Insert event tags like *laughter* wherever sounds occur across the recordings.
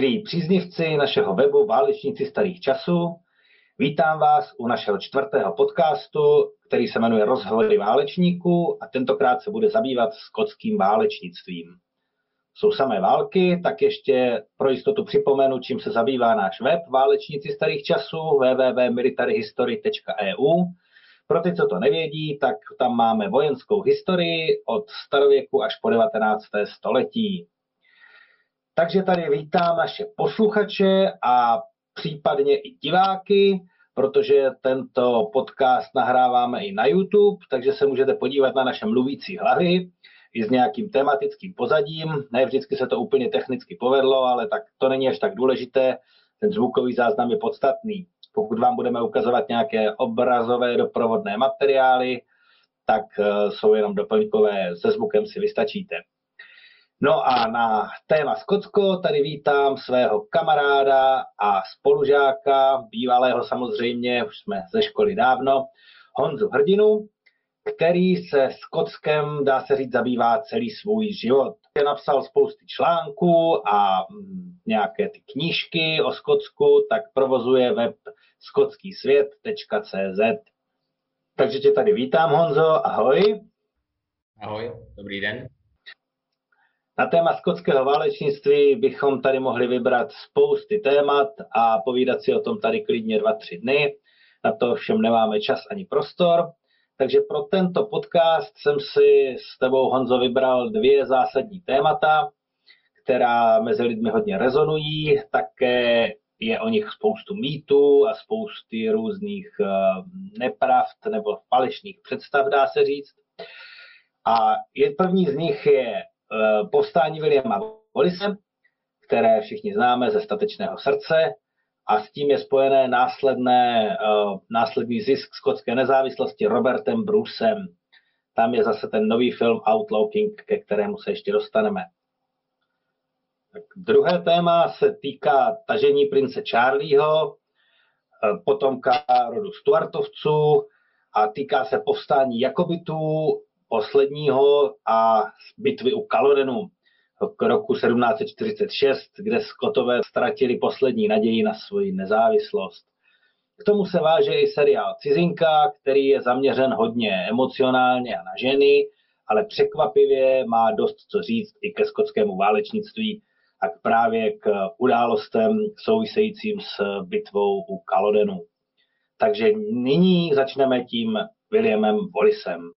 Milí příznivci našeho webu Válečníci starých časů, vítám vás u našeho čtvrtého podcastu, který se jmenuje Rozhovory válečníků a tentokrát se bude zabývat skotským válečnictvím. Jsou samé války, tak ještě pro jistotu připomenu, čím se zabývá náš web Válečníci starých časů www.militaryhistory.eu. Pro ty, co to nevědí, tak tam máme vojenskou historii od starověku až po 19. století. Takže tady vítám naše posluchače a případně i diváky, protože tento podcast nahráváme i na YouTube, takže se můžete podívat na naše mluvící hlavy i s nějakým tematickým pozadím. Ne vždycky se to úplně technicky povedlo, ale tak to není až tak důležité. Ten zvukový záznam je podstatný. Pokud vám budeme ukazovat nějaké obrazové doprovodné materiály, tak eh, jsou jenom doplňkové, se zvukem si vystačíte. No a na téma Skotsko tady vítám svého kamaráda a spolužáka, bývalého samozřejmě, už jsme ze školy dávno, Honzu Hrdinu, který se Skotskem, dá se říct, zabývá celý svůj život. Je napsal spousty článků a mm, nějaké ty knížky o Skotsku, tak provozuje web skotskýsvět.cz. Takže tě tady vítám, Honzo, ahoj. Ahoj, dobrý den. Na téma skotského válečnictví bychom tady mohli vybrat spousty témat a povídat si o tom tady klidně dva, tři dny. Na to všem nemáme čas ani prostor. Takže pro tento podcast jsem si s tebou, Honzo, vybral dvě zásadní témata, která mezi lidmi hodně rezonují. Také je o nich spoustu mýtů a spousty různých eh, nepravd nebo falešných představ, dá se říct. A první z nich je povstání Williama Wallise, které všichni známe ze statečného srdce, a s tím je spojené následné, uh, následný zisk skotské nezávislosti Robertem Brucem. Tam je zase ten nový film Outlaw King, ke kterému se ještě dostaneme. Tak druhé téma se týká tažení prince Charlieho, uh, potomka rodu Stuartovců a týká se povstání Jakobitů posledního a bitvy u Kalodenu k roku 1746, kde Skotové ztratili poslední naději na svoji nezávislost. K tomu se váže i seriál Cizinka, který je zaměřen hodně emocionálně a na ženy, ale překvapivě má dost co říct i ke skotskému válečnictví a k právě k událostem souvisejícím s bitvou u Kalodenu. Takže nyní začneme tím Williamem Wallisem.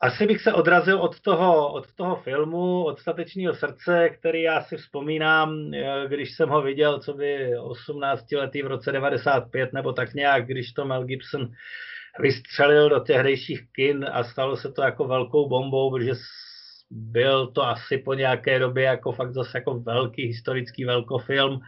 Asi bych se odrazil od toho, od toho filmu, od statečného srdce, který já si vzpomínám, eh, když jsem ho viděl, co by 18 letý v roce 95, nebo tak nějak, když to Mel Gibson vystřelil do tehdejších kin a stalo se to jako velkou bombou, protože byl to asi po nějaké době jako fakt zase jako velký historický velkofilm.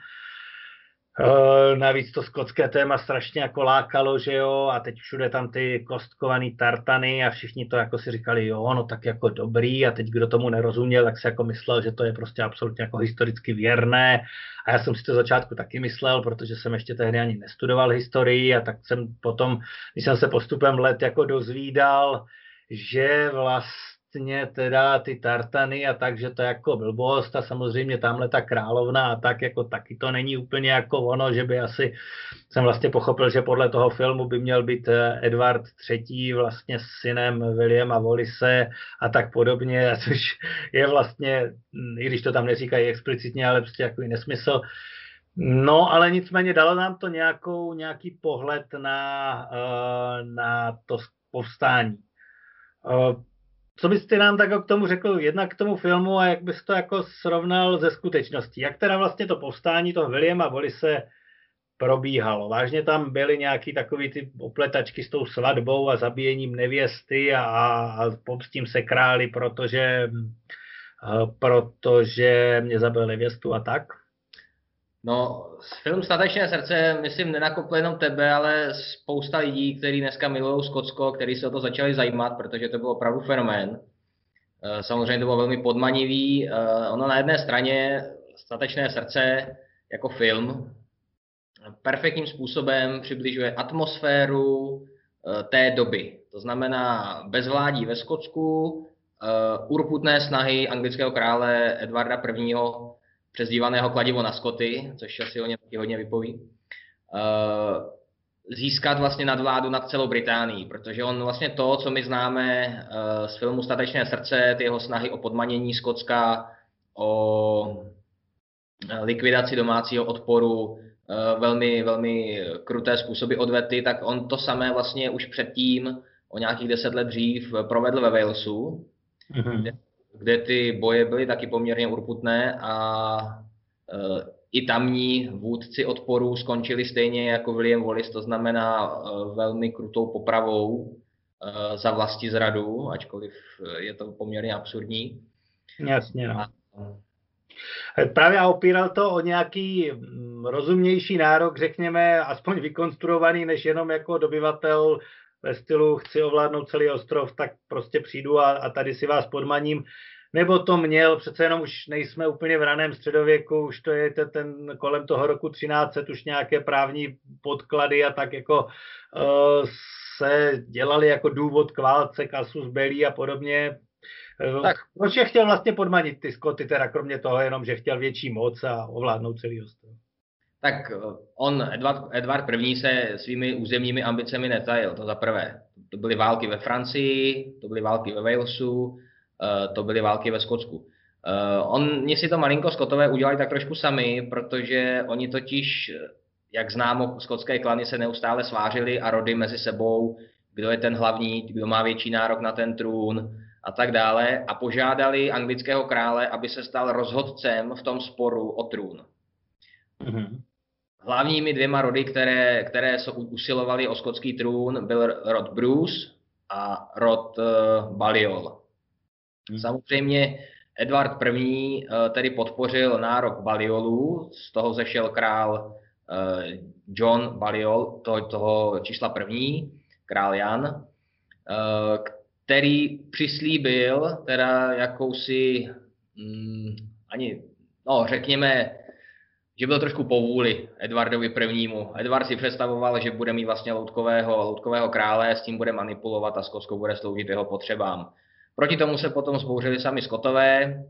Uh, navíc to skotské téma strašně jako lákalo, že jo, a teď všude tam ty kostkovaný tartany a všichni to jako si říkali, jo, no tak jako dobrý a teď kdo tomu nerozuměl, tak si jako myslel, že to je prostě absolutně jako historicky věrné. A já jsem si to začátku taky myslel, protože jsem ještě tehdy ani nestudoval historii a tak jsem potom, když jsem se postupem let jako dozvídal, že vlastně vlastně teda ty tartany a tak, že to je jako blbost a samozřejmě tamhle ta královna a tak jako taky to není úplně jako ono, že by asi jsem vlastně pochopil, že podle toho filmu by měl být eh, Edward III vlastně synem Williama Wallise a tak podobně, *laughs* což je vlastně, hm, i když to tam neříkají explicitně, ale prostě jako nesmysl. No, ale nicméně dalo nám to nějakou, nějaký pohled na, eh, na to povstání. Eh, co byste nám tak k tomu řekl, jednak k tomu filmu a jak bys to jako srovnal ze skutečností? Jak teda vlastně to povstání toho Williama Volise probíhalo? Vážně tam byly nějaký takový ty opletačky s tou svatbou a zabíjením nevěsty a, a pomstím se králi, protože, protože mě zabil nevěstu a tak? No, film Statečné srdce, myslím, nenakopl jenom tebe, ale spousta lidí, kteří dneska milují Skotsko, kteří se o to začali zajímat, protože to byl opravdu fenomén. Eh, samozřejmě to bylo velmi podmanivý. Eh, ono na jedné straně Statečné srdce jako film perfektním způsobem přibližuje atmosféru eh, té doby. To znamená bezvládí ve Skotsku, urputné snahy anglického krále Edvarda I přezdívaného kladivo na Skoty, což asi o ně taky hodně vypoví, získat vlastně nadvládu nad celou Británií, protože on vlastně to, co my známe z filmu Statečné srdce, ty jeho snahy o podmanění Skotska, o likvidaci domácího odporu, velmi, velmi kruté způsoby odvety, tak on to samé vlastně už předtím, o nějakých deset let dřív, provedl ve Walesu, mm-hmm. Kde, ty boje byly taky poměrně urputné a e, i tamní vůdci odporu skončili stejně jako William Wallace, to znamená e, velmi krutou popravou e, za vlasti zradu, ačkoliv je to poměrně absurdní. Jasně, no. Právě a opíral to o nějaký mm, rozumnější nárok, řekněme, aspoň vykonstruovaný, než jenom jako dobyvatel ve stylu chci ovládnout celý ostrov, tak prostě přijdu a, a tady si vás podmaním. Nebo to měl, přece jenom už nejsme úplně v raném středověku, už to je ten kolem toho roku 1300, už nějaké právní podklady a tak jako uh, se dělali jako důvod k válce, kasus belí a podobně. Eh, tak. Proč je chtěl vlastně podmanit ty Skoty, teda kromě toho jenom, že chtěl větší moc a ovládnout celý ostrov? Tak eh, on, Edward, Edward I. se svými územními ambicemi netajil, to za prvé. To byly války ve Francii, to byly války ve Walesu, eh, to byly války ve Skotsku. Oni si to malinko skotové udělali tak trošku sami, protože oni totiž, jak známo, skotské klany se neustále svářili a rody mezi sebou, kdo je ten hlavní, kdo má větší nárok na ten trůn, a tak dále a požádali anglického krále, aby se stal rozhodcem v tom sporu o trůn. Mm-hmm. Hlavními dvěma rody, které, které usilovali o skotský trůn, byl rod Bruce a rod uh, Balliol. Mm. Samozřejmě Edward I. Uh, tedy podpořil nárok Balliolů, z toho zešel král uh, John Balliol, to, toho čísla první, král Jan, uh, který přislíbil teda jakousi, mm, ani, no řekněme, že byl trošku povůli Edvardovi prvnímu. Edward si představoval, že bude mít vlastně loutkového, loutkového krále, s tím bude manipulovat a Skotsko bude sloužit jeho potřebám. Proti tomu se potom zbouřili sami Skotové,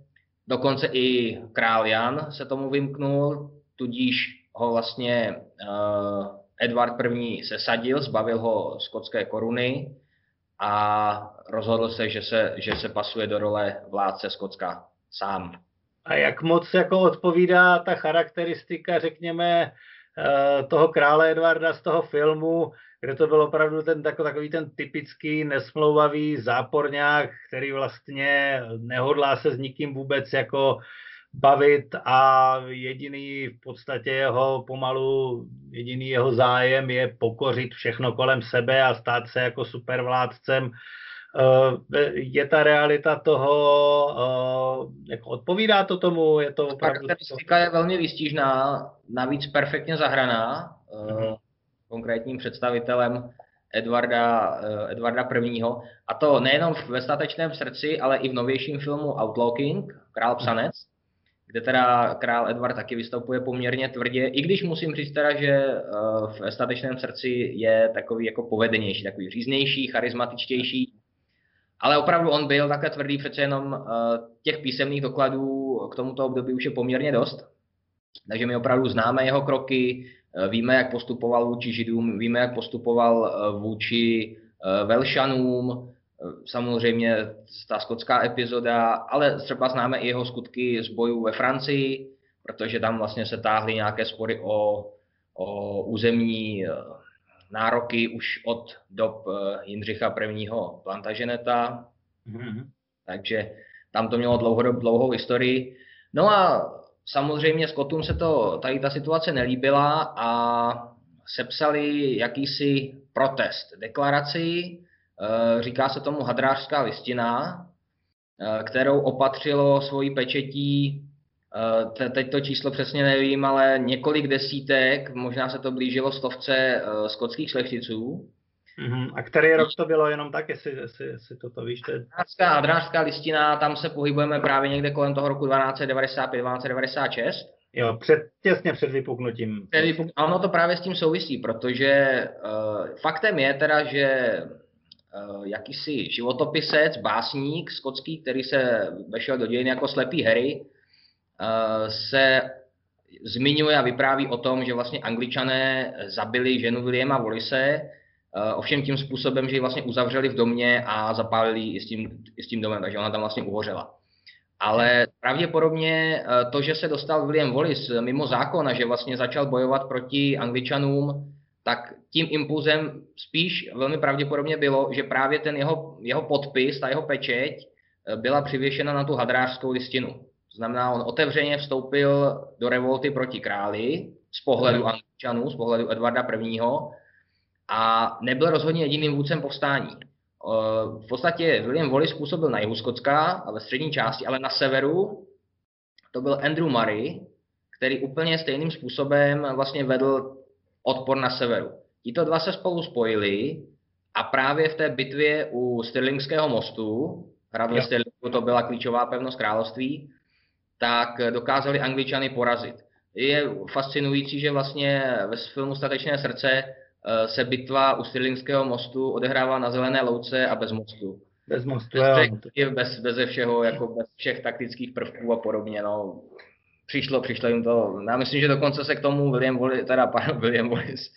dokonce i král Jan se tomu vymknul, tudíž ho vlastně uh, Edward I. sesadil, zbavil ho skotské koruny a rozhodl se, že se, že se pasuje do role vládce Skotska sám. A jak moc jako odpovídá ta charakteristika, řekněme, eh, toho krále Edvarda z toho filmu, kde to byl opravdu ten takový ten typický nesmlouvavý záporňák, který vlastně nehodlá se s nikým vůbec jako bavit a jediný v podstatě jeho pomalu, jediný jeho zájem je pokořit všechno kolem sebe a stát se jako supervládcem. Eh, je ta realita toho, eh, jako odpovídá to tomu? Je to opravdu... Charakteristika je velmi výstižná, navíc perfektně zahraná mm-hmm. konkrétním představitelem Edwarda, Edwarda I. A to nejenom ve statečném srdci, ale i v novějším filmu Outlaw King, Král psanec, kde teda král Edward taky vystupuje poměrně tvrdě, i když musím říct teda, že v statečném srdci je takový jako povedenější, takový říznější, charismatičtější, ale opravdu on byl takhle tvrdý, přece jenom eh, těch písemných dokladů k tomuto období už je poměrně dost, takže my opravdu známe jeho kroky, eh, víme, jak postupoval vůči Židům, víme, jak postupoval vůči Velšanům, samozřejmě ta skotská epizoda, ale třeba známe i jeho skutky z bojů ve Francii, protože tam vlastně se táhly nějaké spory o, o územní eh, nároky už od dob eh, Jindřicha I. Plantageneta. Mm-hmm. Takže tam to mělo dlouhodob, dlouhou historii. No a samozřejmě Skotům se to, tady ta situace nelíbila a sepsali jakýsi protest, deklaraci, Eh, říká se tomu hadrářská listina, eh, kterou opatřilo svojí pečetí, teď to číslo přesně nevím, ale několik desítek, možná se to blížilo stovce skotských šlechticů. Mm-hmm. A který rok to bylo jenom tak, jestli, jestli, jestli toto víš? Hadrářská, hadrářská listina, tam se pohybujeme právě někde kolem toho roku 1295-1296. Jo, před, těsně před vypuknutím. Před vypuk... Ano, to právě s tím souvisí, protože uh, faktem je teda, že Eh, jakýsi životopisec, básník skotský, který se vešel do dějin jako slepý Harry, se zmiňuje a vypráví o tom, že vlastně angličané zabili ženu Williama Wallise, ovšem tím způsobem, že ji vlastně uzavřeli v domě a zapálili i s tím, i s tím domem, takže ona tam vlastně uhořela. Ale pravděpodobně to, že se dostal William Wallace mimo zákon a že vlastně začal bojovat proti angličanům, tak tím impulzem spíš velmi pravděpodobně bylo, že právě ten jeho, jeho podpis, ta jeho pečeť eh, byla přivěšena na tu hadrářskou listinu. To znamená, on otevřeně vstoupil do revolty proti králi z pohledu mhm. Angličanů, z pohledu Edvarda I. a nebyl rozhodně jediným vůdcem povstání. Eh, v podstatě William Wallace způsobil na jihu Skotska a ve střední části, ale na severu to byl Andrew Murray, který úplně stejným způsobem vlastně vedl odpor na severu. Tito dva se spolu spojili a právě v té bitvě u Stirlingského mostu, hradle Stirlingu to byla klíčová pevnost království, tak dokázali Angličany porazit. Je fascinující, že vlastně ve filmu Statečné srdce eh, se bitva u Stirlingského mostu odehrává na zelené louce a bez mostu. Bez mostu, bez, bez, bez všeho, jako bez všech taktických prvků a podobně. No přišlo, přišlo jim to. Já myslím, že dokonce se k tomu William Wallace, teda *laughs* pardon, William Wallace,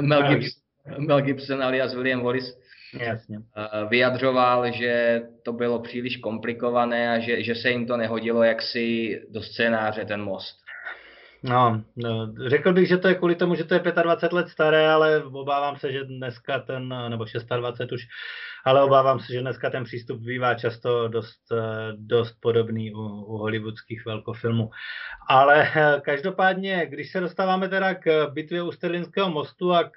Mel Gibson, Mel Gibson alias William Wallace Jasně. Eh, vyjadřoval, že to bylo příliš komplikované a že, že se jim to nehodilo jaksi do scénáře ten most. No, no, řekl bych, že to je kvůli tomu, že to je 25 let staré, ale obávám se, že dneska ten, nebo 26 už, ale obávám se, že dneska ten přístup bývá často dost, dost podobný u, u hollywoodských velkofilmů. Ale každopádně, když se dostáváme teda k bitvě u Sterlinského mostu a k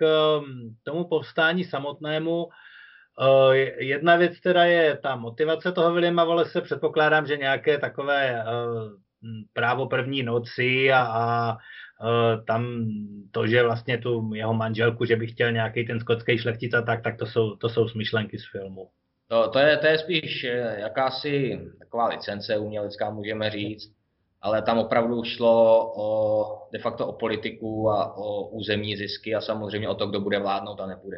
tomu povstání samotnému, Jedna věc teda je ta motivace toho Williama Wallace. Předpokládám, že nějaké takové právo první noci a, a tam to, že vlastně tu jeho manželku, že by chtěl nějaký ten skotský šlechtic a tak, tak to jsou, to jsou smyšlenky z filmu. To, to, je, to je spíš eh, jakási taková licence umělecká, můžeme říct, ale tam opravdu šlo o, de facto o politiku a o územní zisky a samozřejmě o to, kdo bude vládnout a nebude.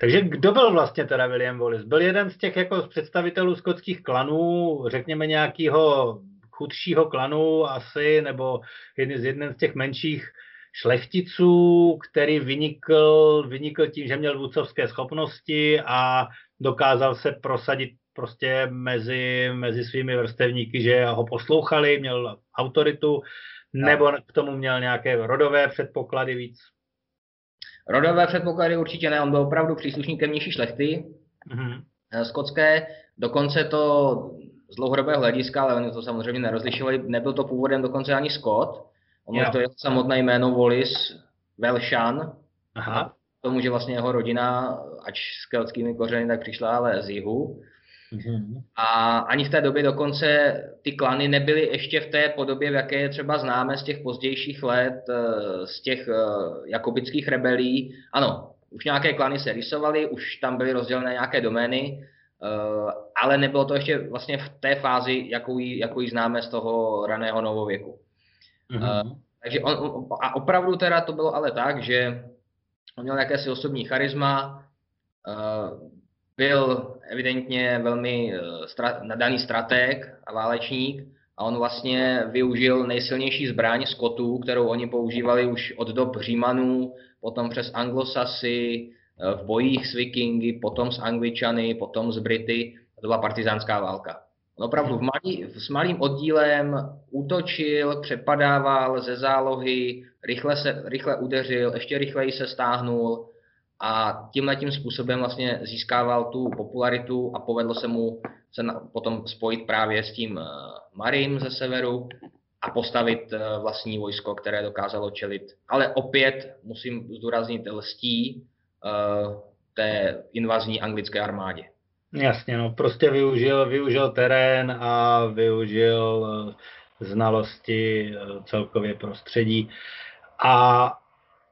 Takže kdo byl vlastně teda William Wallace? Byl jeden z těch jako představitelů skotských klanů, řekněme nějakého chudšího klanu asi, nebo jeden z, jeden z těch menších šlechticů, který vynikl, vynikl tím, že měl vůdcovské schopnosti a dokázal se prosadit prostě mezi, mezi svými vrstevníky, že ho poslouchali, měl autoritu, nebo k tomu měl nějaké rodové předpoklady víc? Rodové předpoklady určitě ne, on byl opravdu příslušníkem nižší šlechty, mm-hmm. skotské, dokonce to z dlouhodobého hlediska, ale oni to samozřejmě nerozlišovali, nebyl to původem dokonce ani Scott. Ono to je samotné jméno Wallis Velshan. Aha. Tomu, že vlastně jeho rodina, ač s keltskými kořeny, tak přišla ale z jihu. Mm-hmm. A ani v té době dokonce ty klany nebyly ještě v té podobě, v jaké je třeba známe z těch pozdějších let, eh, z těch eh, jakobických rebelí. Ano, už nějaké klany se rysovaly, už tam byly rozdělené nějaké domény, Eh, ale nebylo to ještě vlastně v té fázi, jakou ji, jakou ji známe z toho raného novověku. Mm-hmm. Takže on, a opravdu teda to bylo ale tak, že on měl jakési osobní charisma, byl evidentně velmi nadaný strateg a válečník a on vlastně využil nejsilnější zbraň skotů, kterou oni používali už od dob Římanů, potom přes Anglosasy, Eh, v bojích s vikingy, potom s Angličany, potom s Brity. To byla partizánská válka. On opravdu v malý, s malým oddílem útočil, přepadával ze zálohy, rychle, se, rychle udeřil, ještě rychleji se stáhnul a tímhle tím způsobem vlastně získával tu popularitu a povedlo se mu se na, potom spojit právě s tím uh, Marim ze severu a postavit uh, vlastní vojsko, které dokázalo čelit. Ale opět musím zdůraznit lstí, Eh, té invazní anglické armádě. Jasně, no, prostě využil, využil terén a využil eh, znalosti eh, celkově prostředí. A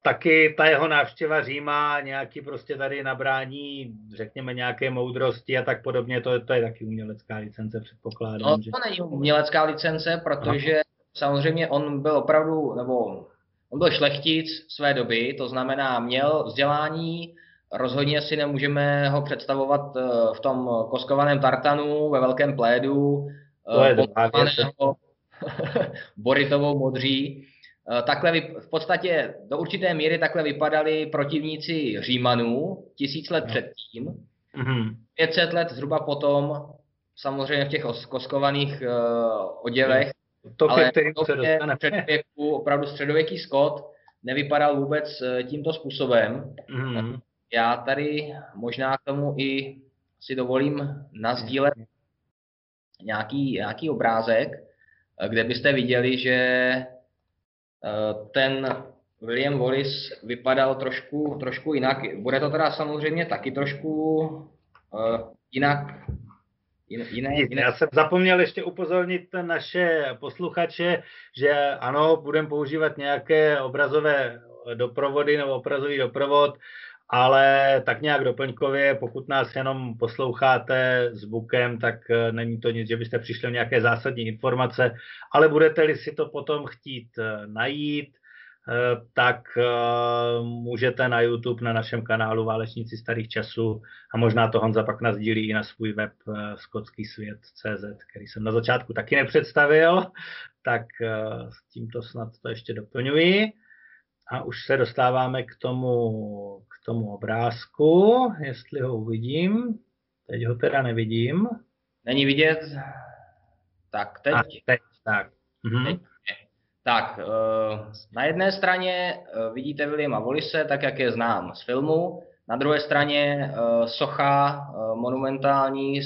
taky ta jeho návštěva Říma, nějaký prostě tady nabrání, řekněme, nějaké moudrosti a tak podobně, to, to je taky umělecká licence, předpokládám. No, že... to není umělecká licence, protože Aha. samozřejmě on byl opravdu, nebo On byl šlechtic své doby, to znamená, měl vzdělání, rozhodně si nemůžeme ho představovat eh, v tom koskovaném tartanu, ve velkém plédu, to je *laughs* Boritovou modří. Eh, takhle v podstatě do určité míry takhle vypadali protivníci Římanů tisíc let no. předtím. Mm-hmm. 500 let zhruba potom, samozřejmě v těch koskovaných uh, oděvech, to, ale se středověku, opravdu středověký Scott nevypadal vůbec uh, tímto způsobem. Mm-hmm. Já tady možná k tomu i si dovolím nazdílet nějaký, nějaký obrázek, kde byste viděli, že Eh, ten William Wallace vypadal trošku, trošku jinak. Bude to teda samozřejmě taky trošku uh, jinak. Jiné, jiné. Já jsem zapomněl ještě upozornit naše posluchače, že ano, budeme používat nějaké obrazové doprovody nebo obrazový doprovod, ale tak nějak doplňkově, pokud nás jenom posloucháte zvukem, tak eh, není to nic, že byste přišli o nějaké zásadní informace, ale budete-li si to potom chtít eh, najít, eh, tak můžete na YouTube, na našem kanálu Válečníci starých časů a možná to Honza pak nazdílí i na svůj web skotský svět.cz, který jsem na začátku taky nepředstavil, tak s tímto snad to ještě doplňuji. A už se dostáváme k tomu, k tomu obrázku, jestli ho uvidím. Teď ho teda nevidím. Není vidět? Tak teď. A teď, tak. Mhm. Teď. Tak, eh, na jedné straně eh, vidíte Williama Volise, tak jak je znám z filmu, na druhé straně eh, socha monumentální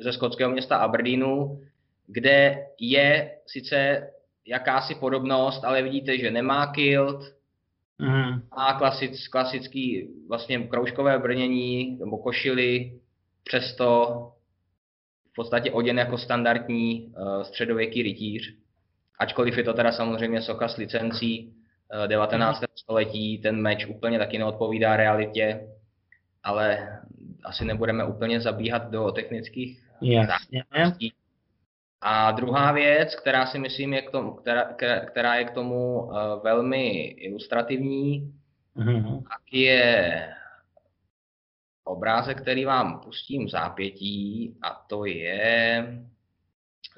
ze skotského města Aberdeenu, kde je sice jakási podobnost, ale vidíte, že nemá kilt, Mm. A klasic, klasický vlastně kroužkové brnění nebo košily, přesto v podstatě oděn jako standardní uh, středověký rytíř. Ačkoliv je to teda samozřejmě socha s licencí uh, 19. Mm. století, ten meč úplně taky neodpovídá realitě, ale asi nebudeme úplně zabíhat do technických Jasně. A druhá věc, která si myslím, je k tomu, která, která je k tomu uh, velmi ilustrativní, mm-hmm. tak je obrázek, který vám pustím v zápětí, a to je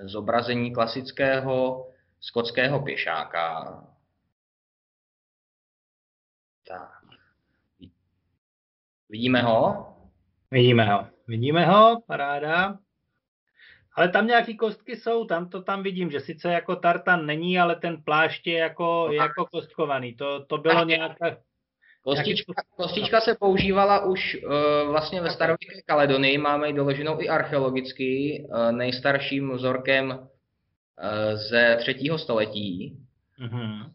zobrazení klasického skotského pěšáka. Tak. Vidíme ho? Vidíme ho. Vidíme ho, paráda. Ale tam nějaký kostky jsou, tam to tam vidím, že sice jako tartan není, ale ten plášť je jako, je jako kostkovaný. To, to bylo nějaké... Kostička, kostička se používala už uh, vlastně ve starověké Kaledonii, máme ji doloženou i archeologicky, uh, nejstarším vzorkem uh, ze třetího století. Mm-hmm.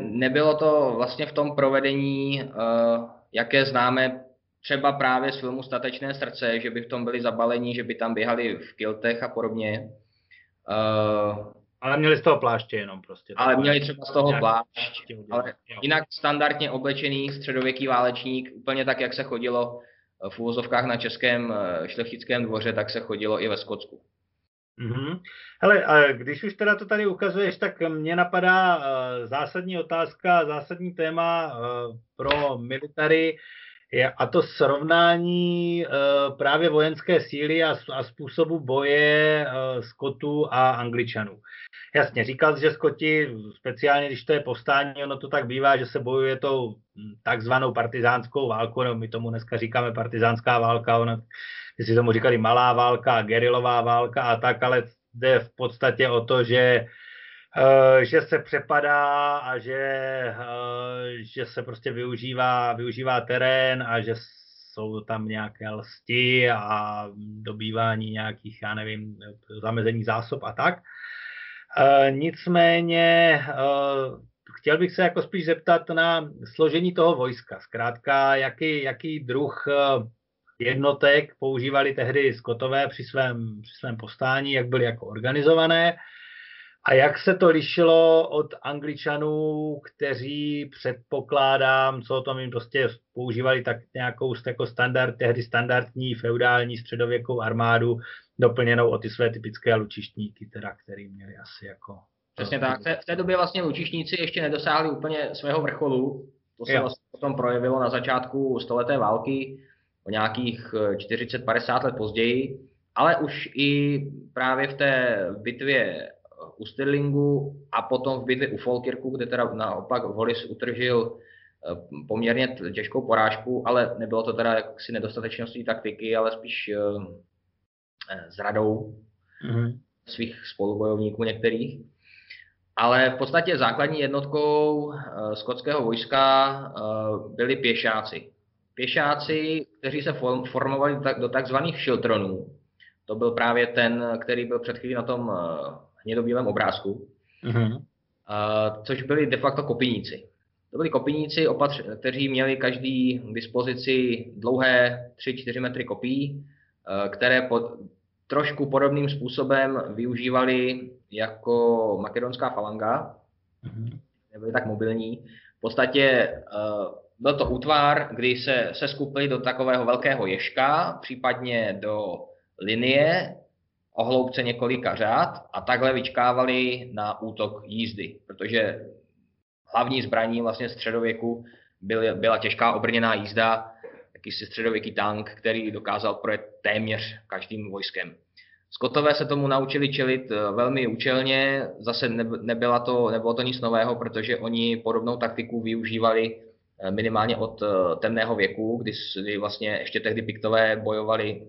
Nebylo to vlastně v tom provedení, uh, jaké známe třeba právě z filmu Statečné srdce, že by v tom byli zabalení, že by tam běhali v kiltech a podobně. Uh, ale měli z toho pláště jenom prostě. Ale měli třeba z toho plášť. Ale jinak standardně oblečený středověký válečník, úplně tak, jak se chodilo v úvozovkách na českém eh, šlechtickém dvoře, tak se chodilo i ve Skotsku. Mm-hmm. Hele, a když už teda to tady ukazuješ, tak mě napadá uh, zásadní otázka, zásadní téma uh, pro military. Je, a to srovnání uh, právě vojenské síly a, a způsobu boje uh, Skotů a Angličanů. Jasně, říkal že Skoti, speciálně když to je povstání, ono to tak bývá, že se bojuje tou hm, takzvanou partizánskou válkou, no my tomu dneska říkáme partizánská válka, ono, si tomu říkali malá válka, gerilová válka a tak, ale jde v podstatě o to, že že se přepadá a že, eh, že se prostě využívá, využívá terén a že jsou tam nějaké lsti a dobývání nějakých, já nevím, zamezení zásob a tak. Eh, nicméně chtěl bych se jako spíš zeptat na složení toho vojska. Zkrátka, jaký, jaký druh jednotek používali tehdy Skotové při svém, při svém postání, jak byly jako organizované a jak se to lišilo od Angličanů, kteří předpokládám, co o tom jim prostě používali tak nějakou jako standard, tehdy standardní feudální středověkou armádu, doplněnou o ty své typické lučištníky, teda, který měli asi jako... Přesně tak. V té době vlastně lučišníci ještě nedosáhli úplně svého vrcholu. To se jo. vlastně potom projevilo na začátku stoleté války, o nějakých 40-50 let později, ale už i právě v té bitvě u Stirlingu a potom v bitvě u Falkirku, kde teda naopak Wallis utržil eh, poměrně těžkou porážku, ale nebylo to teda jaksi nedostatečností taktiky, ale spíš zradou mm-hmm. svých spolubojovníků některých. Ale v podstatě základní jednotkou skotského vojska byli pěšáci. Pěšáci, kteří se formovali do takzvaných šiltronů, to byl právě ten, který byl před chvílí na tom eh, hnědobílém obrázku, mm-hmm. což byli de facto kopíníci. To byli kopíníci, opatř- kteří měli každý k dispozici dlouhé 3-4 metry kopí, eh, které pod, trošku podobným způsobem využívali jako makedonská falanga, mm-hmm. nebyli tak mobilní. V podstatě byl to útvar, kdy se, se skupili do takového velkého ješka, případně do linie o hloubce několika řád a takhle vyčkávali na útok jízdy, protože hlavní zbraní vlastně středověku byl, byla těžká obrněná jízda, jakýsi středověký tank, který dokázal projet téměř každým vojskem. Skotové se tomu naučili čelit eh, velmi účelně, zase nebyla to, nebylo to nic nového, protože oni podobnou taktiku využívali eh, minimálně od eh, temného věku, kdy, vlastně ještě tehdy Piktové bojovali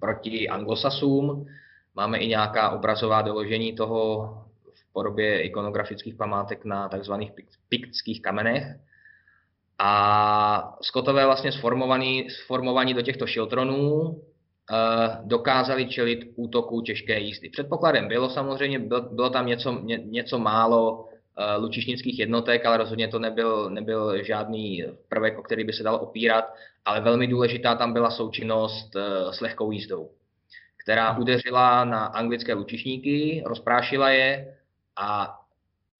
proti anglosasům. Máme i nějaká obrazová doložení toho v podobě ikonografických památek na tzv. piktských kamenech. A Skotové vlastně sformovaní, sformovaní do těchto šiltronů eh, dokázali čelit útoku těžké jízdy. Předpokladem bylo samozřejmě, bylo, tam něco, ně, něco málo lučišnických jednotek, ale rozhodně to nebyl, nebyl žádný prvek, o který by se dal opírat ale velmi důležitá tam byla součinnost eh, s lehkou jízdou, která udeřila na anglické lučišníky, rozprášila je a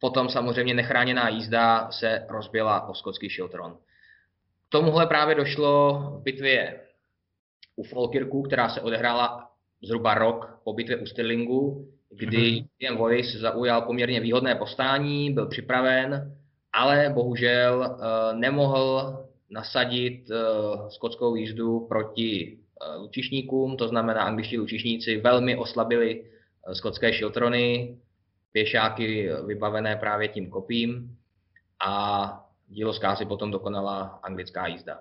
potom samozřejmě nechráněná jízda se rozbila o skotský šiltron. K tomuhle právě došlo v bitvě u Falkirku, která se odehrála zhruba rok po bitvě u Stirlingu, kdy Ian Wallis zaujal poměrně výhodné postání, byl připraven, ale bohužel uh, nemohl nasadit uh, skotskou jízdu proti uh, lučišníkům, to znamená angličtí lučišníci velmi oslabili skotské šiltrony, pěšáky vybavené právě tím kopím a dílo zkázy potom dokonala anglická jízda.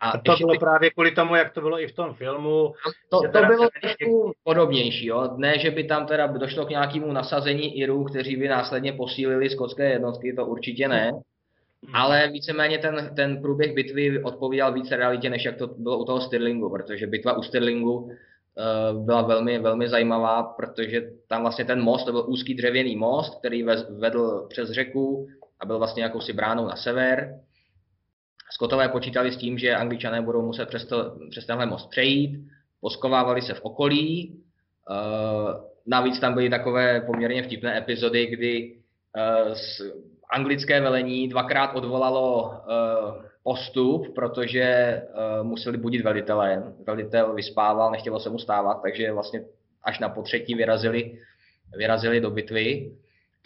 A, a to bylo by... právě kvůli tomu, jak to bylo i v tom filmu. To, to bylo trošku podobnější, jo? ne, že by tam teda došlo k nějakému nasazení Irů, kteří by následně posílili skotské jednotky, to určitě ne. Hmm. Ale víceméně ten, ten průběh bitvy odpovídal více realitě, než jak to bylo u toho Stirlingu, protože bitva u Stirlingu uh, byla velmi, velmi zajímavá, protože tam vlastně ten most, to byl úzký dřevěný most, který vedl přes řeku a byl vlastně jakousi bránou na sever. Skotové počítali s tím, že angličané budou muset přes, to, přes tenhle most přejít, poskovávali se v okolí. Uh, navíc tam byly takové poměrně vtipné epizody, kdy uh, anglické velení dvakrát odvolalo uh, postup, protože museli budit velitele. Velitel vyspával, nechtělo se mu stávat, takže vlastně až na potřetí vyrazili, vyrazili do bitvy.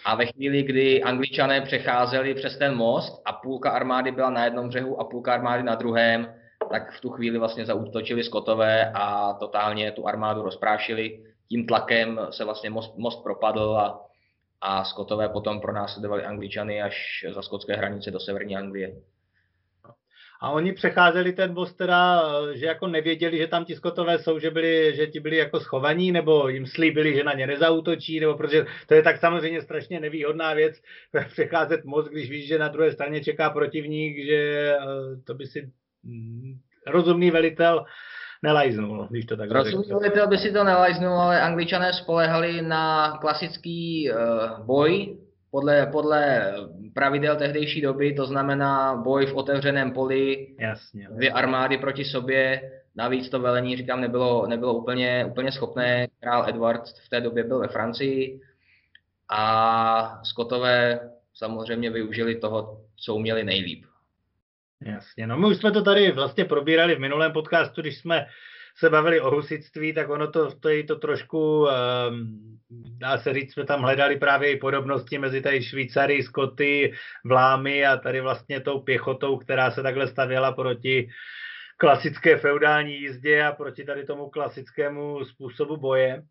A ve chvíli, kdy angličané přecházeli přes ten most a půlka armády byla na jednom břehu a půlka armády na druhém, tak v tu chvíli vlastně zautočili Skotové a totálně tu armádu rozprášili. Tím tlakem se vlastně most, most propadl a a Skotové potom pronásledovali Angličany až za skotské hranice do severní Anglie. A oni přecházeli ten most teda, že jako nevěděli, že tam ti skotové jsou, že, byli, že ti byli jako schovaní, nebo jim slíbili, že na ně nezautočí, nebo protože to je tak samozřejmě strašně nevýhodná věc, *laughs* přecházet most, když víš, že na druhé straně čeká protivník, že eh, to by si mm, rozumný velitel nelajznul, když to tak Rozumíte, by si to nelajznul, ale angličané spolehali na klasický uh, boj podle, podle pravidel tehdejší doby, to znamená boj v otevřeném poli, Jasně. dvě armády proti sobě, navíc to velení, říkám, nebylo, nebylo úplně, úplně schopné. Král Edward v té době byl ve Francii a Skotové samozřejmě využili toho, co uměli nejlíp. Jasně, no my už jsme to tady vlastně probírali v minulém podcastu, když jsme se bavili o husitství, tak ono to, to je to trošku, um, dá se říct, jsme tam hledali právě i podobnosti mezi tady Švýcary, Skoty, Vlámy a tady vlastně tou pěchotou, která se takhle stavěla proti klasické feudální jízdě a proti tady tomu klasickému způsobu boje.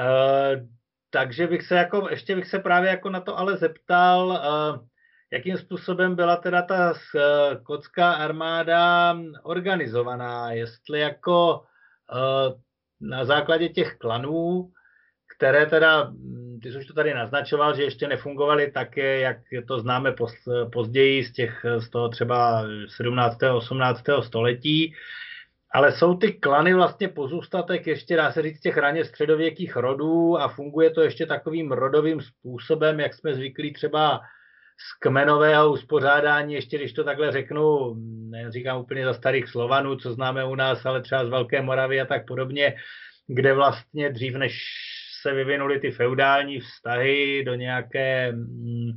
Uh, takže bych se jako, ještě bych se právě jako na to ale zeptal, uh, jakým způsobem byla teda ta skotská armáda organizovaná, jestli jako uh, na základě těch klanů, které teda, hm, ty jsi už to tady naznačoval, že ještě nefungovaly tak, jak to známe později z, těch, z toho třeba 17. 18. století, ale jsou ty klany vlastně pozůstatek ještě, dá se říct, těch raně středověkých rodů a funguje to ještě takovým rodovým způsobem, jak jsme zvyklí třeba z kmenového uspořádání, ještě když to takhle řeknu, neříkám úplně za starých Slovanů, co známe u nás, ale třeba z Velké Moravy a tak podobně, kde vlastně dřív než se vyvinuly ty feudální vztahy do nějaké mm,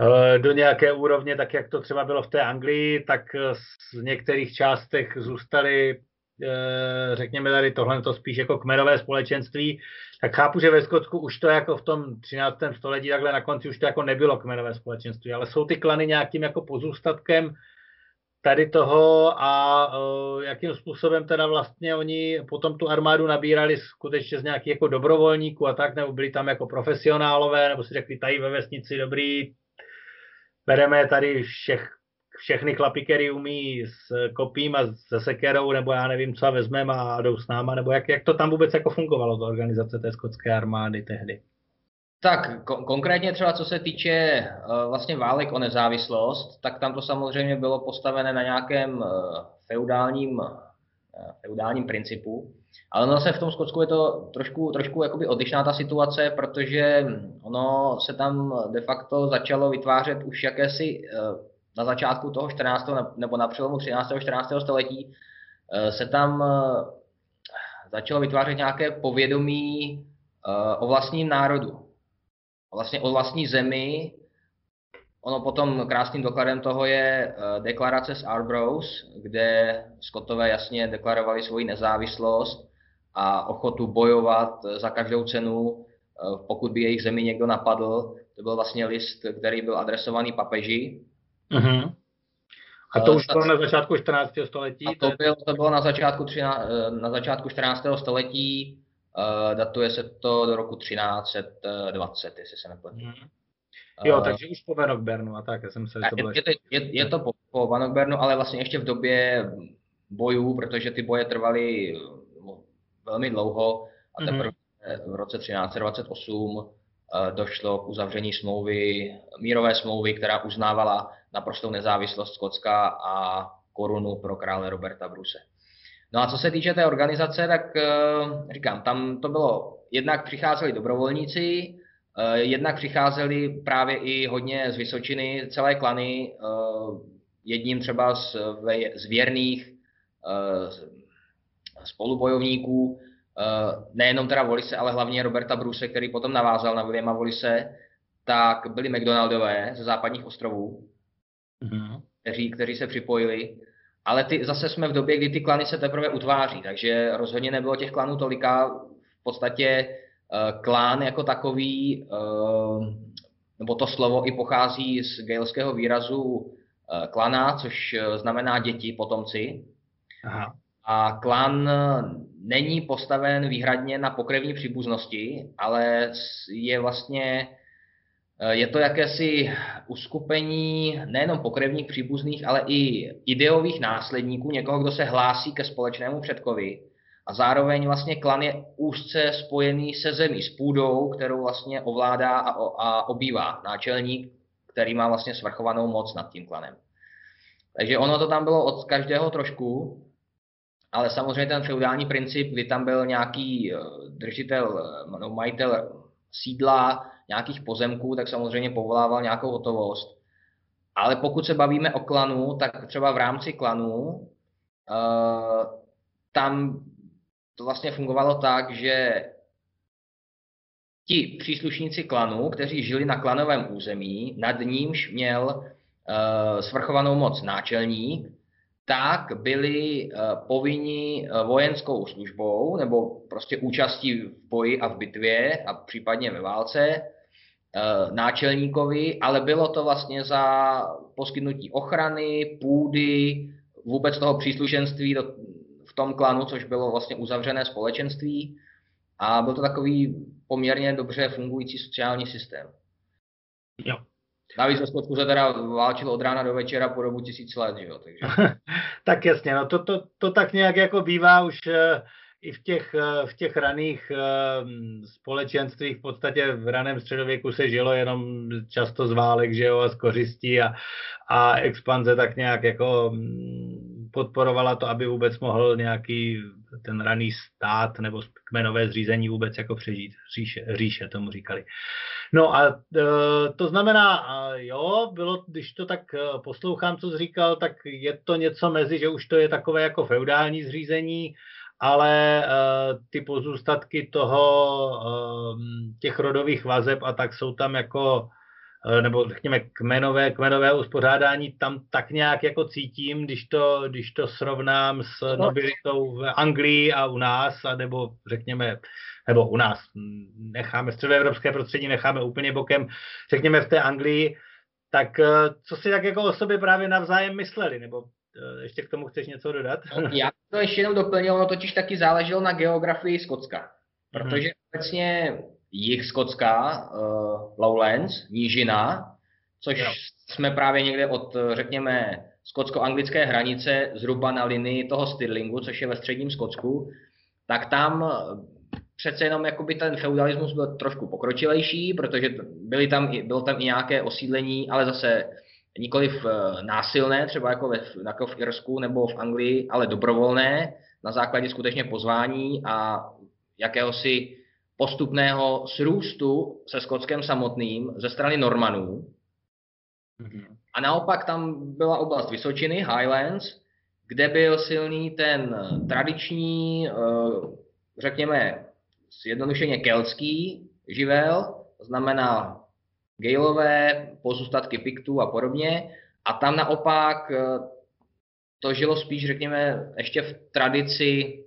eh, do nějaké úrovně, tak jak to třeba bylo v té Anglii, tak z některých částech zůstaly, řekněme tady tohle to spíš jako kmenové společenství, tak chápu, že ve Skotsku už to jako v tom 13. století, takhle na konci už to jako nebylo kmenové společenství, ale jsou ty klany nějakým jako pozůstatkem tady toho a uh, jakým způsobem teda vlastně oni potom tu armádu nabírali skutečně z nějakých jako dobrovolníků a tak, nebo byli tam jako profesionálové, nebo si řekli tady ve vesnici dobrý, bereme tady všech, všechny chlapy, který umí s kopím a se sekerou, nebo já nevím, co a vezmeme a jdou s náma, nebo jak, jak to tam vůbec jako fungovalo, ta organizace té skotské armády tehdy? Tak ko- konkrétně třeba co se týče uh, vlastně válek o nezávislost, tak tam to samozřejmě bylo postavené na nějakém uh, feudálním, uh, feudálním principu. Ale zase v tom Skotsku je to trošku, trošku jakoby odlišná ta situace, protože ono se tam de facto začalo vytvářet už jakési na začátku toho 14. nebo na přelomu 13. a 14. století se tam začalo vytvářet nějaké povědomí o vlastním národu vlastně o vlastní zemi. Ono potom krásným dokladem toho je eh, deklarace z Arbroath, kde Skotové jasně deklarovali svoji nezávislost a ochotu bojovat za každou cenu, eh, pokud by jejich zemi někdo napadl. To byl vlastně list, který byl adresovaný papeži. Uh-huh. A to už bylo na začátku 14. století? A to, bylo, to bylo na začátku, eh, na začátku 14. století. Uh, datuje se to do roku 1320, jestli se nepletu. Hmm. Jo, uh, takže už po Vanokbernu a tak, já jsem se to je, je, je, je to po, po Vanokbernu, ale vlastně ještě v době bojů, protože ty boje trvaly velmi dlouho a mhm. teprve mm-hmm. v roce 1328 uh, došlo k uzavření smlouvy, mírové smlouvy, která uznávala naprostou nezávislost Skotska a korunu pro krále Roberta Bruse. No a co se týče té organizace, tak eh, říkám, tam to bylo, jednak přicházeli dobrovolníci, eh, jednak přicházeli právě i hodně z Vysočiny, celé klany, eh, jedním třeba z, z věrných spolubojovníků, nejenom teda Volise, ale hlavně Roberta Bruse, který potom navázal na Williama Volise, tak byli McDonaldové ze západních ostrovů, mm-hmm. kteří, kteří se připojili ale ty, zase jsme v době, kdy ty klany se teprve utváří, takže rozhodně nebylo těch klanů tolika. V podstatě uh, klán jako takový, uh, nebo to slovo i pochází z gaelského výrazu uh, klana, což znamená děti, potomci. Aha. A klan není postaven výhradně na pokrevní příbuznosti, ale je vlastně je to jakési uskupení nejenom pokrevních příbuzných, ale i ideových následníků, někoho, kdo se hlásí ke společnému předkovi. A zároveň vlastně klan je úzce spojený se zemí, s půdou, kterou vlastně ovládá a, a obývá náčelník, který má vlastně svrchovanou moc nad tím klanem. Takže ono to tam bylo od každého trošku, ale samozřejmě ten feudální princip, kdy tam byl nějaký eh, držitel, eh, no, majitel sídla, nějakých pozemků, tak samozřejmě povolával nějakou hotovost. Ale pokud se bavíme o klanu, tak třeba v rámci klanu uh, tam to vlastně fungovalo tak, že ti příslušníci klanu, kteří žili na klanovém území, nad nímž měl uh, svrchovanou moc náčelník, tak byli uh, povinni vojenskou službou nebo prostě účastí v boji a v bitvě a případně ve válce náčelníkovi, ale bylo to vlastně za poskytnutí ochrany, půdy, vůbec toho příslušenství do, v tom klanu, což bylo vlastně uzavřené společenství. a byl to takový poměrně dobře fungující sociální systém. Jo. Navíc ve Skotsku se teda válčil od rána do večera po dobu tisíc let, že jo? Takže... *laughs* tak jasně, no to, to, to tak nějak jako bývá už uh, i v těch, uh, v těch raných uh, společenstvích, v podstatě v raném středověku se žilo jenom často z válek, že jo, a z kořistí a, a expanze tak nějak jako um, podporovala to, aby vůbec mohl nějaký ten raný stát nebo kmenové zřízení vůbec jako přežít. Říše, říše tomu říkali. No a e, to znamená, jo, bylo, když to tak e, poslouchám, co jsi říkal, tak je to něco mezi, že už to je takové jako feudální zřízení, ale e, ty pozůstatky toho, těch rodových vazeb a tak jsou tam jako Eh, nebo řekněme kmenové, kmenové uspořádání tam tak nějak jako cítím, když to, když to srovnám s no. nobilitou v Anglii a u nás, a nebo řekněme, nebo u nás, necháme středoevropské prostředí, necháme úplně bokem, řekněme v té Anglii, tak eh, co si tak jako o sobě právě navzájem mysleli, nebo eh, ještě k tomu chceš něco dodat? No, já to ještě jenom doplnil, ono totiž taky záleželo na geografii Skotska, protože hmm. obecně jich Skotska, uh, Lowlands, nížina, což jo. jsme právě někde od, řekněme, skotsko-anglické hranice, zhruba na linii toho Stirlingu, což je ve středním Skotsku, tak tam přece jenom jakoby ten feudalismus byl trošku pokročilejší, protože byly tam, bylo tam i nějaké osídlení, ale zase nikoliv eh, násilné, třeba jako, ve, jako v Irsku nebo v Anglii, ale dobrovolné, na základě skutečně pozvání a jakéhosi postupného srůstu se Skotskem samotným ze strany Normanů. Mhm. A naopak tam byla oblast Vysočiny, Highlands, kde byl silný ten tradiční, eh, řekněme, zjednodušeně keltský živel, to znamená Gaelové, pozůstatky Piktů a podobně. A tam naopak eh, to žilo spíš, řekněme, ještě v tradici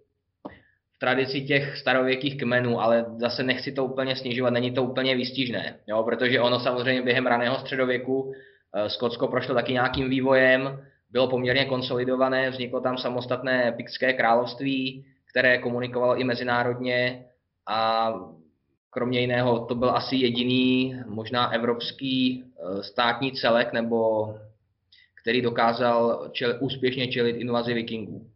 v tradici těch starověkých kmenů, ale zase nechci to úplně snižovat, není to úplně výstižné, jo, protože ono samozřejmě během raného středověku eh, Skotsko prošlo taky nějakým vývojem, bylo poměrně konsolidované, vzniklo tam samostatné Piktské království, které komunikovalo i mezinárodně a kromě jiného to byl asi jediný možná evropský eh, státní celek, nebo který dokázal čel, úspěšně čelit invazi vikingů.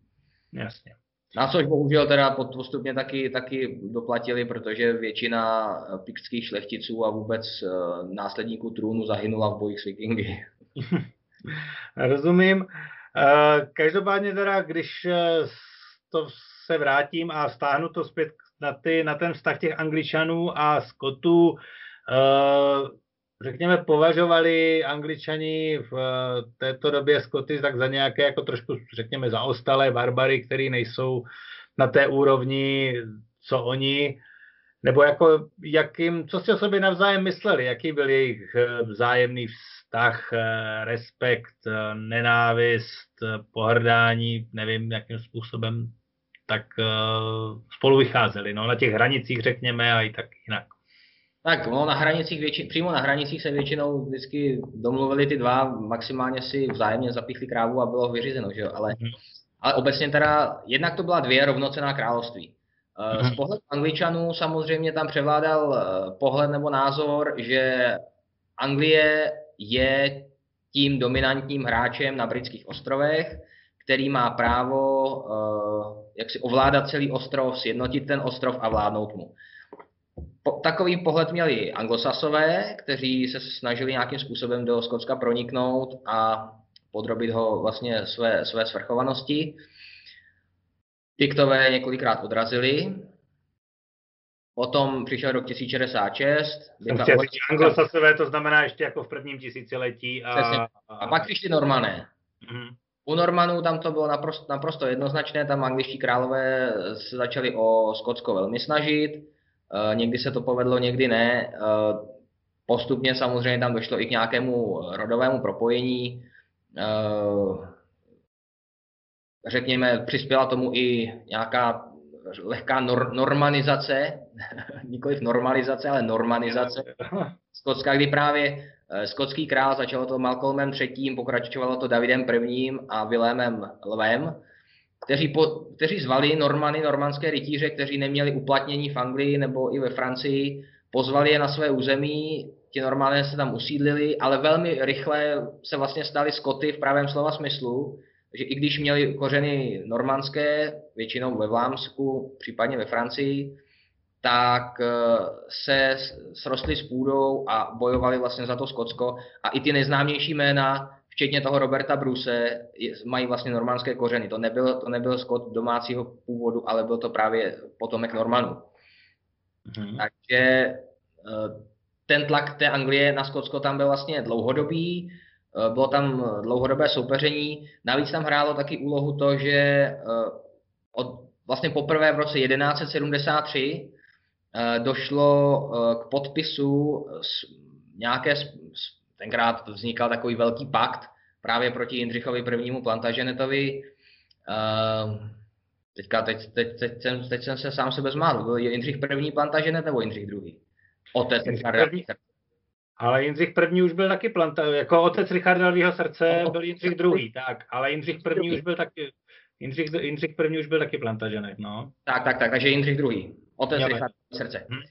Jasně. Na což bohužel teda postupně taky, taky doplatili, protože většina piktských šlechticů a vůbec eh, následníků trůnu zahynula v bojích s vikingy. *laughs* Rozumím. Eh, každopádně teda, když eh, to se vrátím a stáhnu to zpět na, ty, na ten vztah těch angličanů a skotů, řekněme, považovali angličani v eh, této době Skoty tak za nějaké jako trošku, řekněme, zaostalé barbary, který nejsou na té úrovni, co oni, nebo jako jakým, co si o sobě navzájem mysleli, jaký byl jejich eh, vzájemný vztah, eh, respekt, nenávist, pohrdání, nevím, jakým způsobem tak spolu vycházeli, no, na těch hranicích, řekněme, a i tak jinak. Tak no, na hranicích větši, přímo na hranicích se většinou vždycky domluvili ty dva, maximálně si vzájemně zapíchli krávu a bylo vyřízeno, že jo? Ale, mm. ale obecně teda, jednak to byla dvě rovnocená království. Mm. Z pohledu Angličanů samozřejmě tam převládal eh, pohled nebo názor, že Anglie je tím dominantním hráčem na britských ostrovech, který má právo uh, jak si ovládat celý ostrov, sjednotit ten ostrov a vládnout mu po, takový pohled měli anglosasové, kteří se snažili nějakým způsobem do Skotska proniknout a podrobit ho vlastně své, své svrchovanosti. Piktové několikrát odrazili. Potom přišel rok 1066. Anglosasové to znamená ještě jako v prvním tisíciletí. A, a... a pak přišli Normané. Mm-hmm. U Normanů tam to bylo naprosto, naprosto jednoznačné, tam angličtí králové se začali o Skotsko velmi snažit Eh, někdy se to povedlo, někdy ne. Eh, postupně samozřejmě tam došlo i k nějakému rodovému propojení. Eh, řekněme, přispěla tomu i nějaká lehká nor- normanizace, *laughs* nikoliv normalizace, ale normanizace *laughs* Skotska, kdy právě skotský král začalo to Malcolmem III., pokračovalo to Davidem I. a Vilémem Lvem, kteří, po, kteří zvali Normany, normandské rytíře, kteří neměli uplatnění v Anglii nebo i ve Francii, pozvali je na své území, ti Normané se tam usídlili, ale velmi rychle se vlastně stali Skoty v pravém slova smyslu, takže i když měli kořeny normandské, většinou ve Vlámsku, případně ve Francii, tak eh, se srostli s půdou a bojovali vlastně za to Skotsko. A i ty nejznámější jména, včetně toho Roberta Bruse, mají vlastně normandské kořeny. To nebyl, to nebyl Skot domácího původu, ale byl to právě potomek Normanů. Mm-hmm. Takže eh, ten tlak té Anglie na Skotsko tam byl vlastně dlouhodobý, eh, bylo tam dlouhodobé soupeření. Navíc tam hrálo taky úlohu to, že od, vlastně poprvé v roce 1173 Eh, došlo eh, k podpisu nějaké, tenkrát vznikal takový velký pakt právě proti Jindřichovi prvnímu Plantagenetovi. Eh, teďka, teď, teď, teď, jsem, teď jsem se sám sebe zmál. Byl Jindřich první Plantagenet nebo Jindřich druhý? Otec Richarda ale Jindřich první už byl taky planta, jako otec Richarda Lvýho srdce byl Jindřich druhý, tak, ale Jindřich první už byl taky, Jindřich, Jindřich první už byl taky plantaženek, no. Tak, tak, tak, takže Jindřich druhý. Otec Richard srdce. Hmm.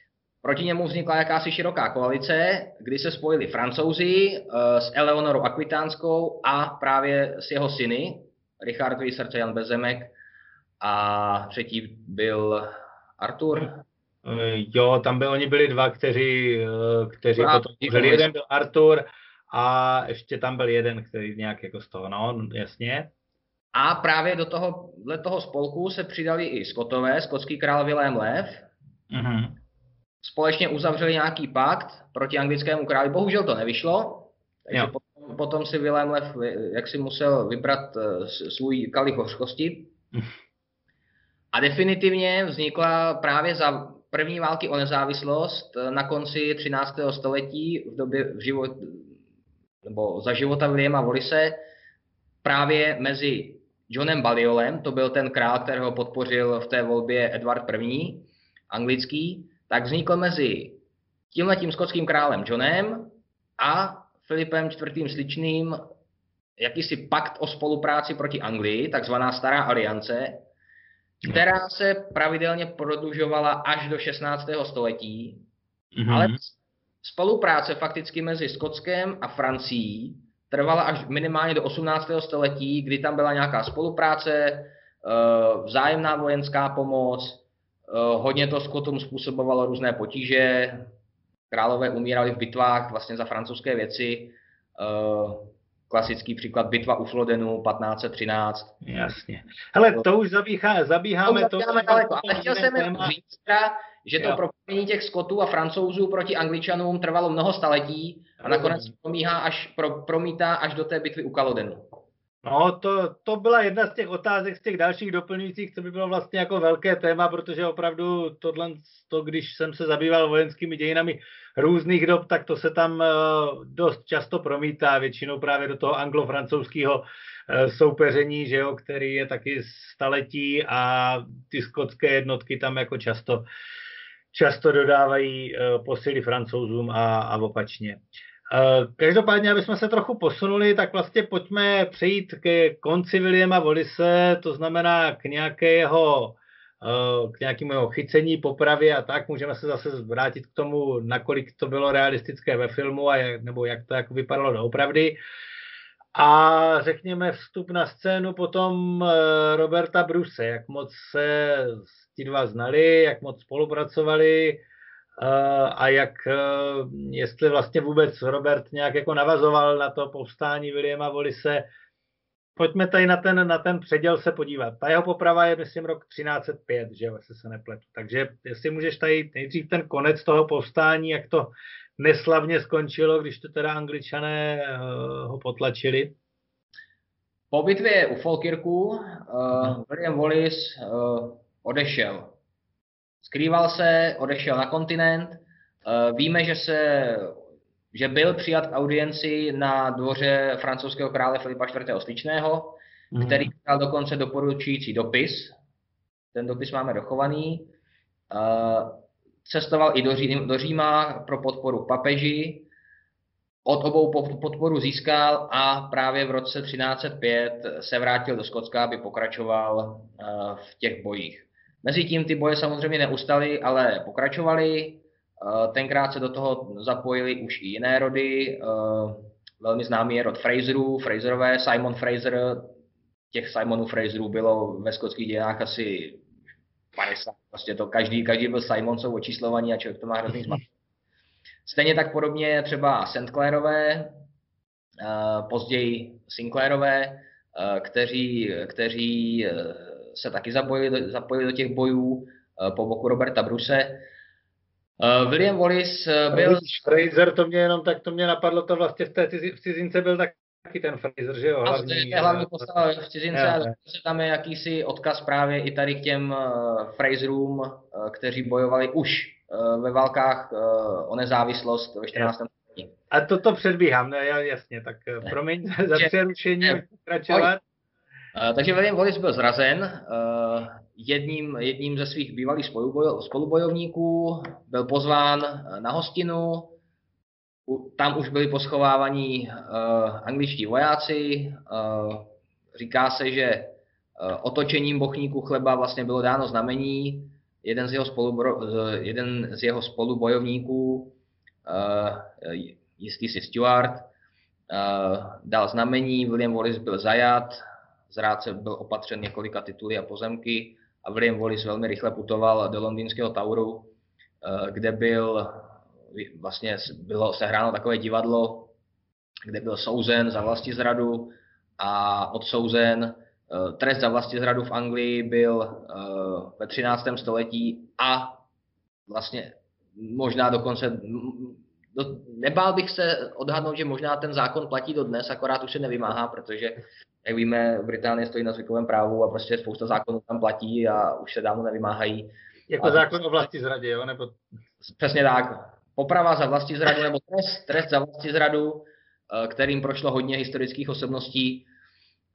Proti němu vznikla jakási široká koalice, kdy se spojili francouzi uh, s Eleonorou Akvitánskou a právě s jeho syny, Richardovi srdce Jan Bezemek a třetí byl Artur. Eh, jo, tam by oni byli dva, kteří, eh, kteří Právě, potom byl jeden byl Artur a ještě tam byl jeden, který nějak jako z toho, no, jasně. A právě do toho, toho spolku se přidali i Skotové, skotský král Vilém Lev. Mm-hmm. Společně uzavřeli nějaký pakt proti anglickému králi. Bohužel to nevyšlo, takže potom, potom si Vilém Lev jak si musel vybrat eh, svůj kalich hořkosti. *laughs* A definitivně vznikla právě za první války o nezávislost eh, na konci 13. století v době v život, nebo za života Williama Wallise právě mezi Johnem Baliolem, to byl ten král, kterého podpořil v té volbě Edward I. anglický, tak vznikl mezi tímhletím skotským králem Johnem a Filipem IV. sličným jakýsi pakt o spolupráci proti Anglii, takzvaná Stará aliance, která se pravidelně prodlužovala až do 16. století, mm-hmm. ale spolupráce fakticky mezi Skotskem a Francií trvala až minimálně do 18. století, kdy tam byla nějaká spolupráce, eh, vzájemná vojenská pomoc, eh, hodně to Skotům způsobovalo různé potíže, králové umírali v bitvách vlastně za francouzské věci, eh, klasický příklad bitva u Flodenu 1513. Jasně. Hele, to už zabíhá, zabíháme to. Zabíháme daleko, ale chtěl jsem říct, že to propojení těch Skotů a Francouzů proti Angličanům trvalo mnoho staletí a nakonec promíhá až, pro, promítá až do té bitvy u Kalodenu. No, to, to byla jedna z těch otázek, z těch dalších doplňujících, co by bylo vlastně jako velké téma, protože opravdu tohle, to, když jsem se zabýval vojenskými dějinami různých dob, tak to se tam uh, dost často promítá, většinou právě do toho anglo-francouzského uh, soupeření, že jo, který je taky staletí a ty skotské jednotky tam jako často často dodávají uh, posily francouzům a, a opačně. Eh, každopádně, aby jsme se trochu posunuli, tak vlastně pojďme přejít ke konci Williama Volise, to znamená k nějakého eh, k nějakému jeho chycení, popravě a tak. Můžeme se zase vrátit k tomu, nakolik to bylo realistické ve filmu a jak, nebo jak to jako vypadalo doopravdy. A řekněme vstup na scénu potom eh, Roberta Bruse, jak moc se ti dva znali, jak moc spolupracovali, a jak, e, jestli vlastně vůbec Robert nějak jako navazoval na to povstání Williama Volise. Pojďme tady na ten, na ten předěl se podívat. Ta jeho poprava je, myslím, rok 1305, že jo, jestli se nepletu. Takže jestli můžeš tady nejdřív ten konec toho povstání, jak to neslavně skončilo, když to teda angličané uh, ho potlačili. Po bitvě u Falkirku uh, William Wallace uh, odešel Skrýval se, odešel na kontinent. Eh, víme, že, se, že byl přijat k audienci na dvoře francouzského krále Filipa IV. Sličného, mm. který dal dokonce doporučující dopis. Ten dopis máme dochovaný. Eh, cestoval i do, Ří, do Říma pro podporu papeži. od obou podporu získal a právě v roce 1305 se vrátil do Skotska, aby pokračoval eh, v těch bojích. Mezitím ty boje samozřejmě neustaly, ale pokračovaly. Eh, tenkrát se do toho zapojili už i jiné rody. Velmi známý je rod Fraserů, Fraserové, Simon Fraser. Těch Simonů Fraserů bylo ve skotských dějinách asi 50. Prostě to každý, každý byl Simon, jsou očíslovaní a člověk to má hrozný zmatek. Stejně tak podobně třeba St. Clairové, eh, později Sinclairové, eh, kteří, kteří eh, se taky zapojili, zapojili do těch bojů po boku Roberta Bruse. William Wallace byl... Fraser, to mě jenom tak, to mě napadlo, to vlastně v té v cizince byl tak taky ten Fraser, že jo? Hlavní, to je hlavní postava v cizince a tam je jakýsi odkaz právě i tady k těm Fraserům, kteří bojovali už Eh, ve válkách eh, o nezávislost ve 14. století. A toto předbíhám, ne, jasně, tak eh, ne. promiň za přerušení, pokračovat. Takže William Wallace byl zrazen jedním, jedním ze svých bývalých spolubojovníků, byl pozván na hostinu, tam už byli poschovávaní angličtí vojáci, říká se, že otočením bochníku chleba vlastně bylo dáno znamení, jeden z jeho, spolu, jeden z jeho spolubojovníků, uh, jistý si Stuart, uh, dal znamení, William Wallace byl zajat, zrádce byl opatřen několika tituly a pozemky a William Wallace velmi rychle putoval do londýnského Tauru, uh, kde byl vlastně bylo sehráno takové divadlo, kde byl souzen za vlasti zradu a odsouzen Eh, trest za zradu v Anglii byl eh, ve 13. století a vlastně možná dokonce do, nebál bych se odhadnout, že možná ten zákon platí do dnes, akorát už se nevymáhá, protože, jak víme, Británie stojí na zvykovém právu a prostě spousta zákonů tam platí a už se dávno nevymáhají. Jako a, zákon o vlasti zradě, jo? Nebo... Přesně tak. Poprava za vlasti zradu nebo trest, trest za vlasti zradu, eh, kterým prošlo hodně historických osobností,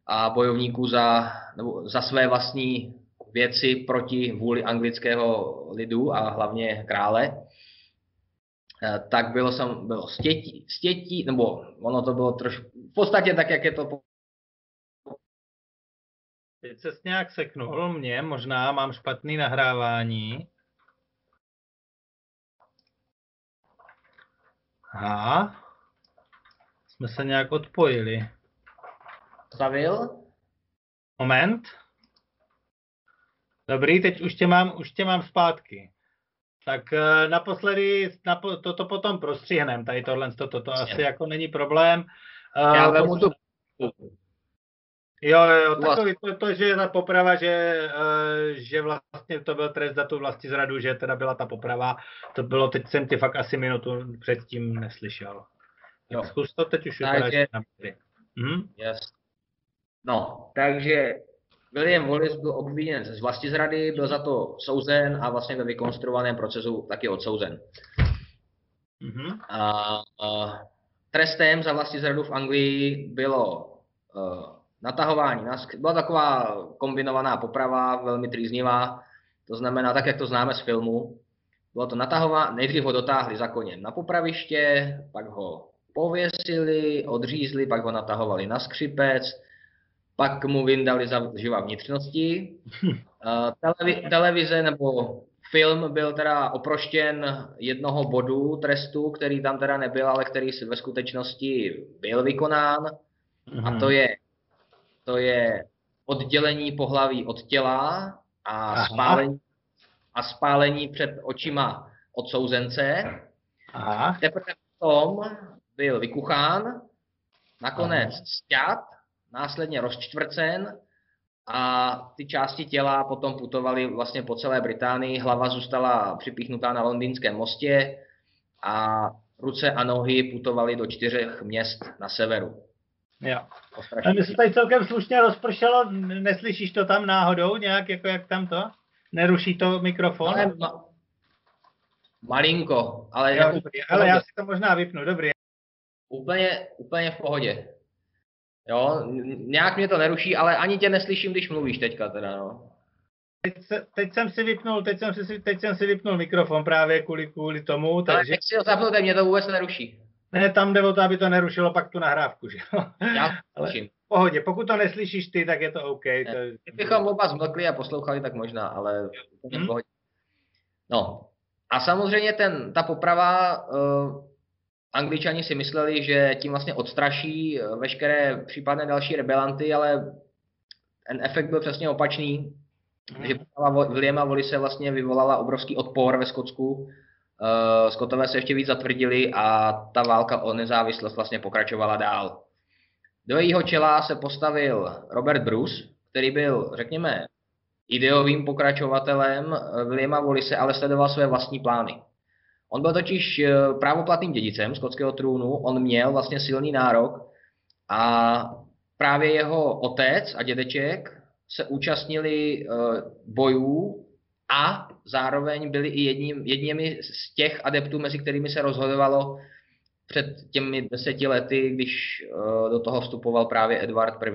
a bojovníků za, nebo za své vlastní věci proti vůli anglického lidu a hlavně krále, eh, tak bylo, sam, bylo stětí, stětí, nebo ono to bylo trošku, v podstatě tak, jak je to Teď se nějak seknul mě, možná mám špatný nahrávání. Aha, jsme se nějak odpojili stavil. Moment. Dobrý, teď už tě mám, už tě mám zpátky. Tak uh, naposledy, napo, toto potom prostřihnem, tady tohle, toto, to asi jako není problém. Uh, Já vemu to. Jo, jo, takový to, to, že ta poprava, že, uh, že vlastně to byl trest za tu vlastní zradu, že teda byla ta poprava, to bylo, teď jsem ty fakt asi minutu předtím neslyšel. Jo. Zkus to teď už Takže... Mhm. Yes. No, takže William Wallace byl obviněn z vlastizrady, byl za to souzen a vlastně ve vykonstruovaném procesu taky odsouzen. Mm-hmm. A, a trestem za vlastizradu v Anglii bylo uh, natahování. Byla taková kombinovaná poprava, velmi trýznivá, to znamená tak, jak to známe z filmu. Bylo to natahování, nejdřív ho dotáhli za koněm na popraviště, pak ho pověsili, odřízli, pak ho natahovali na skřipec, pak mu vyndali za živa vnitřnosti. *laughs* Televi- televize nebo film byl teda oproštěn jednoho bodu trestu, který tam teda nebyl, ale který ve skutečnosti byl vykonán. A to je, to je oddělení pohlaví od těla a spálení, a spálení před očima odsouzence. Aha. Teprve potom byl vykuchán, nakonec sťat následně rozčtvrcen a ty části těla potom putovaly vlastně po celé Británii. Hlava zůstala připíchnutá na londýnském mostě a ruce a nohy putovaly do čtyřech měst na severu. Jo. A mi se tady celkem slušně rozpršelo, neslyšíš to tam náhodou nějak, jako jak tam to? Neruší to mikrofon? Ale ma- malinko, ale... Jo, dobrý, ale já si to možná vypnu, dobrý. Úplně, úplně v pohodě. Jo, nějak mě to neruší, ale ani tě neslyším, když mluvíš teďka teda, no. Teď, se, teď jsem si vypnul, teď jsem si, teď jsem si vypnul mikrofon právě kvůli, kvůli tomu, takže... Ale si ho zapnul, mě to vůbec neruší. Ne, tam jde o to, aby to nerušilo pak tu nahrávku, že jo? Já *laughs* Ale pohodě, pokud to neslyšíš ty, tak je to OK. To... Kdybychom oba zmlkli a poslouchali, tak možná, ale hmm. No, a samozřejmě ten, ta poprava, uh, angličani si mysleli, že tím vlastně odstraší eh, veškeré případné další rebelanty, ale ten efekt byl přesně opačný. Hmm. Že Williama Volise vlastně vyvolala obrovský odpor ve Skotsku, Uh, Skotové se ještě víc zatvrdili a ta válka o nezávislost vlastně pokračovala dál. Do jejího čela se postavil Robert Bruce, který byl, řekněme, ideovým pokračovatelem Williama Wallise, ale sledoval své vlastní plány. On byl totiž eh, právoplatným dědicem skotského trůnu, on měl vlastně silný nárok a právě jeho otec a dědeček se účastnili eh, bojů a zároveň byli i jedním, jedněmi z těch adeptů, mezi kterými se rozhodovalo před těmi deseti lety, když uh, do toho vstupoval právě Edward I.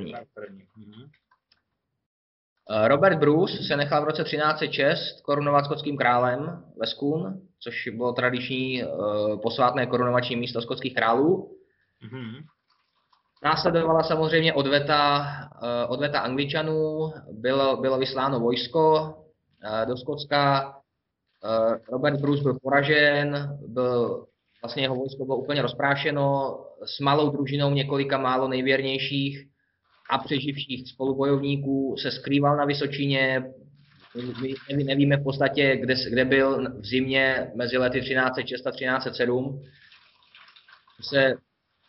Mhm. Eh, Robert Bruce se nechal v roce 1306 korunovat skotským králem Leskun, což bylo tradiční uh, posvátné korunovační místo skotských králů. Mm-hmm. Následovala samozřejmě odveta, uh, odveta Angličanů, bylo, bylo vysláno vojsko, Eh, do Skotska. Eh, Robert Bruce byl poražen, byl, vlastně jeho vojsko bylo úplně rozprášeno s malou družinou několika málo nejvěrnějších a přeživších spolubojovníků se skrýval na Vysočině. My nevíme v podstatě, kde, kde byl v zimě mezi lety 1306 a 1307. Se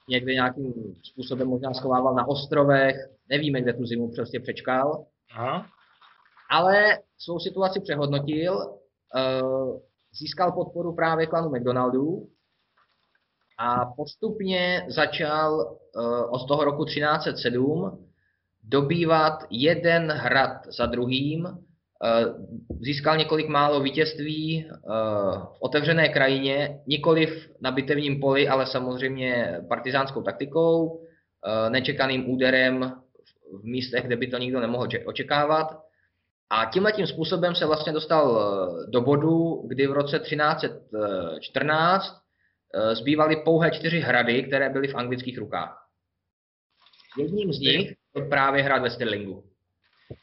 někde nějakým způsobem možná schovával na ostrovech, nevíme, kde tu zimu prostě přečkal. Aha ale svou situaci přehodnotil, eh, získal podporu právě klanu McDonaldů a postupně začal eh, od toho roku 1307 dobývat jeden hrad za druhým, eh, získal několik málo vítězství v otevřené krajině, nikoliv na bitevním poli, ale samozřejmě partizánskou taktikou, nečekaným úderem v místech, kde by to nikdo nemohl očekávat. A tímhle tím způsobem se vlastně dostal eh, do bodu, kdy v roce 1314 eh, zbývaly pouhé čtyři hrady, které byly v anglických rukách. Jedním z nich byl právě hrad ve Stirlingu.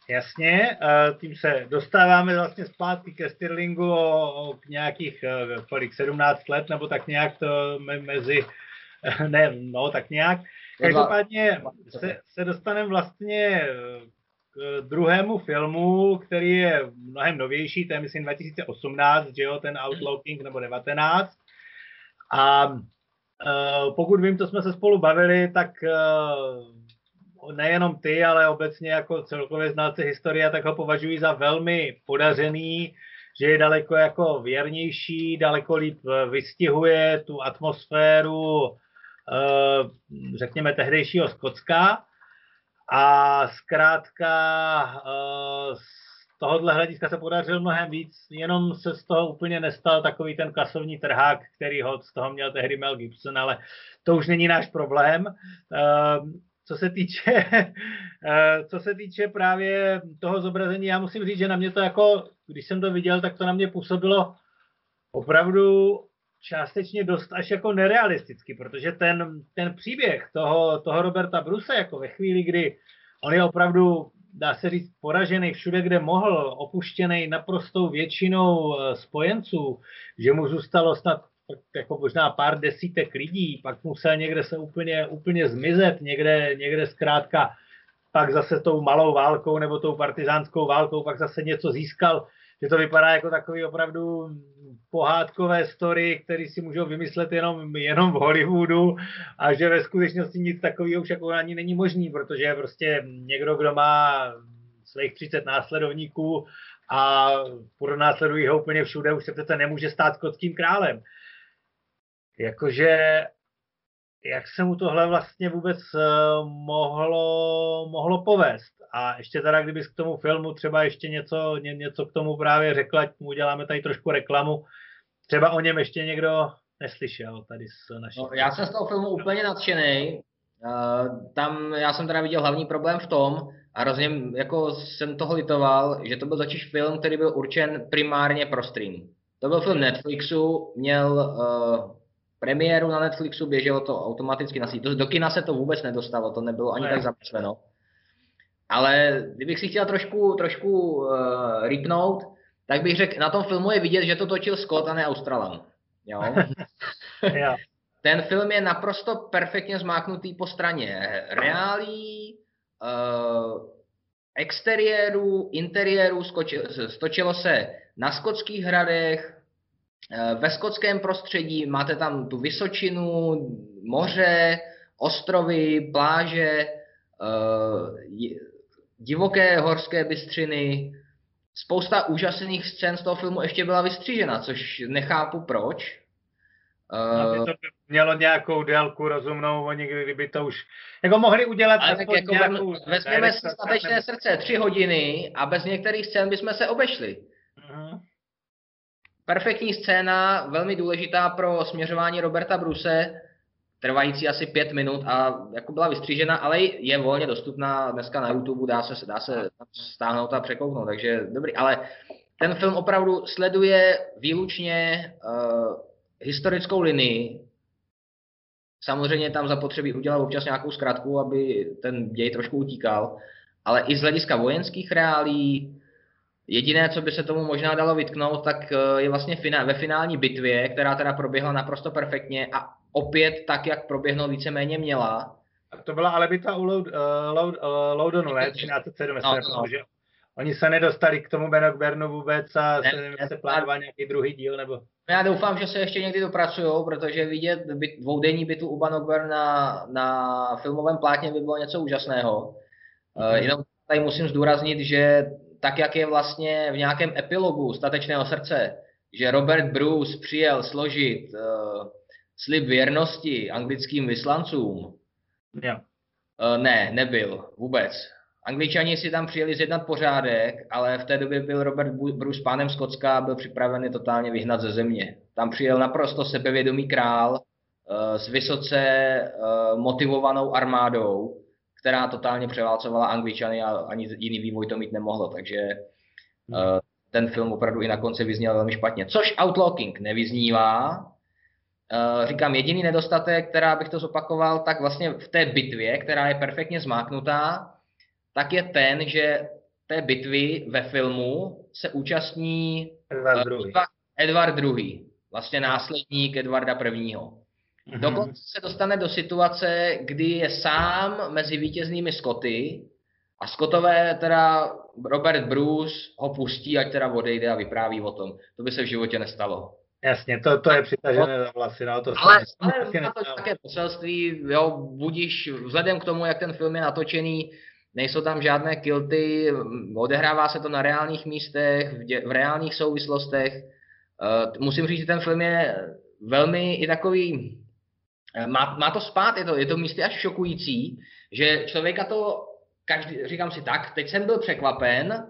Jasně, tím se dostáváme vlastně zpátky ke Stirlingu o, o nějakých eh, kolik, 17 let, nebo tak nějak to mezi, *laughs* ne, no tak nějak. Každopádně se, se dostaneme vlastně druhému filmu, který je mnohem novější, to je myslím 2018, že jo, ten Outlaw King nebo 19. A uh, pokud vím, to jsme se spolu bavili, tak uh, nejenom ty, ale obecně jako celkově znalci historie, tak ho považují za velmi podařený, že je daleko jako věrnější, daleko líp vystihuje tu atmosféru, uh, řekněme, tehdejšího Skotska. A zkrátka eh, z tohohle hlediska se podařil mnohem víc, jenom se z toho úplně nestal takový ten kasovní trhák, který ho z toho měl tehdy Mel Gibson, ale to už není náš problém. Eh, co se týče, *laughs* eh, co se týče právě toho zobrazení, já musím říct, že na mě to jako, když jsem to viděl, tak to na mě působilo opravdu částečně dost až jako nerealisticky, protože ten, ten příběh toho, toho Roberta Bruse, jako ve chvíli, kdy on je opravdu, dá se říct, poražený všude, kde mohl, opuštěný naprostou většinou eh, spojenců, že mu zůstalo snad jako možná pár desítek lidí, pak musel někde se úplně, úplně zmizet, někde, někde zkrátka pak zase tou malou válkou nebo tou partizánskou válkou pak zase něco získal, že to vypadá jako takový opravdu pohádkové story, které si můžou vymyslet jenom, jenom v Hollywoodu a že ve skutečnosti nic takového už jako ani není možný, protože prostě někdo, kdo má svých 30 následovníků a pronásledují ho úplně všude, už se přece nemůže stát skotským králem. Jakože jak se mu tohle vlastně vůbec eh, mohlo, mohlo povést. A ještě teda, kdybys k tomu filmu třeba ještě něco, ně, něco k tomu právě řekla, mu uděláme tady trošku reklamu, třeba o něm ještě někdo neslyšel tady s naší. No, já jsem z toho filmu úplně nadšený. Uh, tam já jsem teda viděl hlavní problém v tom, a hrozně jako jsem toho litoval, že to byl totiž film, který byl určen primárně pro stream. To byl film Netflixu, měl uh, premiéru na Netflixu, běželo to automaticky na síť. Do, do kina se to vůbec nedostalo, to nebylo ani ne. tak zamýšleno. Ale kdybych si chtěl trošku, trošku uh, rýpnout, tak bych řekl, na tom filmu je vidět, že to točil Scott a ne Australan. Jo? *laughs* *laughs* Ten film je naprosto perfektně zmáknutý po straně reálí, uh, exteriéru, interiéru, stočilo se na skotských hradech, eh, ve skotském prostředí, máte tam tu Vysočinu, moře, ostrovy, pláže, divoké horské bystřiny, spousta úžasných scén z toho filmu ještě byla vystřížena, což nechápu proč. Aby to mělo nějakou délku rozumnou, oni kdyby to už jako mohli udělat Ale tak jako nějakou... Vezměme si statečné nebo... srdce tři hodiny a bez některých scén bychom se obešli. Uh-huh. Perfektní scéna, velmi důležitá pro směřování Roberta Bruse, trvající asi pět minut a jako byla vystřížena, ale je volně dostupná dneska na YouTube, dá se, dá se stáhnout a překouknout, takže dobrý, ale ten film opravdu sleduje výlučně uh, historickou linii. Samozřejmě tam zapotřebí udělat občas nějakou zkratku, aby ten děj trošku utíkal, ale i z hlediska vojenských reálí, Jediné, co by se tomu možná dalo vytknout, tak eh, je vlastně ve finální bitvě, která teda proběhla naprosto perfektně a opět tak, jak proběhnout víceméně měla. A to byla ale bitva u Loud, uh, Loud, uh, Loudonu, ne? 1307, no, no. že oni se nedostali k tomu Bernu vůbec a ne, se, nevím, se plánoval nějaký druhý díl, nebo... Já doufám, že se ještě někdy dopracují, protože vidět byt, dvoudenní bitu u Banokber na, na filmovém plátně by bylo něco úžasného. Mm-hmm. Uh, jenom tady musím zdůraznit, že tak, jak je vlastně v nějakém epilogu Statečného srdce, že Robert Bruce přijel složit uh, slib věrnosti anglickým vyslancům. Yeah. Uh, ne, nebyl vůbec. Angličani si tam přijeli zjednat pořádek, ale v té době byl Robert Bruce pánem Skotska a byl připravený totálně vyhnat ze země. Tam přijel naprosto sebevědomý král uh, s vysoce uh, motivovanou armádou, která totálně převálcovala Angličany a ani jiný vývoj to mít nemohlo, takže uh, ten film opravdu i na konci vyzněl velmi špatně. Což Outlooking nevyznívá. Uh, říkám, jediný nedostatek, která bych to zopakoval, tak vlastně v té bitvě, která je perfektně zmáknutá, tak je ten, že té bitvy ve filmu se účastní Edward II. Edward II, vlastně následník Edvarda I. Mm-hmm. Dokonce se dostane do situace, kdy je sám mezi vítěznými Skoty a Skotové teda Robert Bruce ho pustí, ať teda odejde a vypráví o tom. To by se v životě nestalo. Jasně, to, to je přitažené za vlasy, no, to ale, ale má to také poselství, jo, budíš, vzhledem k tomu, jak ten film je natočený, nejsou tam žádné kilty, odehrává se to na reálných místech, v, dě, v reálných souvislostech. Uh, musím říct, že ten film je velmi i takový Eh, má, má to spát, je to, je to místy až šokující, že člověka to, každý, říkám si tak, teď jsem byl překvapen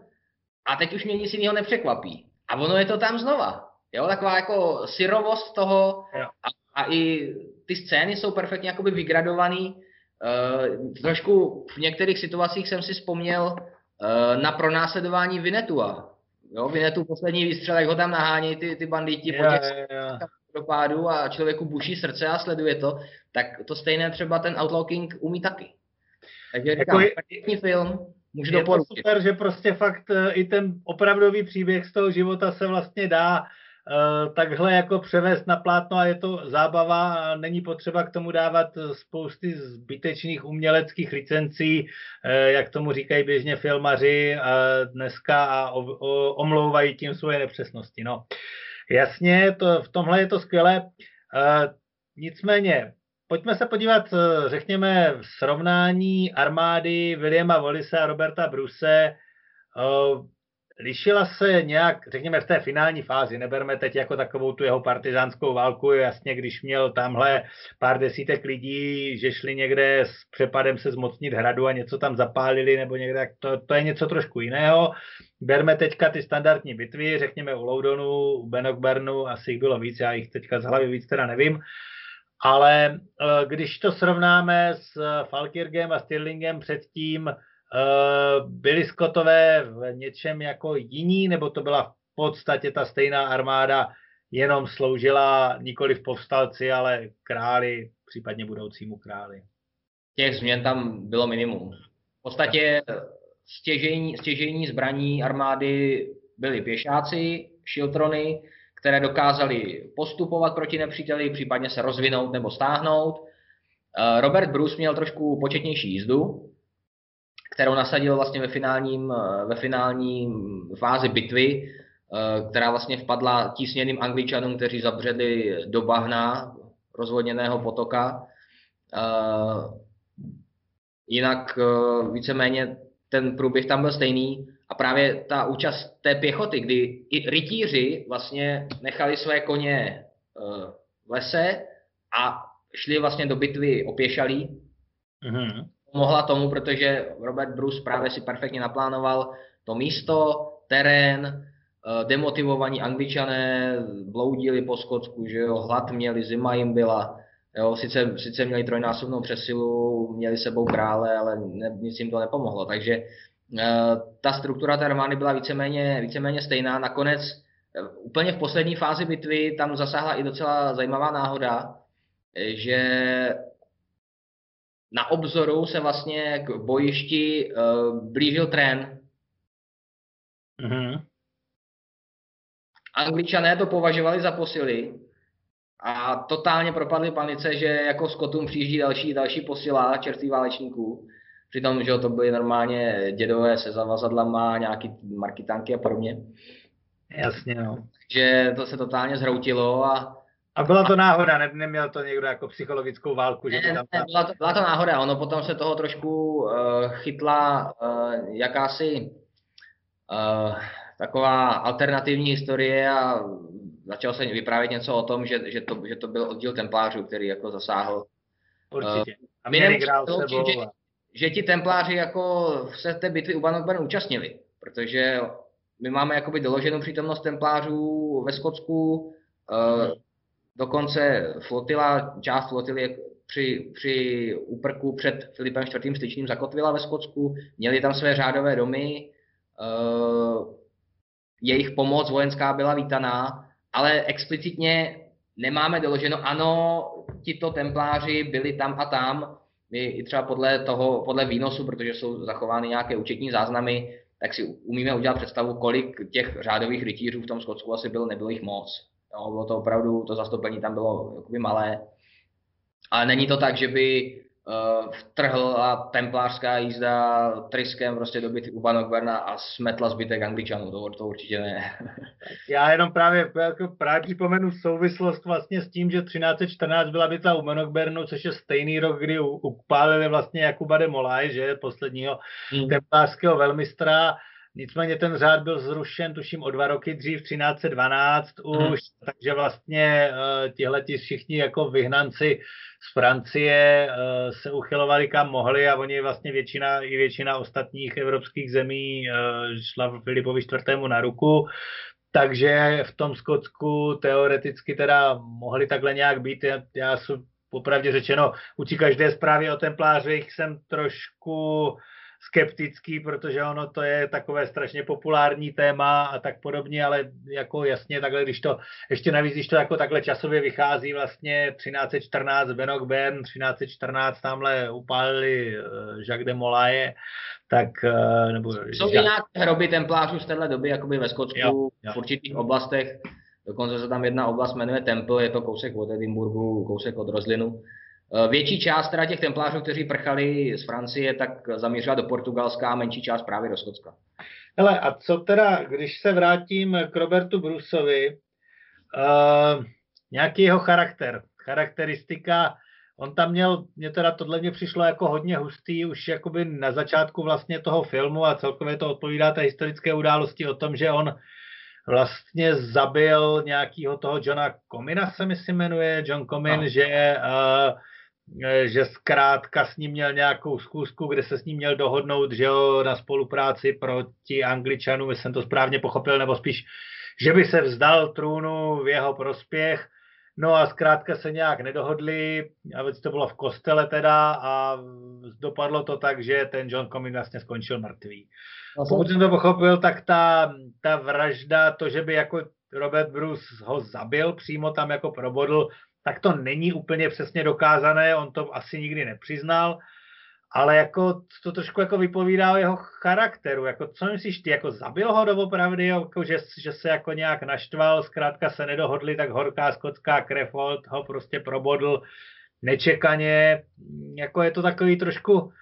a teď už mě nic jiného nepřekvapí. A ono je to tam znova. Jo, taková jako syrovost toho a, a i ty scény jsou perfektně jakoby vygradovaný. Uh, trošku v některých situacích jsem si vzpomněl uh, na pronásledování Vinetua. Jo, Vinetu poslední výstřel, jak ho tam nahánějí ty, ty banditi po těch yeah, yeah pádu a člověku buší srdce a sleduje to, tak to stejné třeba ten Outlooking umí taky. Takže říkám, jako je, film, můžu je doporučit. to super, že prostě fakt eh, i ten opravdový příběh z toho života se vlastně dá takhle jako převést na plátno a je to zábava a není potřeba k tomu dávat spousty zbytečných uměleckých licencí, uh, jak tomu říkají běžně filmaři dneska a omlouvají tím svoje nepřesnosti. No. Jasně, to, v tomhle je to skvělé. Uh, nicméně, pojďme se podívat, řekněme, v srovnání armády Williama Wallise a Roberta Bruse. Lišila se nějak, řekněme, v té finální fázi, neberme teď jako takovou tu jeho partizánskou válku, jasně, když měl tamhle pár desítek lidí, že šli někde s přepadem se zmocnit hradu a něco tam zapálili, nebo někde, to, to je něco trošku jiného. Berme teďka ty standardní bitvy, řekněme u Loudonu, u Benokbernu, asi jich bylo víc, já jich teďka z hlavy víc teda nevím, ale eh, když to srovnáme s Falkirgem a Stirlingem předtím, Eh, byli Skotové v něčem jako jiní, nebo to byla v podstatě ta stejná armáda, jenom sloužila nikoli v povstalci, ale králi, případně budoucímu králi. Těch změn tam bylo minimum. V podstatě stěžení, stěžení zbraní armády byly pěšáci, šiltrony, které dokázali postupovat proti nepříteli, případně se rozvinout nebo stáhnout. Eh, Robert Bruce měl trošku početnější jízdu, kterou nasadil vlastně ve finálním, eh, ve finálním fázi bitvy, eh, která vlastně vpadla tísněným angličanům, kteří zabředli do bahna rozvodněného potoka. Jinak víceméně ten průběh tam byl stejný a právě ta účast té pěchoty, kdy i rytíři vlastně nechali své koně v lese a šli vlastně do bitvy opěšalí. Mm-hmm. Mohla tomu, protože Robert Bruce právě si perfektně naplánoval to místo, terén, eh, demotivovaní angličané bloudili po Skotsku, že jo, hlad měli, zima jim byla, jo, sice, sice měli trojnásobnou přesilu, měli sebou krále, ale ne, nic jim to nepomohlo, takže uh, ta struktura té armády byla víceméně, víceméně stejná, nakonec uh, úplně v poslední fázi bitvy tam zasáhla i docela zajímavá náhoda, že na obzoru se vlastně k bojišti uh, blížil trén. Mm-hmm. Angličané to považovali za posily a totálně propadli panice, že jako Skotům přijíždí další, další posila čerstvých válečníků. Přitom, že to byly normálně dědové se zavazadlama, nějaký marky tanky a podobně. Jasně, no. Takže to se totálně zhroutilo a a byla to náhoda, ne, neměl to někdo jako psychologickou válku? Že ne, tam... ne, byla, to, byla to náhoda, ono potom se toho trošku uh, chytla uh, jakási uh, taková alternativní historie a začal se vyprávět něco o tom, že, že, to, že to byl oddíl templářů, který jako zasáhl. Určitě. A měli grál sebou. Že, že ti templáři jako se té bitvy u Bannockburn účastnili, protože my máme jakoby doloženou přítomnost templářů ve Skotsku, uh, Dokonce flotila, část flotily při, při úprku před Filipem IV. styčným zakotvila ve Skotsku, měli tam své řádové domy, uh, jejich pomoc vojenská byla vítaná, ale explicitně nemáme doloženo, ano, tito templáři byli tam a tam, my i třeba podle toho, podle výnosu, protože jsou zachovány nějaké účetní záznamy, tak si umíme udělat představu, kolik těch řádových rytířů v tom Skotsku asi bylo, nebylo jich moc. Jo, bylo to opravdu, to zastoupení tam bylo jakoby malé. Ale není to tak, že by uh, vtrhla templářská jízda tryskem prostě do bitvy u Bannockburna a smetla zbytek Angličanů, to, to určitě ne. *laughs* Já jenom právě, jako právě připomenu souvislost vlastně s tím, že 1314 byla bitva u Bannockburnu, což je stejný rok, kdy upálili vlastně Jakuba de Molay, že posledního hmm. templářského velmistra Nicméně ten řád byl zrušen, tuším, o dva roky dřív, 1312 už, hmm. takže vlastně uh, tihleti všichni jako vyhnanci z Francie uh, se uchylovali kam mohli a oni vlastně většina, i většina ostatních evropských zemí uh, šla Filipovi IV. na ruku. Takže v tom Skotsku teoreticky teda mohli takhle nějak být. Já, já jsem popravdě řečeno, učí každé zprávy o templářích jsem trošku skeptický, protože ono to je takové strašně populární téma a tak podobně, ale jako jasně takhle, když to, ještě navíc, když to jako takhle časově vychází vlastně 1314 Benok Ben, 1314 tamhle upálili eh, Jacques de Molaye, tak eh, nebo... Jsou i nějaké hroby templářů z téhle doby, jakoby ve Skotsku, jo, jo. v určitých oblastech, dokonce se tam jedna oblast jmenuje Temple, je to kousek od Edinburgu, kousek od Rozlinu, větší část teda těch templářů, kteří prchali z Francie, tak zamířila do Portugalska a menší část právě do Skotska. Hele, a co teda, když se vrátím k Robertu Brusovi, uh, nějaký jeho charakter, charakteristika, on tam měl, mě teda tohle mě přišlo jako hodně hustý už jakoby na začátku vlastně toho filmu a celkově to odpovídá té historické události o tom, že on vlastně zabil nějakého toho Johna Comina se mi si jmenuje, John Comin, no. že uh, Eh, že zkrátka s ním měl nějakou zkusku, kde se s ním měl dohodnout, že jo, na spolupráci proti Angličanům, jsem to správně pochopil, nebo spíš, že by se vzdal trůnu v jeho prospěch. No a zkrátka se nějak nedohodli, a to bylo v kostele teda a dopadlo to tak, že ten John Comyn vlastně skončil mrtvý. Pokud jsem to pochopil, tak ta, ta vražda, to, že by jako Robert Bruce ho zabil, přímo tam jako probodl, tak to není úplně přesně dokázané, on to asi nikdy nepřiznal, ale jako to trošku jako vypovídá o jeho charakteru, jako co myslíš ty, jako zabil ho doopravdy, jako že, že se jako nějak naštval, zkrátka se nedohodli, tak horká skotská krev ho prostě probodl nečekaně, jako je to takový trošku,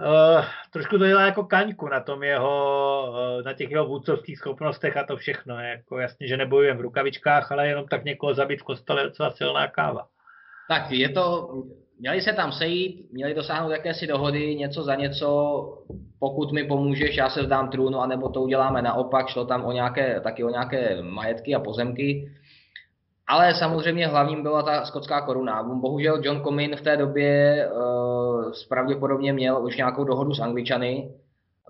Uh, trošku to dělá jako kaňku na tom jeho, uh, na těch jeho vůdcovských schopnostech a to všechno. Jako jasně, že nebojujeme v rukavičkách, ale jenom tak někoho zabít v kostele je docela silná káva. Tak je to, měli se tam sejít, měli dosáhnout jakési dohody, něco za něco, pokud mi pomůžeš, já se vzdám trůnu, anebo to uděláme naopak, šlo tam o nějaké, taky o nějaké majetky a pozemky. Ale samozřejmě hlavním byla ta skotská koruna. Bohužel John Comyn v té době uh, pravděpodobně měl už nějakou dohodu s Angličany.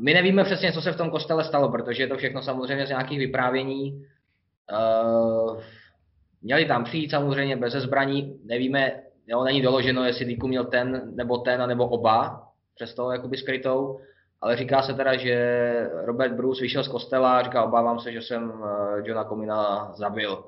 My nevíme přesně, co se v tom kostele stalo, protože je to všechno samozřejmě z nějakých vyprávění. Uh, měli tam přijít samozřejmě bez zbraní, nevíme, jo, není doloženo, jestli Díku měl ten nebo ten, nebo oba, přesto jakoby skrytou, ale říká se teda, že Robert Bruce vyšel z kostela a říká, obávám se, že jsem eh, Johna Comina zabil.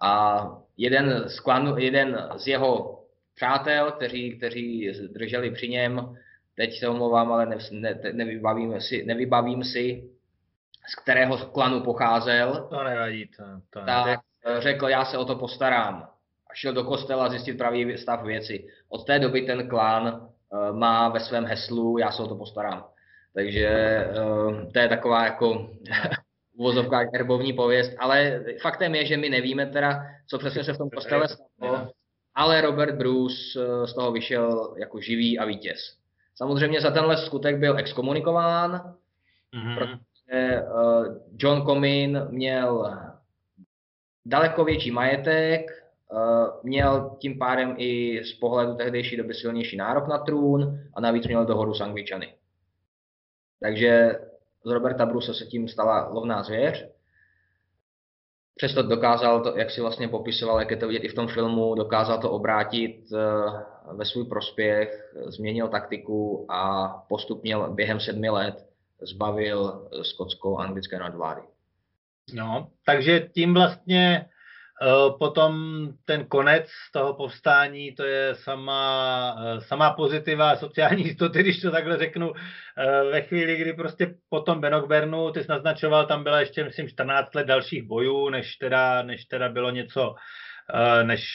A jeden z, klanu, jeden z jeho přátel, kteří, kteří drželi při něm, teď se omlouvám, ale ne, ne, nevybavím, si, nevybavím si, z kterého klanu pocházel. To nevadí, to, to tak řekl, já se o to postarám. A šel do kostela zjistit pravý stav věci. Od té doby ten klán uh, má ve svém heslu, já se o to postarám. Takže uh, to je taková jako uvozovkách herbovní pověst, ale faktem je, že my nevíme teda, co přesně se v tom kostele stalo, ale Robert Bruce eh, z toho vyšel jako živý a vítěz. Samozřejmě za tenhle skutek byl exkomunikován, mm-hmm. protože uh, John Comyn měl daleko větší majetek, uh, měl tím pádem i z pohledu tehdejší doby silnější nárok na trůn a navíc měl dohodu s Angličany. Takže z Roberta Bruce se tím stala lovná zvěř. Přesto dokázal to, jak si vlastně popisoval, jak je to vidět i v tom filmu, dokázal to obrátit eh, ve svůj prospěch, změnil taktiku a postupně během sedmi let zbavil skotsko-anglické nadvlády. No, takže tím vlastně potom ten konec toho povstání, to je sama, eh, sama pozitiva sociální jistoty, když to takhle řeknu, eh, ve chvíli, kdy prostě po tom Benokbernu, ty jsi naznačoval, tam byla ještě, myslím, 14 let dalších bojů, než teda, než teda bylo něco, než,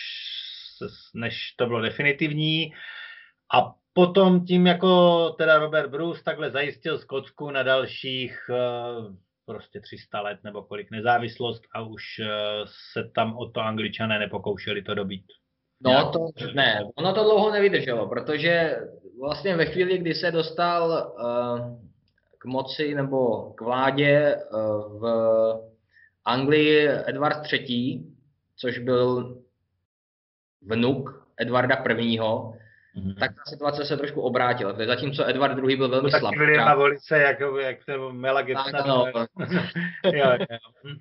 než to bylo definitivní. A potom tím, jako teda Robert Bruce takhle zajistil Skotsku na dalších prostě 300 let nebo kolik nezávislost a už eh, se tam o to angličané nepokoušeli to dobít. No to ne, ono to dlouho nevydrželo, protože vlastně ve chvíli, kdy se dostal uh, k moci nebo k vládě uh, v Anglii Edward III., což byl vnuk Edvarda I., mm-hmm. tak ta situace se trošku obrátila. To je zatímco Edward II. byl velmi slabý. Tak na volice, jako, jak to Mela Gibson. No. *laughs* jo, jo. Hm.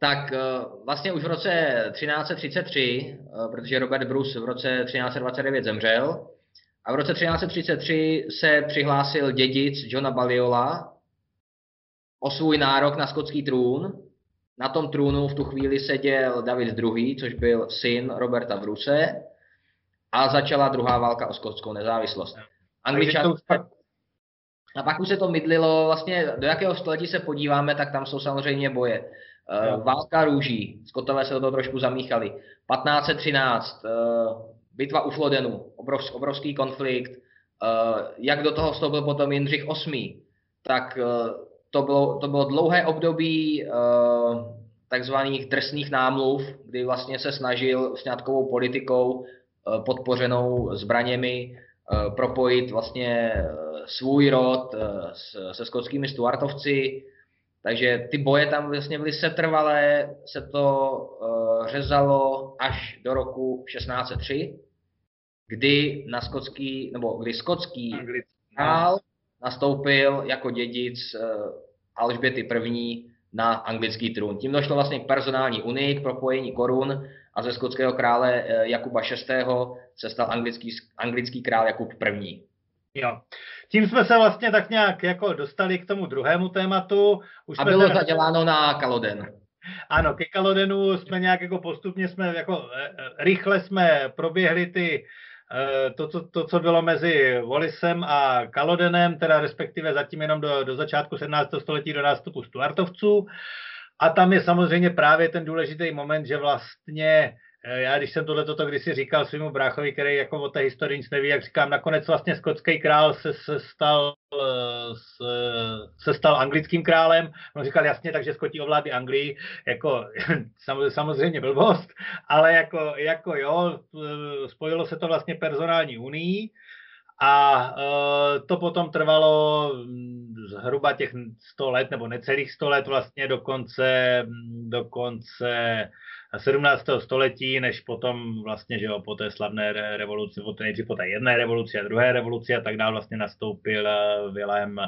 Tak eh, vlastně už v roce 1333, eh, protože Robert Bruce v roce 1329 zemřel, a v roce 1333 se přihlásil dědic Johna Baliola o svůj nárok na skotský trůn. Na tom trůnu v tu chvíli seděl David II., což byl syn Roberta Bruce a začala druhá válka o skotskou nezávislost. Angličan... A pak už se to mydlilo, vlastně do jakého století se podíváme, tak tam jsou samozřejmě boje. Uh, válka růží, Skotové se do toho trošku zamíchali. 1513, uh, eh, bitva u Flodenu, obrov, obrovský konflikt. Uh, jak do toho vstoupil potom Jindřich VIII, tak to, bylo, to bylo dlouhé období takzvaných drsných námluv, kdy vlastně se snažil s nějakou politikou Eh, podpořenou zbraněmi eh, propojit vlastně eh, svůj rod se skotskými stuartovci, takže ty boje tam vlastně byly setrvalé, se to řezalo až do roku 1603, kdy na skotský, nebo kdy skotský král nastoupil jako dědic Alžběty I. na anglický trůn. Tím došlo vlastně k personální unii, k propojení korun a ze skotského krále eh, Jakuba VI. se stal anglický, anglický král Jakub I. Jo. Tím jsme se vlastně tak nějak jako dostali k tomu druhému tématu. Už a bylo se... zaděláno na Kaloden. Ano, ke Kalodenu jsme nějak jako postupně jsme jako eh, eh, rychle jsme proběhli ty to, to, to, co bylo mezi Wallisem a Kalodenem, teda respektive zatím jenom do, do začátku 17. století do nástupu Stuartovců. A tam je samozřejmě právě ten důležitý moment, že vlastně eh, já když jsem tohle toto kdysi říkal svýmu bráchovi, který jako o té historii nic neví, jak říkám, nakonec vlastně skotský král se, se, stal, eh, se, se stal anglickým králem. On říkal jasně, takže Skoti ovládli Anglii, jako *laughs* samozřejmě blbost, ale jako, jako jo, eh, spojilo se to vlastně personální unii. A uh, to potom trvalo mm, zhruba těch 100 let, nebo necelých 100 let vlastně do konce, mm, do konce 17. století, než potom vlastně, že jo, po té slavné revoluci, po té, nejdřív po té jedné revoluci a druhé revoluci a tak dále vlastně nastoupil uh, Vilém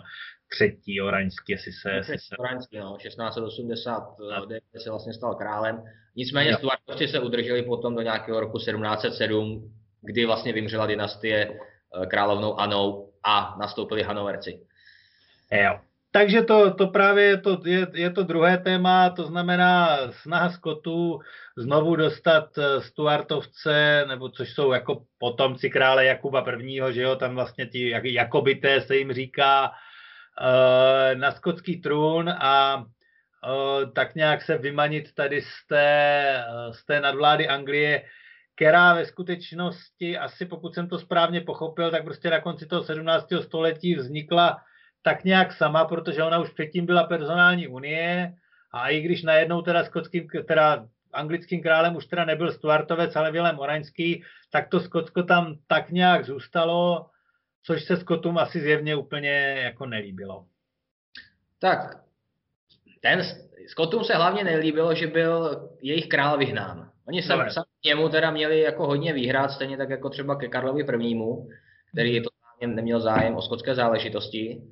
třetí Oraňský, jestli se... Jestli se... Oraňský, no, 1689 se vlastně stal králem. Nicméně Stuartovci se udrželi potom do nějakého roku 1707, kdy vlastně vymřela dynastie královnou Anou a nastoupili Hanoverci. Jo. Takže to, to právě je to, je, je to druhé téma, to znamená snaha Skotů znovu dostat eh, Stuartovce, nebo což jsou jako potomci krále Jakuba I., že jo, tam vlastně ti jak, Jakobité se jim říká, uh, na skotský trůn a tak nějak se vymanit tady z té, z té nadvlády Anglie, která ve skutečnosti, asi pokud jsem to správně pochopil, tak prostě na konci toho 17. století vznikla tak nějak sama, protože ona už předtím byla personální unie a i když najednou teda skotským, teda anglickým králem už teda nebyl Stuartovec, ale Vilém Oraňský, tak to Skotsko tam tak nějak zůstalo, což se Skotům asi zjevně úplně jako nelíbilo. Tak, ten Skotům se hlavně nelíbilo, že byl jejich král vyhnán. Oni sami, sami němu teda měli jako hodně výhrad, stejně tak jako třeba ke Karlovi prvnímu, který to neměl zájem o skotské záležitosti.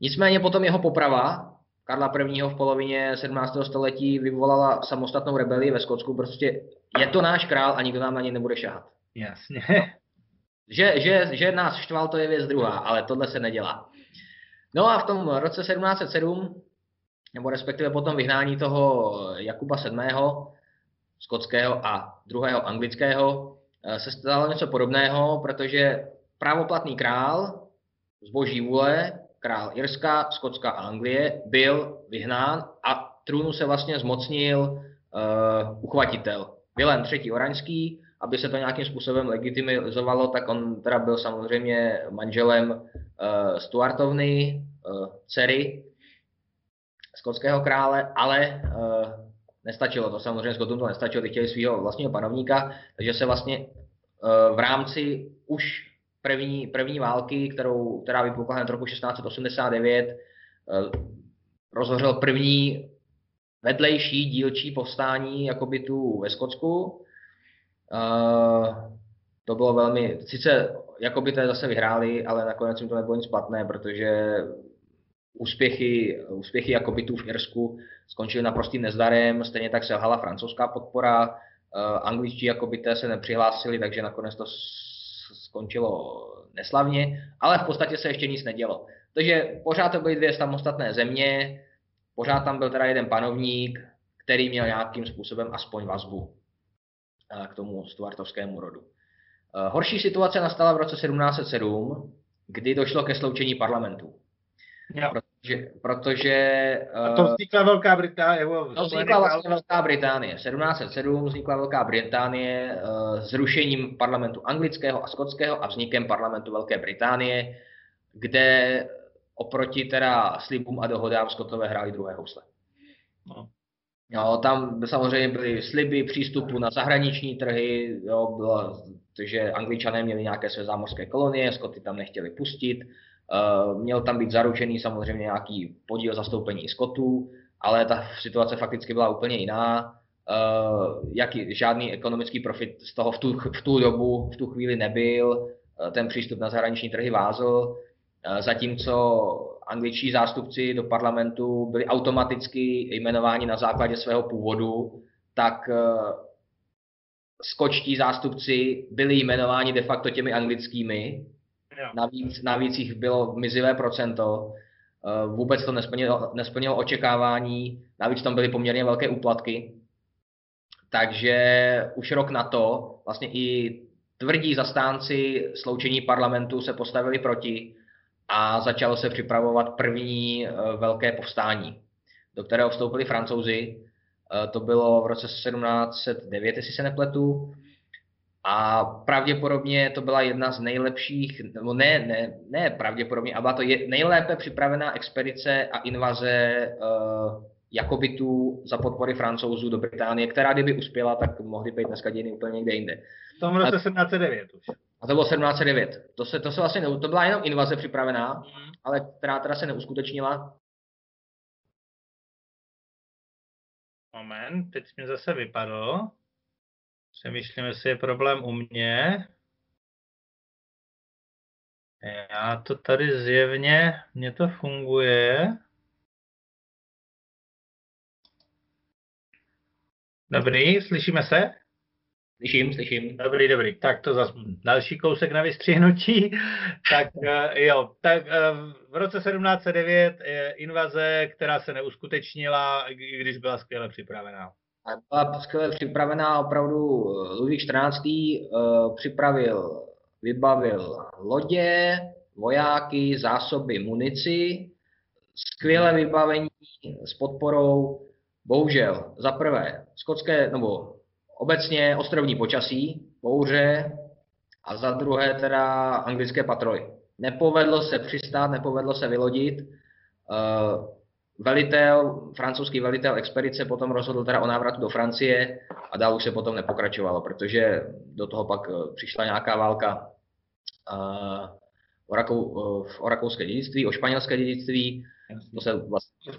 Nicméně potom jeho poprava Karla I. v polovině 17. století vyvolala samostatnou rebelii ve Skotsku. Prostě je to náš král a nikdo nám na něj nebude šahat. Jasně. Že, že, že nás štval, to je věc druhá, ale tohle se nedělá. No a v tom roce 1707, nebo respektive potom vyhnání toho Jakuba VII., skotského a druhého anglického, eh, se stalo něco podobného, protože právoplatný král z boží vůle, král Irska, Skotska a Anglie, byl vyhnán a trůnu se vlastně zmocnil uh, uchvatitel. Vilém III. Oraňský, aby se to nějakým způsobem legitimizovalo, tak on teda byl samozřejmě manželem uh, Stuartovny, uh, dcery skotského krále, ale uh, Nestačilo to, samozřejmě Skotům to nestačilo, ty chtěli svého vlastního panovníka, takže se vlastně eh, v rámci už první, první války, kterou, která vypukla hned roku 1689, eh, rozhořel první vedlejší dílčí povstání jakoby tu ve Skotsku. Eh, to bylo velmi, sice jakoby to zase vyhráli, ale nakonec jim to nebylo nic platné, protože úspěchy, úspěchy jako bytů v Irsku skončily naprostým nezdarem, stejně tak selhala francouzská podpora, eh, angličtí jakobité se nepřihlásili, takže nakonec to skončilo neslavně, ale v podstatě se ještě nic nedělo. Takže pořád to byly dvě samostatné země, pořád tam byl teda jeden panovník, který měl nějakým způsobem aspoň vazbu eh, k tomu stuartovskému rodu. Eh, horší situace nastala v roce 1707, kdy došlo ke sloučení parlamentů. Jo. Protože, protože a to vznikla Velká Británie. To vznikla vlastně Velká Británie. 1707 vznikla Velká Británie uh, zrušením parlamentu anglického a skotského a vznikem parlamentu Velké Británie, kde oproti teda slibům a dohodám Skotové hráli druhé housle. No. Jo, tam samozřejmě byly sliby přístupu na zahraniční trhy, jo, bylo, takže angličané měli nějaké své zámořské kolonie, Skoty tam nechtěli pustit, Eh, měl tam být zaručený samozřejmě nějaký podíl zastoupení skotů, ale ta situace fakticky byla úplně jiná. Uh, jaký, žádný ekonomický profit z toho v tu, v tu dobu, v tu chvíli nebyl, uh, ten přístup na zahraniční trhy vázl, zatímco angličtí zástupci do parlamentu byli automaticky jmenováni na základě svého původu, tak skočtí zástupci byli jmenováni de facto těmi anglickými. Navíc, navíc jich bylo mizivé procento. Vůbec to nesplnilo, nesplnilo očekávání, navíc tam byly poměrně velké úplatky. Takže už rok na to vlastně i tvrdí zastánci sloučení parlamentu se postavili proti a začalo se připravovat první eh, velké povstání, do kterého vstoupili francouzi. Eh, to bylo v roce 1709, jestli se nepletu. A pravděpodobně to byla jedna z nejlepších, nebo ne, ne, ne pravděpodobně, ale byla to je, nejlépe připravená expedice a invaze uh, Jakobitů za podpory francouzů do Británie, která kdyby uspěla, tak mohly být dneska dějiny úplně někde jinde. V tom roce 1709 už. A to bylo 1709. To, se, to, se vlastně ne, to byla jenom invaze připravená, mm. ale která teda se neuskutečnila. Moment, teď mi zase vypadlo. Přemýšlím, jestli je problém u mě. Já to tady zjevně, mně to funguje. Dobrý, slyšíme se? Slyším, slyším. Dobrý, dobrý. Tak to zase další kousek na vystřihnutí. *laughs* tak uh, jo, tak uh, v roce 1709 je invaze, která se neuskutečnila, i když byla skvěle připravená. Byla skvěle připravená opravdu Ludvík XIV. Uh, připravil, vybavil lodě, vojáky, zásoby, munici, skvělé vybavení s podporou Bohužel, za prvé, skotské, nebo obecně ostrovní počasí, bouře a za druhé teda anglické patroly. Nepovedlo se přistát, nepovedlo se vylodit. Velitel, francouzský velitel expedice potom rozhodl teda o návratu do Francie a dál už se potom nepokračovalo, protože do toho pak eh, přišla nějaká válka uh, o, Rakou, uh, o rakouské dědictví, o španělské dědictví. To se vlastně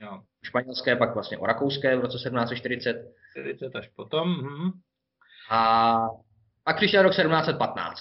Jo. Španělské, pak vlastně o rakouské v roce 1740. 40 až potom. Hm. A pak přišel rok 1715.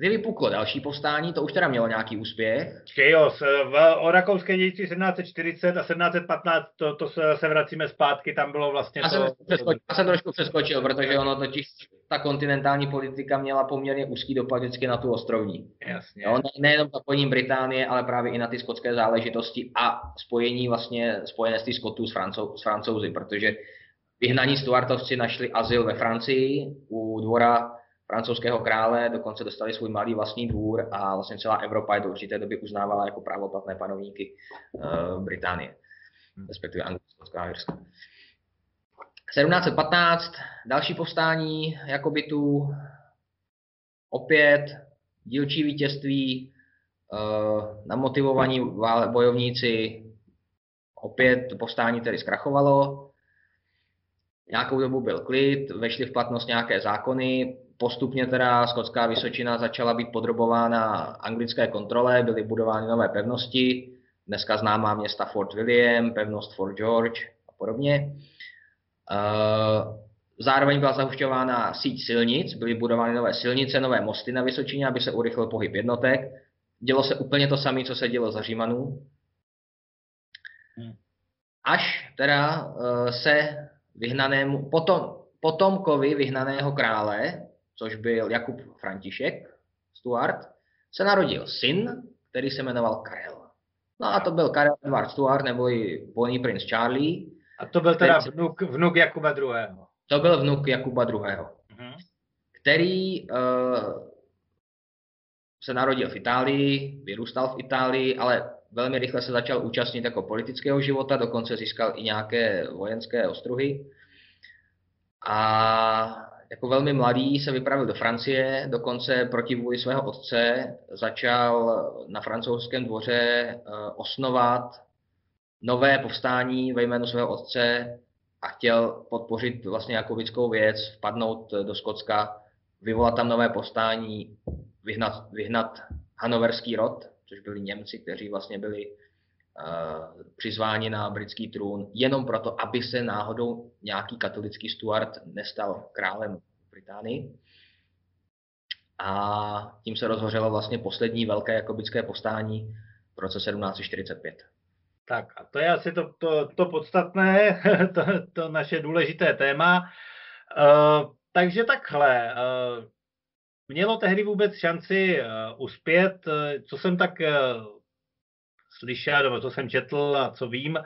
Kdy vypuklo další povstání, to už teda mělo nějaký úspěch. Jo, v, o rakouské děti 1740 a 1715, to, to se, se vracíme zpátky, tam bylo vlastně já to... Jsem přeskočil, já jsem trošku přeskočil, protože ono totiž ta kontinentální politika měla poměrně úzký dopad vždycky na tu ostrovní. Jasně. Jo, ne, nejenom zapojení Británie, ale právě i na ty skotské záležitosti a spojení vlastně spojenectví Skotů s, Francou, s Francouzi, protože vyhnaní Stuartovci našli azyl ve Francii u dvora francouzského krále, dokonce dostali svůj malý vlastní dvůr a vlastně celá Evropa je do určité doby uznávala jako právoplatné panovníky uh, Británie, respektive Anglická a Irska. 1715, další povstání Jakobitů, opět dílčí vítězství, uh, namotivovaní bojovníci, opět povstání tedy zkrachovalo, nějakou dobu byl klid, vešly v platnost nějaké zákony, Postupně teda skotská Vysočina začala být podrobována anglické kontrole, byly budovány nové pevnosti, dneska známá města Fort William, pevnost Fort George a podobně. Eh, zároveň byla zahušťována síť silnic, byly budovány nové silnice, nové mosty na Vysočině, aby se urychlil pohyb jednotek. Dělo se úplně to samé, co se dělo za Římanů. Hmm. Až teda eh, se vyhnanému, potom, potomkovi vyhnaného krále, což byl Jakub František Stuart, se narodil syn, který se jmenoval Karel. No a to byl Karel Edward Stuart, nebo i Bonnie Prince Charlie. A to byl teda vnuk, vnuk Jakuba II. To byl vnuk Jakuba II. Uh-huh. Který uh, se narodil v Itálii, vyrůstal v Itálii, ale velmi rychle se začal účastnit jako politického života, dokonce získal i nějaké vojenské ostruhy. A jako velmi mladý se vypravil do Francie, dokonce proti vůli svého otce začal na francouzském dvoře eh, osnovat nové povstání ve jménu svého otce a chtěl podpořit vlastně jakovickou věc, vpadnout do Skotska, vyvolat tam nové povstání, vyhnat, vyhnat hanoverský rod, což byli Němci, kteří vlastně byli přizváni na britský trůn, jenom proto, aby se náhodou nějaký katolický Stuart nestal králem Británii. A tím se rozhořelo vlastně poslední velké jakobické povstání v roce 1745. Tak a to je asi to, to, to podstatné, *laughs* to, to naše důležité téma. Uh, takže takhle, uh, mělo tehdy vůbec šanci uh, uspět, uh, co jsem tak slyšel, nebo co jsem četl a co vím,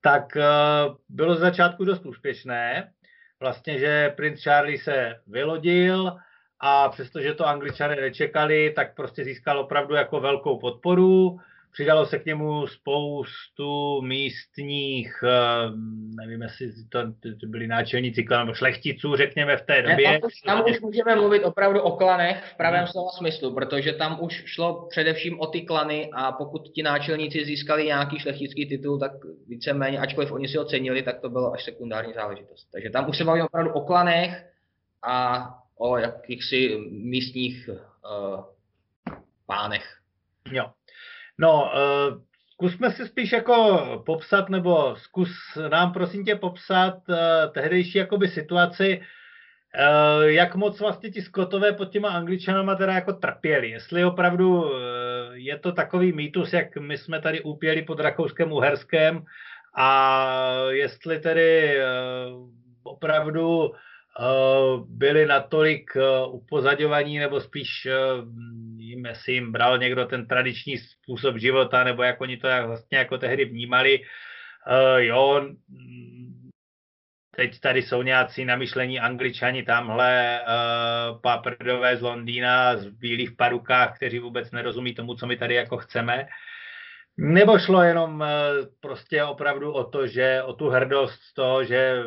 tak uh, bylo z začátku dost úspěšné. Vlastně, že princ Charlie se vylodil a přestože to angličané nečekali, tak prostě získal opravdu jako velkou podporu. Přidalo se k němu spoustu místních, ehm, nevím, jestli to, to byli náčelníci nebo šlechticů, řekněme, v té době. Ne, tam, už, tam už můžeme mluvit opravdu o klanech v pravém hmm. slova smyslu, protože tam už šlo především o ty klany a pokud ti náčelníci získali nějaký šlechtický titul, tak víceméně, ačkoliv oni si ho cenili, tak to bylo až sekundární záležitost. Takže tam už se bavíme opravdu o klanech a o jakýchsi místních uh, pánech. Jo. No, uh, zkusme si spíš jako popsat, nebo zkus nám prosím tě popsat uh, tehdejší jakoby situaci, uh, jak moc vlastně ti skotové pod těma angličanama teda jako trpěli. Jestli opravdu uh, je to takový mýtus, jak my jsme tady úpěli pod Rakouskem Uherskem a jestli tedy uh, opravdu byli natolik eh, upozaďovaní, nebo spíš eh, jim, jestli jim bral někdo ten tradiční způsob života, nebo jak oni to vlastně jako tehdy vnímali. Jo, teď tady jsou nějací namyšlení angličani tamhle, paprdové z Londýna, z bílých parukách, kteří vůbec nerozumí tomu, co my tady jako chceme. Nebo šlo jenom uh, prostě opravdu o to, že o tu hrdost z toho, že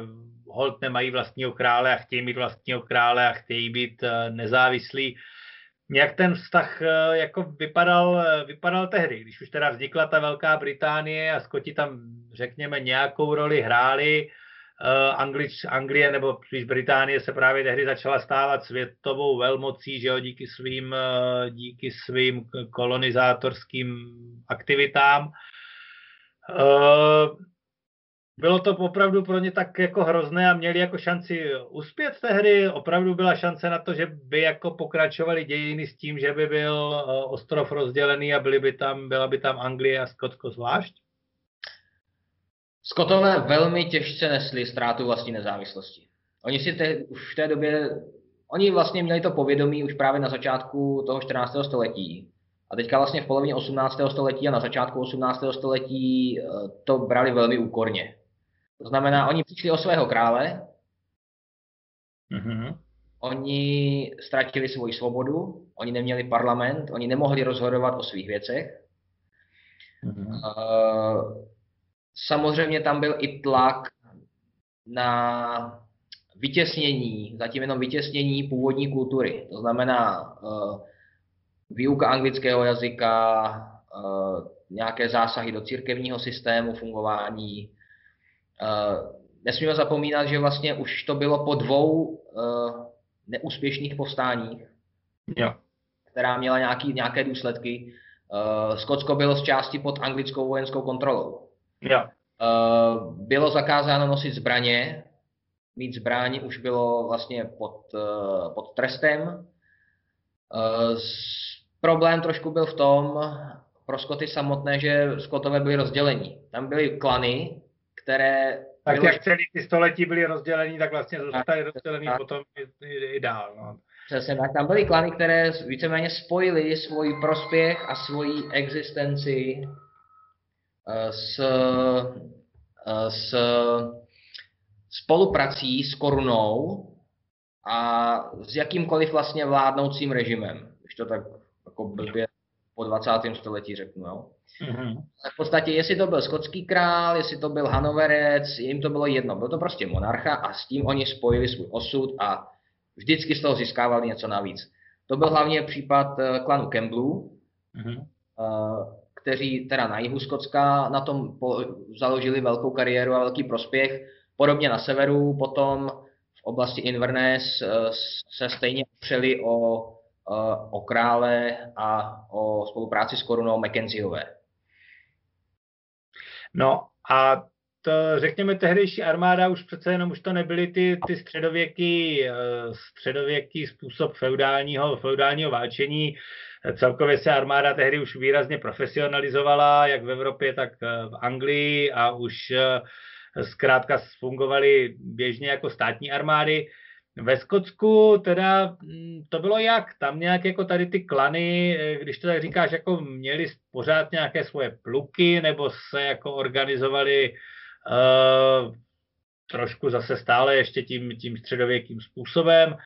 hold nemají vlastního krále a chtějí mít vlastního krále a chtějí být eh, nezávislí. Jak ten vztah eh, jako vypadal, eh, vypadal tehdy, když už teda vznikla ta Velká Británie a Skoti tam, řekněme, nějakou roli hráli, Anglič, Anglie nebo spíš Británie se právě tehdy začala stávat světovou velmocí, že jo, díky svým, díky svým kolonizátorským aktivitám bylo to opravdu pro ně tak jako hrozné a měli jako šanci uspět tehdy. Opravdu byla šance na to, že by jako pokračovali dějiny s tím, že by byl eh, ostrov rozdělený a byly by tam, byla by tam Anglie a Skotsko zvlášť? Skotové velmi těžce nesli ztrátu vlastní nezávislosti. Oni si te, už v té době, oni vlastně měli to povědomí už právě na začátku toho 14. století. A teďka vlastně v polovině 18. století a na začátku 18. století eh, to brali velmi úkorně. To znamená, oni přišli o svého krále, mm-hmm. oni ztratili svoji svobodu, oni neměli parlament, oni nemohli rozhodovat o svých věcech. Mm-hmm. Uh, samozřejmě tam byl i tlak na vytěsnění, zatím jenom vytěsnění původní kultury. To znamená uh, výuka anglického jazyka, uh, nějaké zásahy do církevního systému fungování, Uh, nesmíme zapomínat, že vlastně už to bylo po dvou uh, neúspěšných povstáních, jo. která měla nějaký, nějaké důsledky. Uh, Skotsko bylo z části pod anglickou vojenskou kontrolou. Jo. Uh, bylo zakázáno nosit zbraně, mít zbraň už bylo vlastně pod, uh, pod trestem. Uh, problém trošku byl v tom, pro Skoty samotné, že Skotové byli rozdělení. Tam byly klany, které... Tak bylo... jak celý ty století byly rozdělení, tak vlastně zůstaly rozdělený tak. potom i, i, i dál. No. Přesně tak. Tam byly klany, které víceméně spojily svůj prospěch a svoji existenci s, eh, s spoluprací s korunou a s jakýmkoliv vlastně vládnoucím režimem, když to tak jako blbě po 20. století řeknu. Jo. Mm-hmm. V podstatě, jestli to byl skotský král, jestli to byl Hanoverec, jim to bylo jedno. Byl to prostě monarcha a s tím oni spojili svůj osud a vždycky z toho získávali něco navíc. To byl hlavně případ eh, klanu Campbellů, mm-hmm. Kteří teda na jihu Skotska na tom založili velkou kariéru a velký prospěch. Podobně na severu potom v oblasti Inverness eh, se stejně opřeli o, o krále a o spolupráci s korunou Mackenzieové. No a to, řekněme, tehdejší armáda už přece jenom už to nebyly ty, ty středověký, eh, středověký způsob feudálního, feudálního válčení. Celkově se armáda tehdy už výrazně profesionalizovala, jak v Evropě, tak v Anglii a už zkrátka fungovaly běžně jako státní armády. Ve Skotsku teda mm, to bylo jak? Tam nějak jako tady ty klany, eh, když to tak říkáš, jako měli pořád nějaké svoje pluky, nebo se jako organizovali uh, trošku zase stále ještě tím, tím středověkým způsobem.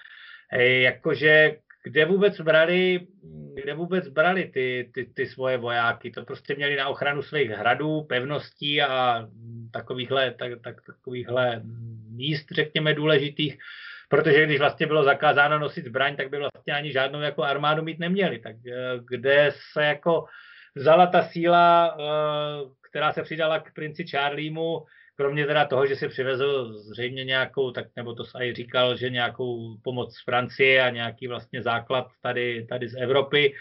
Jakože kde vůbec brali, kde vůbec brali ty, ty, ty svoje vojáky? To prostě měli na ochranu svých hradů, pevností a takovýchhle, tak, tak, takovýchhle míst, řekněme, důležitých protože když vlastně bylo zakázáno nosit zbraň, tak by vlastně ani žádnou jako armádu mít neměli. Tak eh, kde se jako vzala ta síla, eh, která se přidala k princi Charliemu, kromě teda toho, že si přivezl zřejmě nějakou, tak nebo to i říkal, že nějakou pomoc z Francie a nějaký vlastně základ tady, tady z Evropy,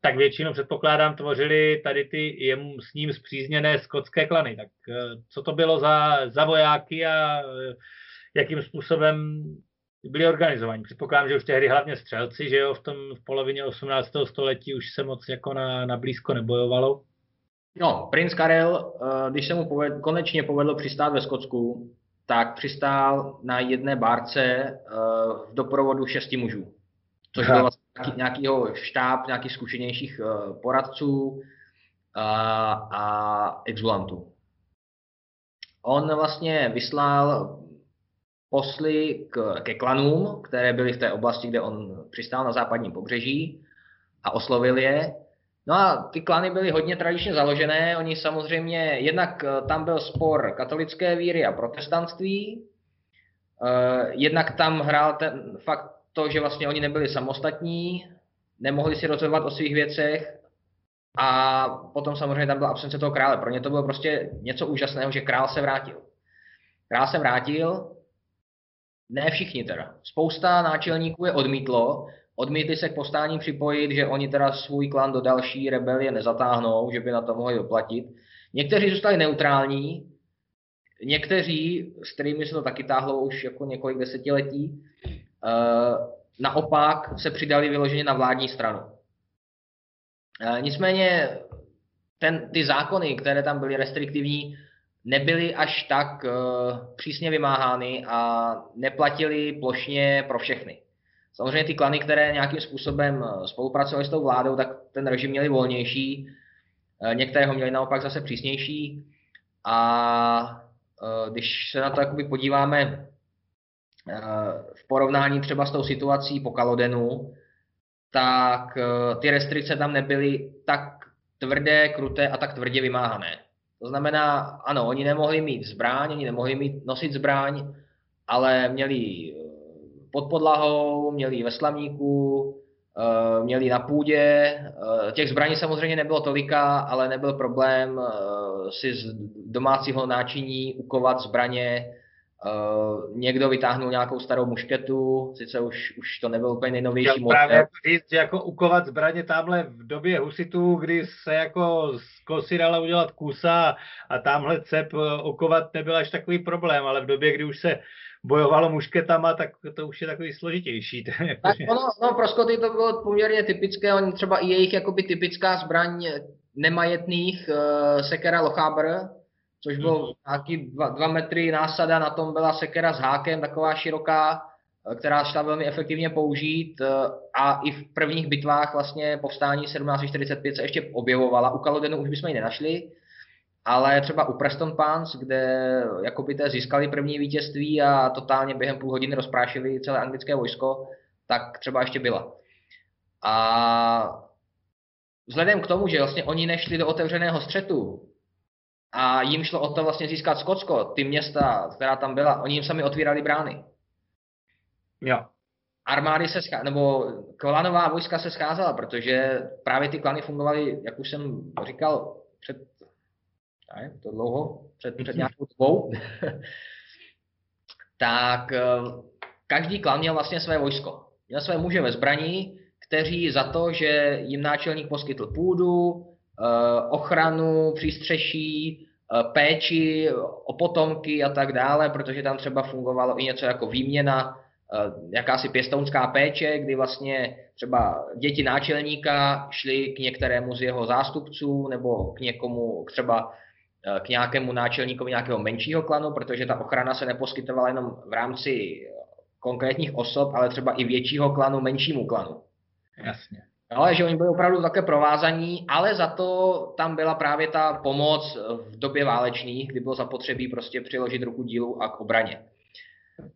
tak většinou předpokládám tvořili tady ty jemu s ním zpřízněné skotské klany. Tak eh, co to bylo za, za vojáky a jakým způsobem byli organizovaní. Předpokládám, že už tehdy hlavně střelci, že jo, v tom v polovině 18. století už se moc jako na, na blízko nebojovalo. No, princ Karel, eh, když se mu poved, konečně povedlo přistát ve Skotsku, tak přistál na jedné bárce eh, v doprovodu šesti mužů, což byl vlastně nějaký, nějakýho štáb, nějakých zkušenějších eh, poradců a, a exulantů. On vlastně vyslal posly k, ke klanům, které byly v té oblasti, kde on přistál na západním pobřeží a oslovil je. No a ty klany byly hodně tradičně založené. Oni samozřejmě, jednak eh, tam byl spor katolické víry a protestantství, eh, jednak tam hrál ten fakt to, že vlastně oni nebyli samostatní, nemohli si rozhodovat o svých věcech a potom samozřejmě tam byla absence toho krále. Pro ně to bylo prostě něco úžasného, že král se vrátil. Král se vrátil ne všichni teda. Spousta náčelníků je odmítlo, odmítli se k povstání připojit, že oni teda svůj klan do další rebelie nezatáhnou, že by na to mohli doplatit. Někteří zůstali neutrální, někteří, s kterými se to taky táhlo už jako několik desetiletí, eh, naopak se přidali vyloženě na vládní stranu. Eh, nicméně ten, ty zákony, které tam byly restriktivní, nebyly až tak uh, přísně vymáhány a neplatily plošně pro všechny. Samozřejmě ty klany, které nějakým způsobem eh, spolupracovaly s tou vládou, tak ten režim měli volnější, uh, některé ho měli naopak zase přísnější a uh, když se na to podíváme v porovnání třeba s tou situací po Kalodenu, tak ty restrikce tam nebyly tak tvrdé, kruté a tak tvrdě vymáhané. To znamená, ano, oni nemohli mít zbraň, oni nemohli mít, nosit zbraň, ale měli eh, pod podlahou, měli ve slamníku, eh, měli na půdě. Eh, těch zbraní samozřejmě nebylo tolika, ale nebyl problém si z domácího náčiní ukovat zbraně někdo vytáhnul nějakou starou mušketu, sice už, už to nebyl úplně nejnovější model. Právě říct, že jako ukovat zbraně tamhle v době husitů, kdy se jako z kosy dala udělat kusa a tamhle cep eh, ukovat nebyl až takový problém, ale v době, kdy už se bojovalo mušketama, tak to už je takový složitější. tak ono, no, pro Skoty to bylo poměrně typické, oni třeba i jejich jakoby typická zbraň nemajetných, uh, sekera Lochabr, což bylo hmm. nějaký dva, dva metry násada, na tom byla sekera s hákem, taková široká, eh, která šla velmi efektivně použít eh, a i v prvních bitvách vlastně povstání 1745 se ještě objevovala. U Kalodenu už bychom ji nenašli, ale třeba u Preston Pans, kde jakoby té získali první vítězství a totálně během půl hodiny rozprášili celé anglické vojsko, tak třeba ještě byla. A vzhledem k tomu, že vlastně oni nešli do otevřeného střetu, a jim šlo o to vlastně získat Skotsko, ty města, která tam byla, oni jim sami otvírali brány. Jo. Armády se schá... nebo klanová vojska se scházela, protože právě ty klany fungovaly, jak už jsem říkal, před, ne, to dlouho, před, před nějakou dobou, *laughs* tak eh, každý klan měl vlastně své vojsko. Měl své muže ve zbraní, kteří za to, že jim náčelník poskytl půdu, Eh, ochranu, přístřeší, eh, péči o potomky a tak dále, protože tam třeba fungovalo i něco jako výměna jakási pěstounská péče, kdy vlastně třeba děti náčelníka šly k některému z jeho zástupců nebo k někomu třeba Eh, k nějakému náčelníkovi nějakého menšího klanu, protože ta ochrana se neposkytovala jenom v rámci konkrétních osob, ale třeba i většího klanu menšímu klanu. Jasně. No, že oni byli opravdu také provázaní, ale za to tam byla právě ta pomoc v době válečných, kdy bylo zapotřebí prostě přiložit ruku dílu a k obraně.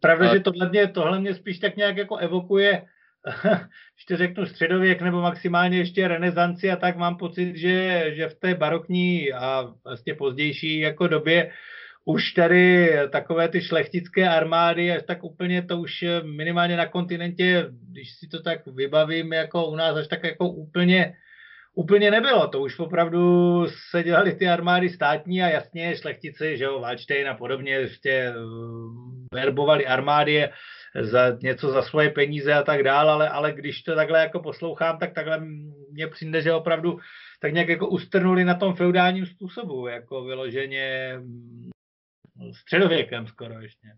Pravda, že tohle mě, tohle mě spíš tak nějak jako evokuje *laughs* ještě řeknu středověk nebo maximálně ještě renesanci a tak mám pocit, že, že v té barokní a vlastně pozdější jako době už tady takové ty šlechtické armády, až tak úplně to už minimálně na kontinentě, když si to tak vybavím, jako u nás až tak jako úplně úplně nebylo. To už opravdu se dělali ty armády státní a jasně šlechtici, že jo, Waldstein a podobně, ještě eh, verbovali armády za něco za svoje peníze a tak dál, ale, ale když to takhle jako poslouchám, tak takhle mně přijde, že opravdu tak nějak jako ustrnuli na tom feudálním způsobu, jako vyloženě mm, středověkem skoro ještě.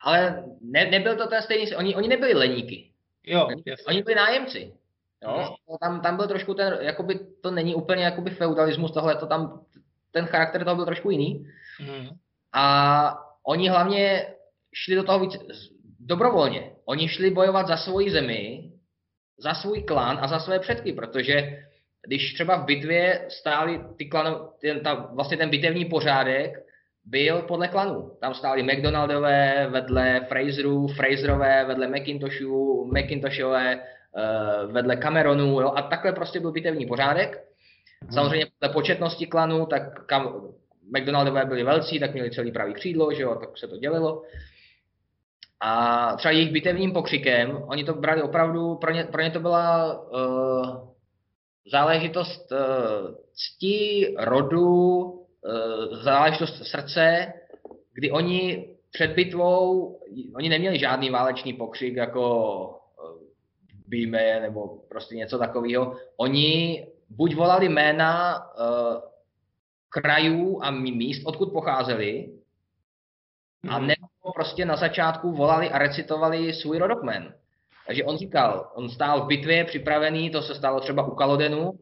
Ale ne, nebyl to ten stejný, oni, oni nebyli leníky. Jo, oni, oni byli nájemci. Jo? Hmm. Tam, tam byl trošku ten, jakoby to není úplně jakoby feudalismus, tohle to tam, ten charakter toho byl trošku jiný. Hmm. A oni hlavně šli do toho víc dobrovolně. Oni šli bojovat za svoji zemi, za svůj klan a za své předky, protože když třeba v bitvě stáli ty klan, ten, ta, vlastně ten bitevní pořádek byl podle klanů. Tam stáli McDonaldové vedle Fraserů, Fraserové vedle McIntoshů, McIntoshové uh, vedle Cameronů, jo, a takhle prostě byl bitevní pořádek. Hmm. Samozřejmě podle početnosti klanů, tak kam, McDonaldové byli velcí, tak měli celý pravý křídlo, že jo, tak se to dělilo. A třeba jejich bitevním pokřikem, oni to brali opravdu, pro ně, pro ně to byla uh, záležitost uh, cti, rodu, uh, záležitost srdce, kdy oni před bitvou, oni neměli žádný válečný pokřik jako uh, býme nebo prostě něco takového. Oni buď volali jména uh, krajů a míst, odkud pocházeli, a mhm. Nebo prostě na začátku volali a recitovali svůj rodokmen. Takže on říkal, on stál v bitvě připravený, to se stalo třeba u Kalodenu,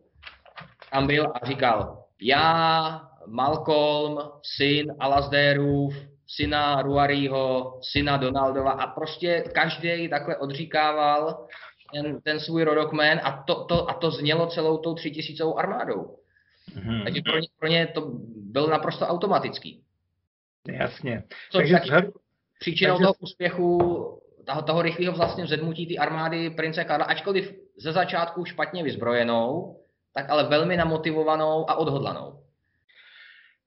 tam byl a říkal, já, Malcolm, syn Alasdérův, syna Ruariho, syna Donaldova a prostě každý takhle odříkával ten, ten svůj rodokmen a to, to, a to znělo celou tou třitisícovou armádou. Mm-hmm. Takže pro ně, pro ně to byl naprosto automatický. Jasně. Což Takže taky příčinou takže... toho úspěchu, toho, toho rychlého vlastně vzedmutí ty armády prince Karla, ačkoliv ze začátku špatně vyzbrojenou, tak ale velmi namotivovanou a odhodlanou.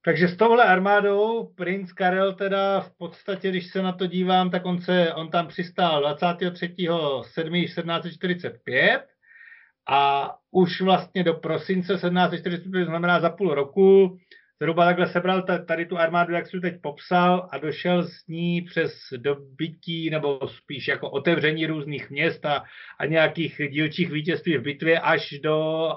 Takže s touhle armádou princ Karel teda v podstatě, když se na to dívám, tak on, se, on tam přistál 23.7.1745 a už vlastně do prosince 1745, znamená za půl roku, zhruba takhle sebral tady tu armádu, jak jsem teď popsal, a došel s ní přes dobytí, nebo spíš jako otevření různých měst a, a nějakých dílčích vítězství v bitvě až do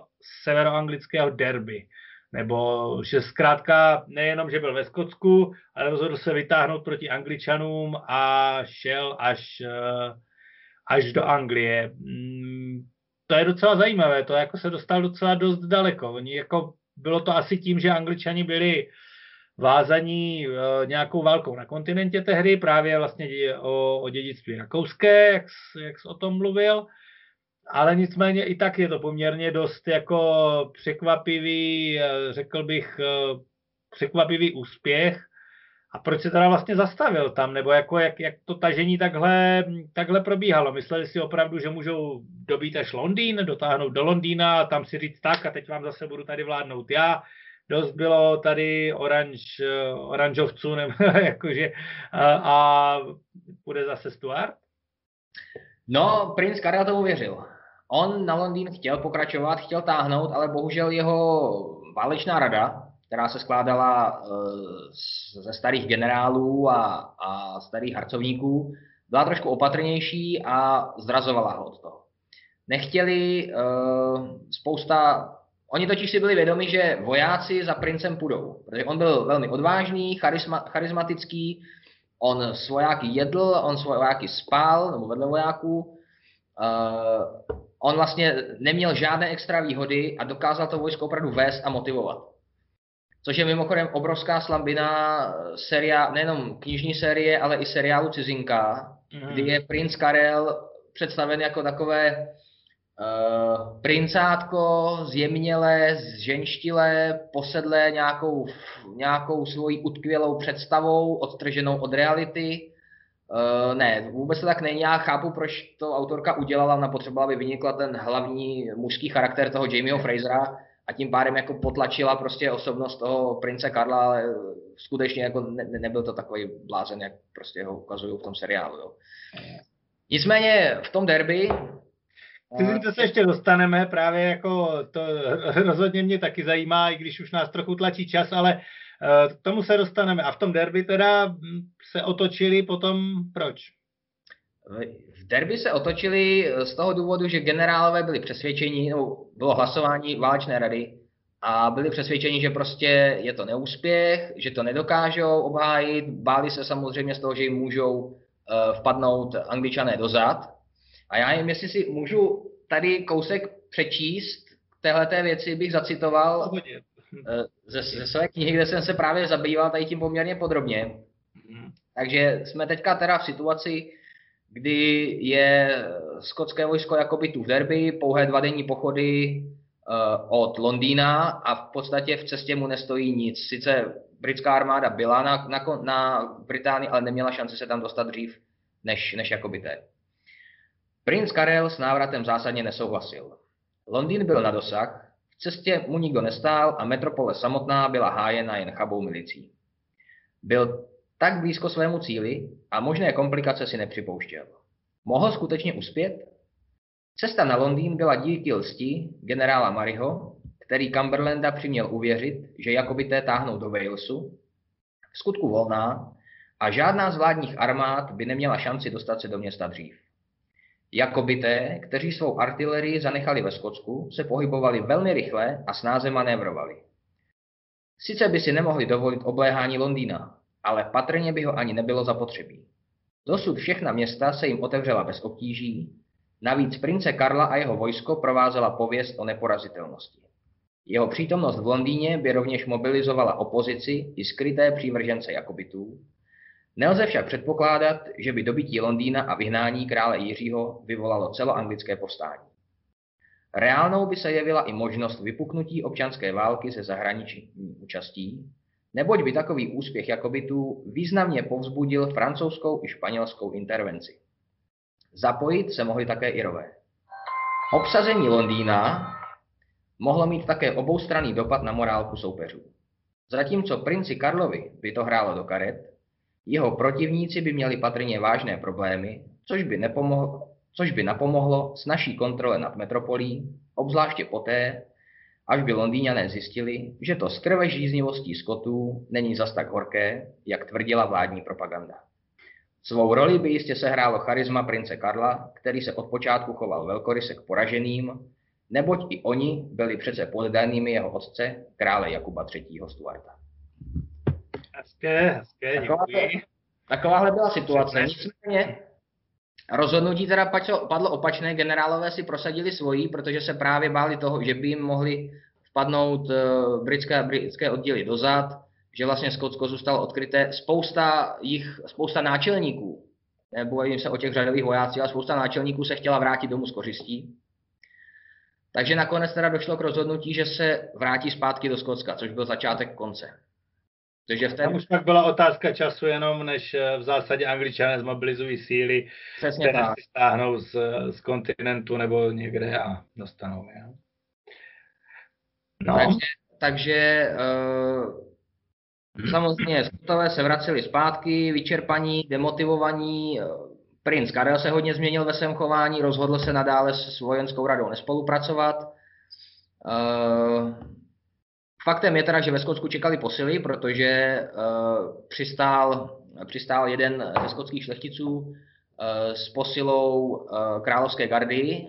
severoanglického derby. Nebo že zkrátka nejenom, že byl ve Skotsku, ale rozhodl se vytáhnout proti Angličanům a šel až, eh, až do Anglie. Mm, to je docela zajímavé, to jako se dostal docela dost daleko. Oni jako bylo to asi tím, že angličani byli vázaní uh, nějakou válkou na kontinentě tehdy, právě vlastně o, o dědictví rakouské, jak, jak jsi o tom mluvil, ale nicméně i tak je to poměrně dost jako překvapivý, eh, řekl bych, uh, překvapivý úspěch, a proč se teda vlastně zastavil tam, nebo jako jak, jak to tažení takhle, takhle probíhalo? Mysleli si opravdu, že můžou dobít až Londýn, dotáhnout do Londýna a tam si říct tak a teď vám zase budu tady vládnout já. Dost bylo tady oranž, oranžovců, nebo *laughs* jakože, a, a bude zase Stuart? No, princ Karel tomu věřil. On na Londýn chtěl pokračovat, chtěl táhnout, ale bohužel jeho válečná rada, která se skládala eh, ze starých generálů a, a starých harcovníků, byla trošku opatrnější a zrazovala ho od toho. Nechtěli uh, spousta... Oni totiž si byli vědomi, že vojáci za princem půjdou, protože on byl velmi odvážný, charisma, charismatický, On s vojáky jedl, on s vojáky spal, nebo vedle vojáků. Uh, on vlastně neměl žádné extra výhody a dokázal to vojsko opravdu vést a motivovat. Což je mimochodem obrovská slabina seria, nejenom knižní série, ale i seriálu Cizinka, mm. kdy je princ Karel představen jako takové uh, princátko, zjemnělé, zženštilé, posedlé nějakou, nějakou svojí utkvělou představou, odtrženou od reality. Uh, ne, vůbec to tak není. Já chápu, proč to autorka udělala. Ona potřebovala, aby vynikla ten hlavní mužský charakter toho Jamieho Frasera a tím pádem jako potlačila prostě osobnost toho prince Karla, ale skutečně jako ne, nebyl to takový blázen, jak prostě ho ukazují v tom seriálu. Jo. Nicméně v tom derby to se ještě dostaneme, právě jako to rozhodně mě taky zajímá, i když už nás trochu tlačí čas, ale eh, k tomu se dostaneme. A v tom derby teda hm, se otočili potom proč? V derby se otočili z toho důvodu, že generálové byli přesvědčeni, nebo bylo hlasování válečné rady a byli přesvědčeni, že prostě je to neúspěch, že to nedokážou obhájit, báli se samozřejmě z toho, že jim můžou Eh, vpadnout angličané dozad. A já jim, jestli si můžu tady kousek přečíst k téhleté věci, bych zacitoval eh, ze, ze své knihy, kde jsem se právě zabýval tady tím poměrně podrobně. Mhm. Takže jsme teďka teda v situaci, kdy je skotské vojsko jakoby tu v derby, pouhé dva denní pochody uh, od Londýna a v podstatě v cestě mu nestojí nic. Sice britská armáda byla na, na, na Británii, ale neměla šanci se tam dostat dřív než, než té. Princ Karel s návratem zásadně nesouhlasil. Londýn byl na dosah, v cestě mu nikdo nestál a metropole samotná byla hájena jen chabou milicí. Byl tak blízko svému cíli a možné komplikace si nepřipouštěl. Mohl skutečně uspět? Cesta na Londýn byla díky lsti generála Maryho, který Cumberlanda přiměl uvěřit, že jakobité táhnou do Walesu, v skutku volná, a žádná z vládních armád by neměla šanci dostat se do města dřív. Jakobité, kteří svou artilerii zanechali ve Skotsku, se pohybovali velmi rychle a snáze manévrovali. Sice by si nemohli dovolit obléhání Londýna, ale patrně by ho ani nebylo zapotřebí. Dosud všechna města se jim otevřela bez obtíží, navíc prince Karla a jeho vojsko provázela pověst o neporazitelnosti. Jeho přítomnost v Londýně by rovněž mobilizovala opozici i skryté přívržence Jakobitů. Nelze však předpokládat, že by dobytí Londýna a vyhnání krále Jiřího vyvolalo celoanglické povstání. Reálnou by se jevila i možnost vypuknutí občanské války se zahraniční účastí, neboť by takový úspěch Jakobitů významně povzbudil francouzskou i španělskou intervenci. Zapojit se mohli také Irové. Obsazení Londýna mohlo mít také oboustranný dopad na morálku soupeřů. Zatímco princi Karlovi by to hrálo do karet, jeho protivníci by měli patrně vážné problémy, což by, nepomohlo, což by napomohlo s naší kontrole nad metropolí, obzvláště poté, až by Londýňané zjistili, že to s krve žíznivostí skotů není zas tak horké, jak tvrdila vládní propaganda. Svou roli by jistě sehrálo charisma prince Karla, který se od počátku choval velkoryse k poraženým neboť i oni byli přece poddanými jeho otce, krále Jakuba III. Stuarta. Hezké, hezké, děkuji. Takováhle byla situace. Nicméně rozhodnutí teda padlo opačné, generálové si prosadili svojí, protože se právě báli toho, že by jim mohli vpadnout eh, britské, britské oddíly dozad, že vlastně Skotsko zůstalo odkryté. Spousta jich, spousta náčelníků, nebojím se o těch řadových vojácích, ale spousta náčelníků se chtěla vrátit domů z kořistí. Takže nakonec teda došlo k rozhodnutí, že se vrátí zpátky do Skotska, což byl začátek konce. Takže v ten... Tam už pak byla otázka času jenom, než eh, v zásadě angličané zmobilizují síly, Přesně které tak. si stáhnou z, z kontinentu nebo někde a dostanou je. No. Takže, takže uh, samozřejmě Skotové se vraceli zpátky, vyčerpaní, demotivovaní, Princ Karel se hodně změnil ve svém chování, rozhodl se nadále s vojenskou radou nespolupracovat. Uh, faktem je teda, že ve Skotsku čekali posily, protože uh, přistál, přistál jeden ze skotských šlechticů uh, s posilou uh, královské gardy,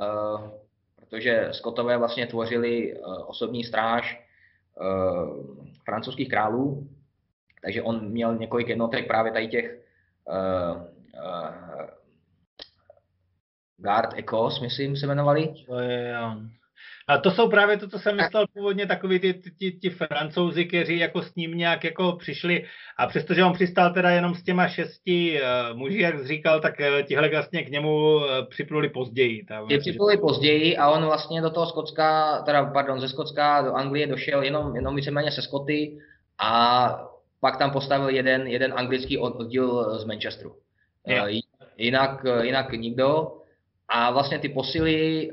uh, protože Skotové vlastně tvořili uh, osobní stráž uh, francouzských králů takže on měl několik jednotek právě tady těch uh, uh, Guard Ecos, myslím, se jmenovali. A to jsou právě to, co jsem myslel původně, takový ty, ty, ty francouzi, kteří jako s ním nějak jako přišli a přestože on přistál teda jenom s těma šesti uh, muži, jak jsi říkal, tak uh, tihle vlastně k němu uh, připluli později. Tam, Ty připluli později a on vlastně do toho Skotska, teda pardon, ze Skotska do Anglie došel jenom, jenom víceméně se Skoty a pak tam postavil jeden, jeden anglický oddíl z Manchesteru. Uh, jinak, jinak nikdo. A vlastně ty posily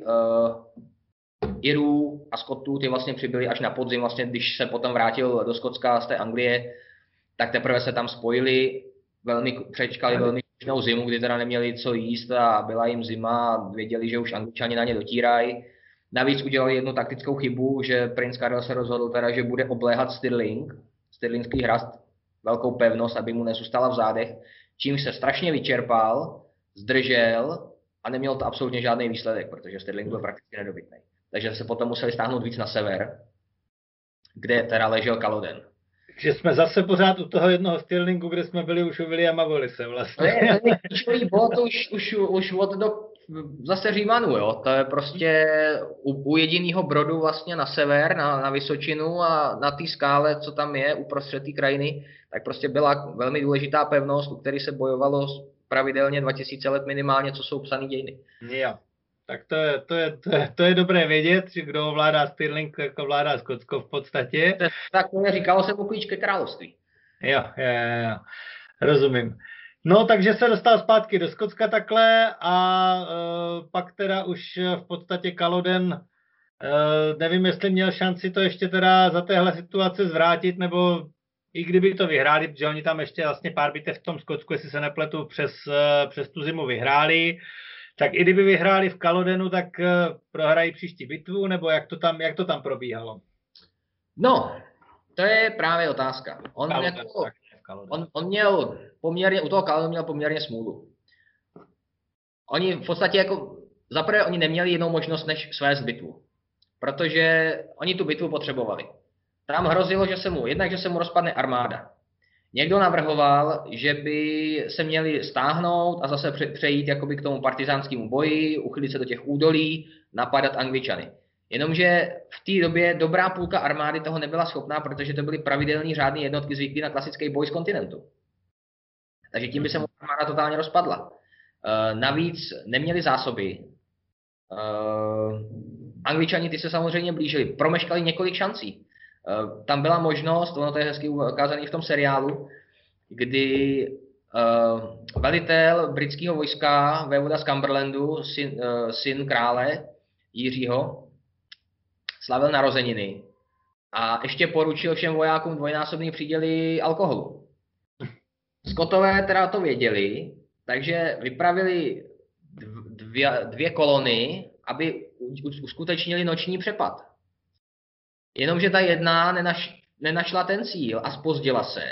Irů a Skotů, ty vlastně přibyli až na podzim, vlastně když se potom vrátil do Skotska z té Anglie, tak teprve se tam spojili, velmi, přečkali velmi krušnou zimu, kdy teda neměli co jíst a byla jim zima a věděli, že už angličani na ně dotírají. Navíc udělali jednu taktickou chybu, že Prince Karel se rozhodl teda, že bude obléhat Stirling, Stirlingský hrast, velkou pevnost, aby mu nezůstala v zádech, čímž se strašně vyčerpal, zdržel a neměl to absolutně žádný výsledek, protože Stirling byl prakticky nedobytný takže se potom museli stáhnout víc na sever, kde teda ležel Kaloden. Že jsme zase pořád u toho jednoho Stirlingu, kde jsme byli už u Williama Wallise vlastně. Ne, to je klíčový bod už, už, už od do, zase Římanů, jo. To je prostě u, u jediného brodu vlastně na sever, na, na Vysočinu a na té skále, co tam je uprostřed té krajiny, tak prostě byla velmi důležitá pevnost, u které se bojovalo pravidelně 2000 let minimálně, co jsou psané dějiny. Jo. Tak to je, to, je, to, je, to je dobré vědět, že kdo ovládá Stirling, jako vládá Skotsko v podstatě. Tak to říkalo se klíč ke království. Jo, jo, jo, rozumím. No, takže se dostal zpátky do Skotska takhle a uh, pak teda už v podstatě Kaloden, uh, nevím, jestli měl šanci to ještě teda za téhle situace zvrátit, nebo i kdyby to vyhráli, protože oni tam ještě vlastně pár bitev v tom Skotsku, jestli se nepletu, přes, uh, přes tu zimu vyhráli, tak i kdyby vyhráli v Kalodenu, tak eh, prohrají příští bitvu, nebo jak to tam, jak to tam probíhalo? No, to je právě otázka. On, Kaloden, jako, on, on měl poměrně, u toho Kalodenu měl poměrně smůlu. Oni v podstatě jako, zaprvé oni neměli jinou možnost, než svést bitvu. Protože oni tu bitvu potřebovali. Tam hrozilo, že se mu, jednak, že se mu rozpadne armáda. Někdo navrhoval, že by se měli stáhnout a zase přejít jakoby k tomu partizánskému boji, uchylit se do těch údolí, napadat Angličany. Jenomže v té době dobrá půlka armády toho nebyla schopná, protože to byly pravidelní řádné jednotky zvyklí na klasický boj z kontinentu. Takže tím by se mu armáda totálně rozpadla. E, navíc neměli zásoby. E, Angličani ty se samozřejmě blížili. Promeškali několik šancí. Eh, tam byla možnost, ono to je hezky ukázané v tom seriálu, kdy uh, velitel britského vojska, vévoda z Cumberlandu, syn, uh, syn krále Jiřího, slavil narozeniny a ještě poručil všem vojákům dvojnásobný příděly alkoholu. Skotové teda to věděli, takže vypravili dvě, dvě kolony, aby uskutečnili noční přepad. Jenomže ta jedna nenaš, nenašla ten cíl a spozdila se.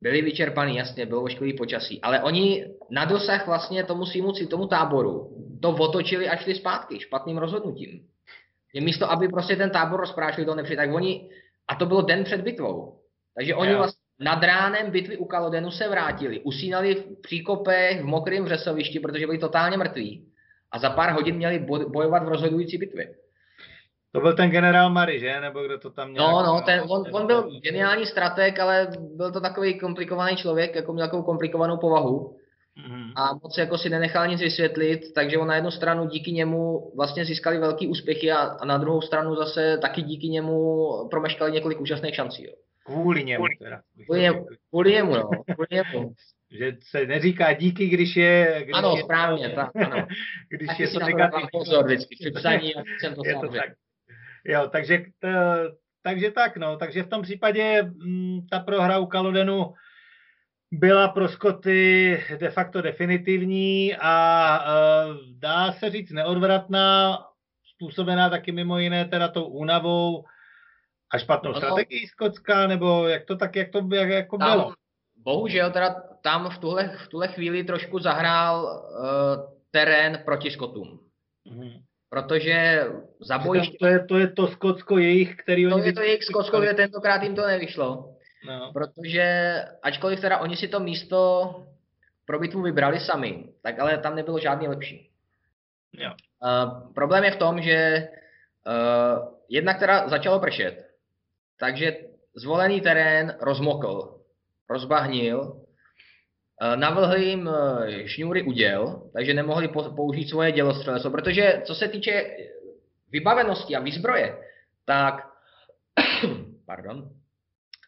Byli vyčerpaný, jasně, bylo ošklivý počasí, ale oni na dosah vlastně tomu svýmu tomu táboru to otočili a šli zpátky špatným rozhodnutím. Je místo, aby prostě ten tábor rozprášili to nepřijde, tak oni, a to bylo den před bitvou. Takže oni vlastně nad ránem bitvy u Kalodenu se vrátili, usínali v příkopech, v mokrém vřesovišti, protože byli totálně mrtví. A za pár hodin měli bojovat v rozhodující bitvě. To byl ten generál Mary, že? Nebo kdo to tam měl? No, no, ten, on, on byl geniální strateg, ale byl to takový komplikovaný člověk, jako měl takovou komplikovanou povahu. Mm-hmm. A moc jako si nenechal nic vysvětlit, takže on na jednu stranu díky němu vlastně získali velký úspěchy a, a na druhou stranu zase taky díky němu promeškali několik úžasných šancí. Jo. Kvůli němu teda. Kvůli, němu, kvůli němu, no. Kvůli němu. *laughs* že se neříká díky, když je... Když ano, je správně, tak, ano. *laughs* když Taky je to negativní. pozor vždycky, při psaní *laughs* jsem to, je to tak. Jo, takže, t, takže tak, no. Takže v tom případě m, mm, ta prohra u Kalodenu byla pro Skoty de facto definitivní a uh, dá se říct neodvratná, způsobená taky mimo jiné teda tou únavou a špatnou no, strategií Skotska, nebo jak to tak, jak to jak, jako tam, bylo? Bohužel teda tam v tuhle, v tuhle chvíli trošku zahrál uh, terén proti Skotům. Mm-hmm protože za bojiště... To je, to je to Skotsko jejich, který to oni... To je to jejich Skotsko, kde tentokrát jim to nevyšlo. no. protože ačkoliv teda oni si to místo pro bitvu vybrali sami, tak ale tam nebylo žádný lepší. Jo. Uh, problém je v tom, že uh, jednak teda začalo pršet, takže zvolený terén rozmokl, rozbahnil, uh, navlhl jim šňůry uděl, takže nemohli použít svoje dělostřelestvo, protože co se týče vybavenosti a výzbroje, tak *coughs* pardon,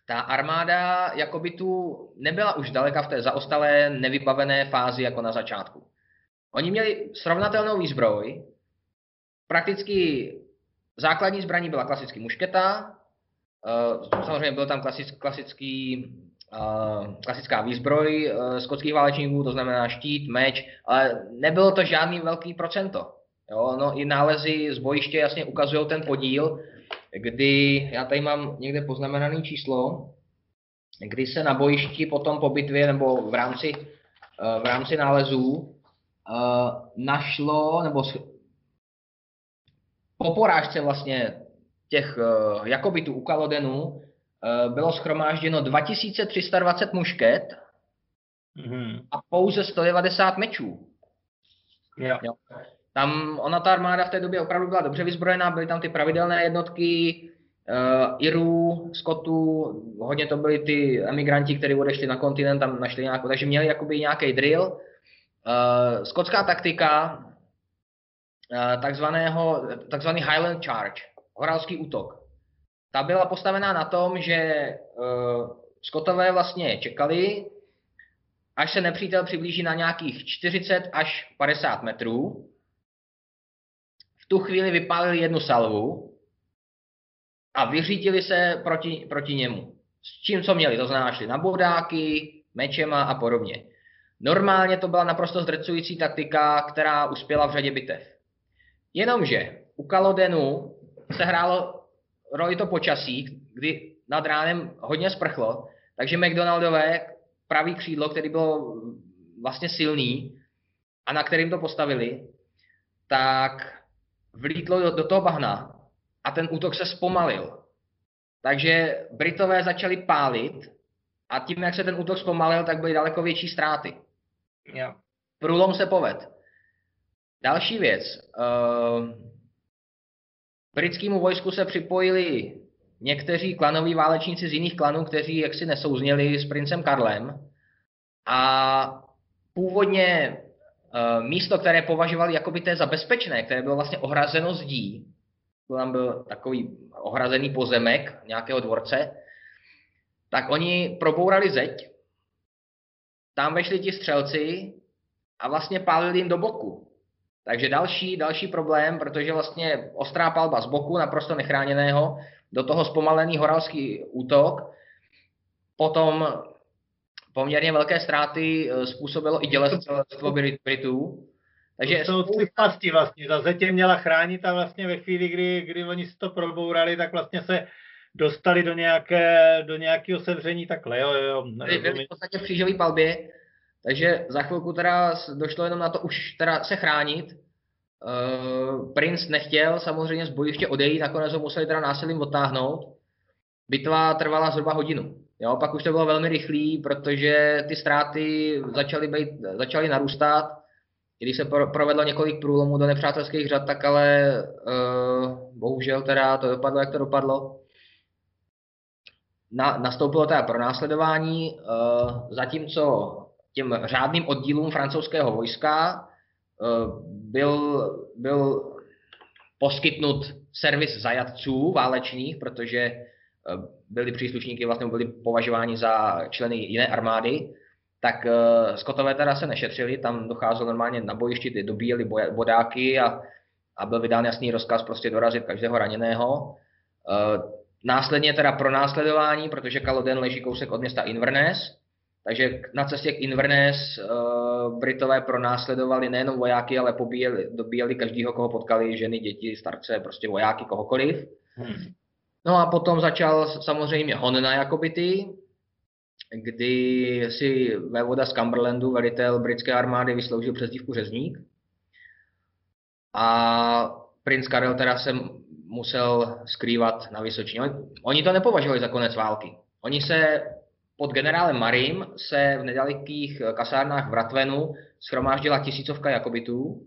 ta armáda jakoby tu nebyla už daleka v té zaostalé, nevybavené fázi jako na začátku. Oni měli srovnatelnou výzbroj, prakticky základní zbraní byla klasický mušketa, eh, samozřejmě byl tam klasický, klasický eh, klasická výzbroj eh, skotských válečníků, to znamená štít, meč, ale nebylo to žádný velký procento. Jo, no, I nálezy z bojiště jasně ukazují ten podíl, kdy, já tady mám někde poznamenané číslo, kdy se na bojišti potom po bitvě nebo v rámci, v rámci nálezů našlo, nebo po porážce vlastně těch jakobitů u Kalodenu bylo schromážděno 2320 mušket mm-hmm. a pouze 190 mečů. Jo. Jo. Tam ona ta armáda v té době opravdu byla dobře vyzbrojená, byly tam ty pravidelné jednotky uh, Irů, Skotů, hodně to byli ty emigranti, kteří odešli na kontinent, tam našli nějakou, takže měli jakoby nějaký drill. Uh, skotská taktika Eh, takzvaného, takzvaný Highland Charge, horalský útok. Ta byla postavená na tom, že uh, Skotové vlastně čekali, až se nepřítel přiblíží na nějakých 40 až 50 metrů. V tu chvíli vypálili jednu salvu a vyřítili se proti, proti němu. S čím, co měli, to znamená, šli na bodáky, mečema a podobně. Normálně to byla naprosto zdrcující taktika, která uspěla v řadě bitev. Jenomže u Kalodenu se hrálo roli to počasí, kdy nad ránem hodně sprchlo, takže McDonaldové pravý křídlo, který bylo vlastně silný a na kterým to postavili, tak vlítlo do, do toho bahna a ten útok se zpomalil. Takže Britové začali pálit a tím, jak se ten útok zpomalil, tak byly daleko větší ztráty. Jo. Průlom se poved. Další věc. Uh, britskému vojsku se připojili někteří klanoví válečníci z jiných klanů, kteří jaksi nesouzněli s princem Karlem. A původně uh, místo, které považovali jako by té za bezpečné, které bylo vlastně ohrazeno zdí, tam byl takový ohrazený pozemek nějakého dvorce, tak oni probourali zeď, tam vešli ti střelci a vlastně pálili jim do boku. Takže další, další problém, protože vlastně ostrá palba z boku, naprosto nechráněného, do toho zpomalený horalský útok, potom poměrně velké ztráty eh, způsobilo i dělestřelectvo Britů. Takže to jsou tři pasti vlastně. Ta zetě měla chránit a vlastně ve chvíli, kdy, kdy oni si to probourali, tak vlastně se dostali do, nějaké, do nějakého sevření takhle, jo, jo. Byli v podstatě v křížové palbě takže za chvilku teda došlo jenom na to už teda se chránit. Uh, princ nechtěl samozřejmě z bojiště odejít, nakonec ho museli teda násilím odtáhnout. Bitva trvala zhruba hodinu. Jo, pak už to bylo velmi rychlý, protože ty ztráty začaly, být, začaly narůstat. Když se provedlo několik průlomů do nepřátelských řad, tak ale uh, bohužel teda to dopadlo, jak to dopadlo. Na, nastoupilo teda pronásledování, uh, zatímco těm řádným oddílům francouzského vojska eh, byl, byl poskytnut servis zajatců válečných, protože eh, byli příslušníky, vlastně byli považováni za členy jiné armády, tak uh, Skotové teda se nešetřili, tam docházelo normálně na bojišti, dobíjeli bodáky a, a byl vydán jasný rozkaz prostě dorazit každého raněného. Následně teda pro následování, protože Kaloden leží kousek od města Inverness, takže na cestě k Inverness uh, Britové pronásledovali nejenom vojáky, ale pobíjeli, dobíjeli každého, koho potkali, ženy, děti, starce, prostě vojáky, kohokoliv. Hmm. No a potom začal samozřejmě hon na Jakobity, kdy si vévoda z Cumberlandu, velitel britské armády, vysloužil přezdívku řezník. A princ Karel teda se musel skrývat na Vysočině. Oni to nepovažovali za konec války. Oni se pod generálem Marim se v nedalekých kasárnách v Ratvenu schromáždila tisícovka jakobitů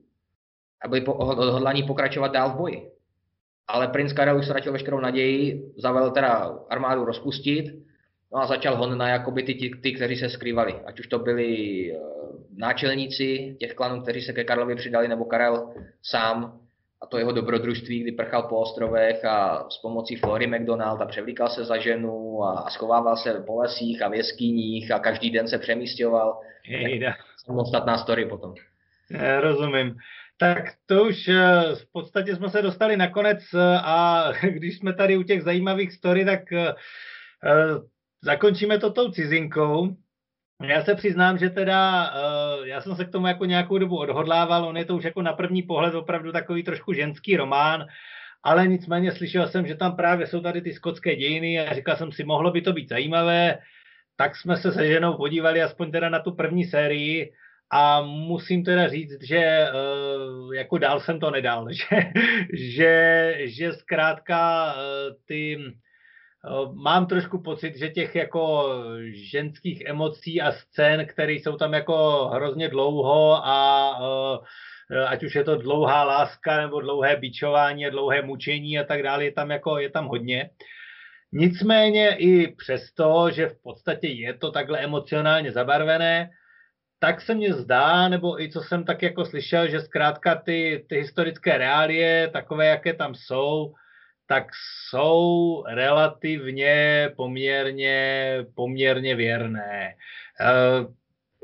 a byli odhodlaní pokračovat dál v boji. Ale princ Karel už ztratil veškerou naději, zavel teda armádu rozpustit no a začal hon na jakobity ty, ty, kteří se skrývali. Ať už to byli eh, náčelníci těch klanů, kteří se ke Karlovi přidali, nebo Karel sám a to jeho dobrodružství, kdy prchal po ostrovech a s pomocí Flory McDonald a převlíkal se za ženu a, a schovával se po lesích a v jeskyních a každý den se přemístěval. Samostatná story potom. Rozumím. Tak to už eh, v podstatě jsme se dostali nakonec eh, a *laughs* když jsme tady u těch zajímavých story, tak eh, zakončíme to tou cizinkou. Já se přiznám, že teda já jsem se k tomu jako nějakou dobu odhodlával, on je to už jako na první pohled opravdu takový trošku ženský román, ale nicméně slyšel jsem, že tam právě jsou tady ty skotské dějiny a říkal jsem si, mohlo by to být zajímavé, tak jsme se se ženou podívali aspoň teda na tu první sérii a musím teda říct, že eh, jako dál jsem to nedal, *laughs* že, že, že zkrátka eh, ty eh, mám trošku pocit, že těch jako ženských emocí a scén, které jsou tam jako hrozně dlouho a ať už je to dlouhá láska nebo dlouhé bičování a dlouhé mučení a tak dále, je tam jako, je tam hodně. Nicméně i přesto, že v podstatě je to takhle emocionálně zabarvené, tak se mně zdá, nebo i co jsem tak jako slyšel, že zkrátka ty, ty historické reálie, takové, jaké tam jsou, tak jsou relativně poměrně, poměrně věrné. E,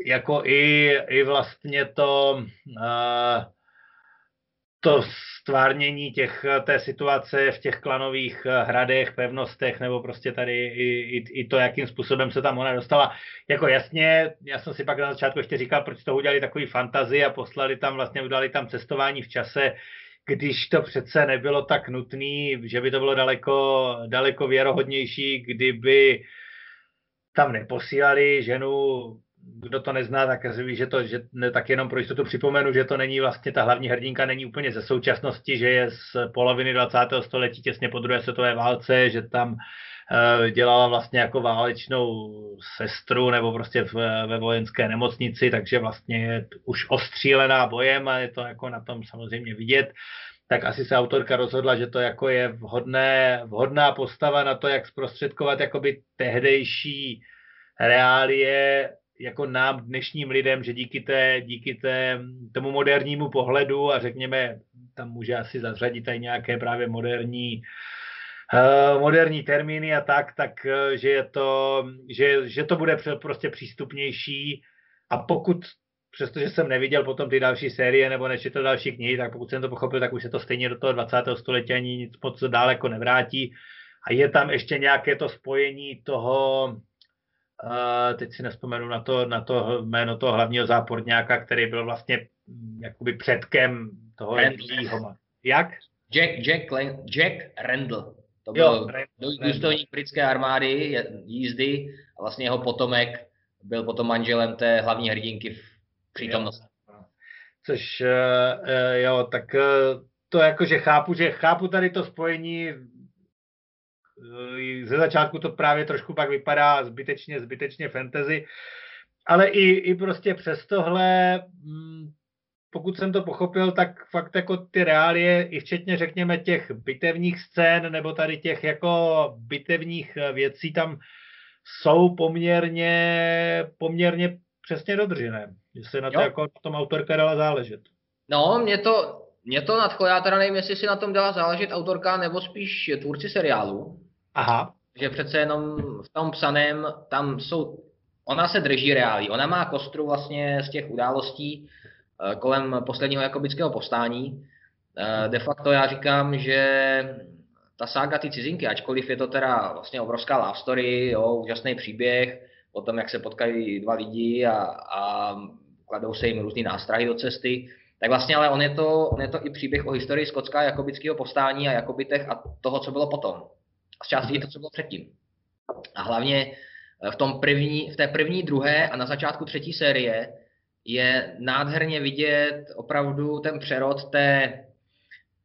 jako i, i vlastně to, e, to stvárnění těch, té situace v těch klanových hradech, pevnostech, nebo prostě tady i, i, i to, jakým způsobem se tam ona dostala. Jako jasně, já jsem si pak na začátku ještě říkal, proč to udělali takový fantazi a poslali tam, vlastně udali tam cestování v čase, když to přece nebylo tak nutný, že by to bylo daleko, daleko věrohodnější, kdyby tam neposílali ženu kdo to nezná, tak ví, že to, že ne, tak jenom pro jistotu připomenu, že to není vlastně ta hlavní hrdinka není úplně ze současnosti, že je z poloviny 20. století těsně po druhé světové válce, že tam dělala vlastně jako válečnou sestru nebo prostě v, ve vojenské nemocnici, takže vlastně je už ostřílená bojem a je to jako na tom samozřejmě vidět. Tak asi se autorka rozhodla, že to jako je vhodné, vhodná postava na to, jak zprostředkovat jakoby tehdejší reálie jako nám, dnešním lidem, že díky, té, díky té, tomu modernímu pohledu a řekněme, tam může asi zařadit i nějaké právě moderní uh, moderní termíny a tak, tak uh, že, je to, že, že to bude prostě přístupnější a pokud přestože jsem neviděl potom ty další série nebo nečetl další knihy, tak pokud jsem to pochopil, tak už se to stejně do toho 20. století ani nic moc daleko nevrátí. A je tam ještě nějaké to spojení toho, Uh, teď si nespomenu na to, na to jméno toho hlavního záporňáka, který byl vlastně mm, jakoby předkem toho Randall. Jak? Jack, Jack, Jack Randall. To byl důstojník britské armády, jízdy a vlastně jeho potomek byl potom manželem té hlavní hrdinky v přítomnosti. Což uh, uh, jo, tak uh, to jakože chápu, že chápu tady to spojení. Eh, ze začátku to právě trošku pak vypadá zbytečně, zbytečně fantasy, ale i, i prostě přes tohle, mm, pokud jsem to pochopil, tak fakt jako ty reálie, i včetně řekněme těch bitevních scén, nebo tady těch jako bitevních eh, věcí tam jsou poměrně, poměrně přesně dodržené. Že se na to jo. jako na tom autorka dala záležet. No, mě to, mě to nadchlo, já teda nevím, jestli si na tom dala záležet autorka nebo spíš tvůrci seriálu, Aha. Že přece jenom v tom psaném, tam jsou, ona se drží reálí, ona má kostru vlastně z těch událostí kolem posledního jakobického povstání. Eh, de facto já říkám, že ta sága ty cizinky, ačkoliv je to teda vlastně obrovská love story, jo, úžasný příběh o tom, jak se potkají dva lidi a, a kladou se jim různý nástrahy do cesty, tak vlastně ale on je to, on je to i příběh o historii skotská jakobického povstání a jakobitech a toho, co bylo potom a z části to, co bylo předtím. A hlavně eh, v, tom první, v té první, druhé a na začátku třetí série je nádherně vidět opravdu ten přerod té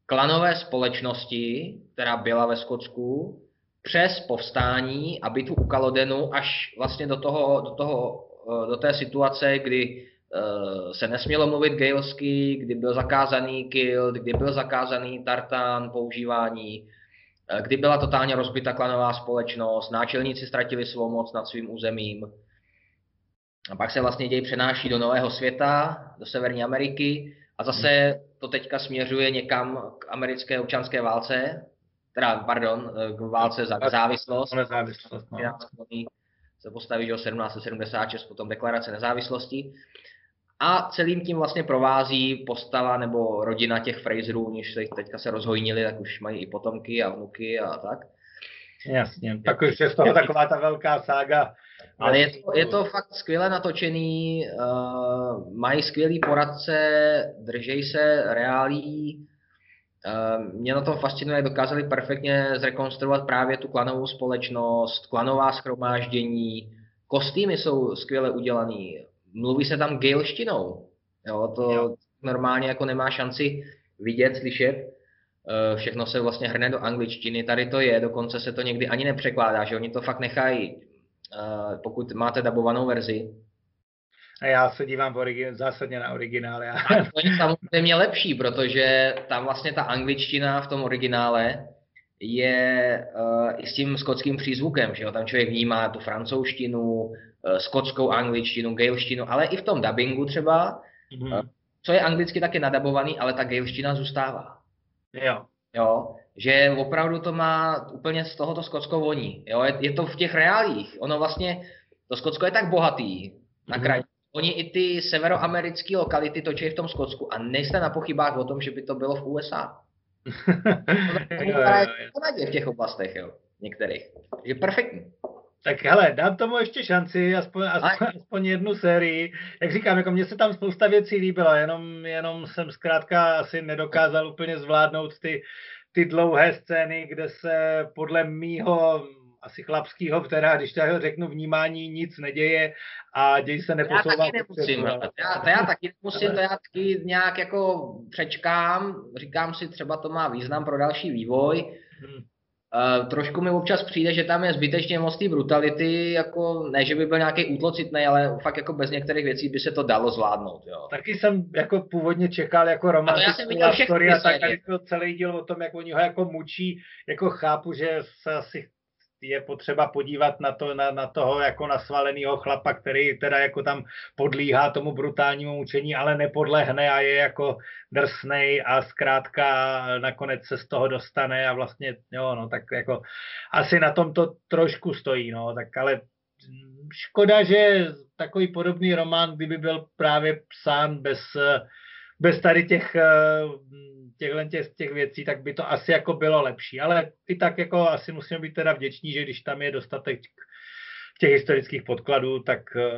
klanové společnosti, která byla ve Skotsku, přes povstání a bitvu u Kalodenu až vlastně do, toho, do, toho, eh, do té situace, kdy uh, se nesmělo mluvit gaelsky, kdy byl zakázaný kill, kdy byl zakázaný tartan používání, uh, kdy byla totálně rozbita klanová společnost, náčelníci ztratili svou moc nad svým územím. A pak se vlastně děj přenáší do nového světa, do Severní Ameriky a zase to teďka směřuje někam k americké občanské válce, teda, pardon, k válce za závislost. Nezávislost, no. se postaví, že 1776, potom deklarace nezávislosti. A celým tím vlastně provází postava nebo rodina těch Fraserů, než se teďka se rozhojnili, tak už mají i potomky a vnuky a tak. Jasně, tak už je z toho taková ta velká sága. Ale je to, je to fakt skvěle natočený, uh, mají skvělý poradce, držej se reálí. Uh, mě na tom fascinuje, dokázali perfektně zrekonstruovat právě tu klanovou společnost, klanová schromáždění, kostýmy jsou skvěle udělaný, mluví se tam gaelštinou. Jo, to jo. normálně jako nemá šanci vidět, slyšet. Eh, všechno se vlastně hrne do angličtiny, tady to je, dokonce se to někdy ani nepřekládá, že oni to fakt nechají, pokud máte dabovanou verzi. A já se dívám v origi- zásadně na originále. A to je samozřejmě lepší, protože tam vlastně ta angličtina v tom originále je uh, i s tím skotským přízvukem, že jo? tam člověk vnímá tu francouzštinu, uh, skotskou angličtinu, gaelštinu, ale i v tom dubbingu třeba, mm-hmm. uh, co je anglicky taky nadabovaný, ale ta gaelština zůstává. Jo. Jo, že opravdu to má úplně z tohoto Skotsko voní. Jo, je, je, to v těch reálích. Ono vlastně, to Skotsko je tak bohatý na kraji. Mm-hmm. Oni i ty severoamerické lokality točí v tom Skotsku a nejste na pochybách o tom, že by to bylo v USA. *laughs* v těch oblastech, jo, některých. Je perfektní. Tak hele, dám tomu ještě šanci, aspoň, aspoň, aspoň jednu sérii. Jak říkám, jako mně se tam spousta věcí líbilo, jenom, jenom jsem zkrátka asi nedokázal úplně zvládnout ty, ty dlouhé scény, kde se podle mýho asi chlapského, která, když to řeknu, vnímání nic neděje a děj se neposouvá. Já taky nemusím, to já, to já taky nemusím, to já taky nějak jako přečkám, říkám si, třeba to má význam pro další vývoj. Hmm. Uh, trošku mi občas přijde, že tam je zbytečně moc té brutality, jako ne, že by byl nějaký útlocitný, ale fakt jako bez některých věcí by se to dalo zvládnout. Jo. Taky jsem jako původně čekal jako romantickou story a tak jako celý díl o tom, jak oni ho jako mučí, jako chápu, že se asi je potřeba podívat na, to, na, na toho jako nasvaleného chlapa, který teda jako tam podlíhá tomu brutálnímu mučení, ale nepodlehne a je jako drsnej a zkrátka nakonec se z toho dostane a vlastně, jo, no, tak jako asi na tom to trošku stojí, no, tak ale škoda, že takový podobný román, kdyby byl právě psán bez, bez tady těch těchto těch, těch věcí, tak by to asi jako bylo lepší. Ale i tak jako asi musíme být teda vděční, že když tam je dostatek těch historických podkladů, tak eh,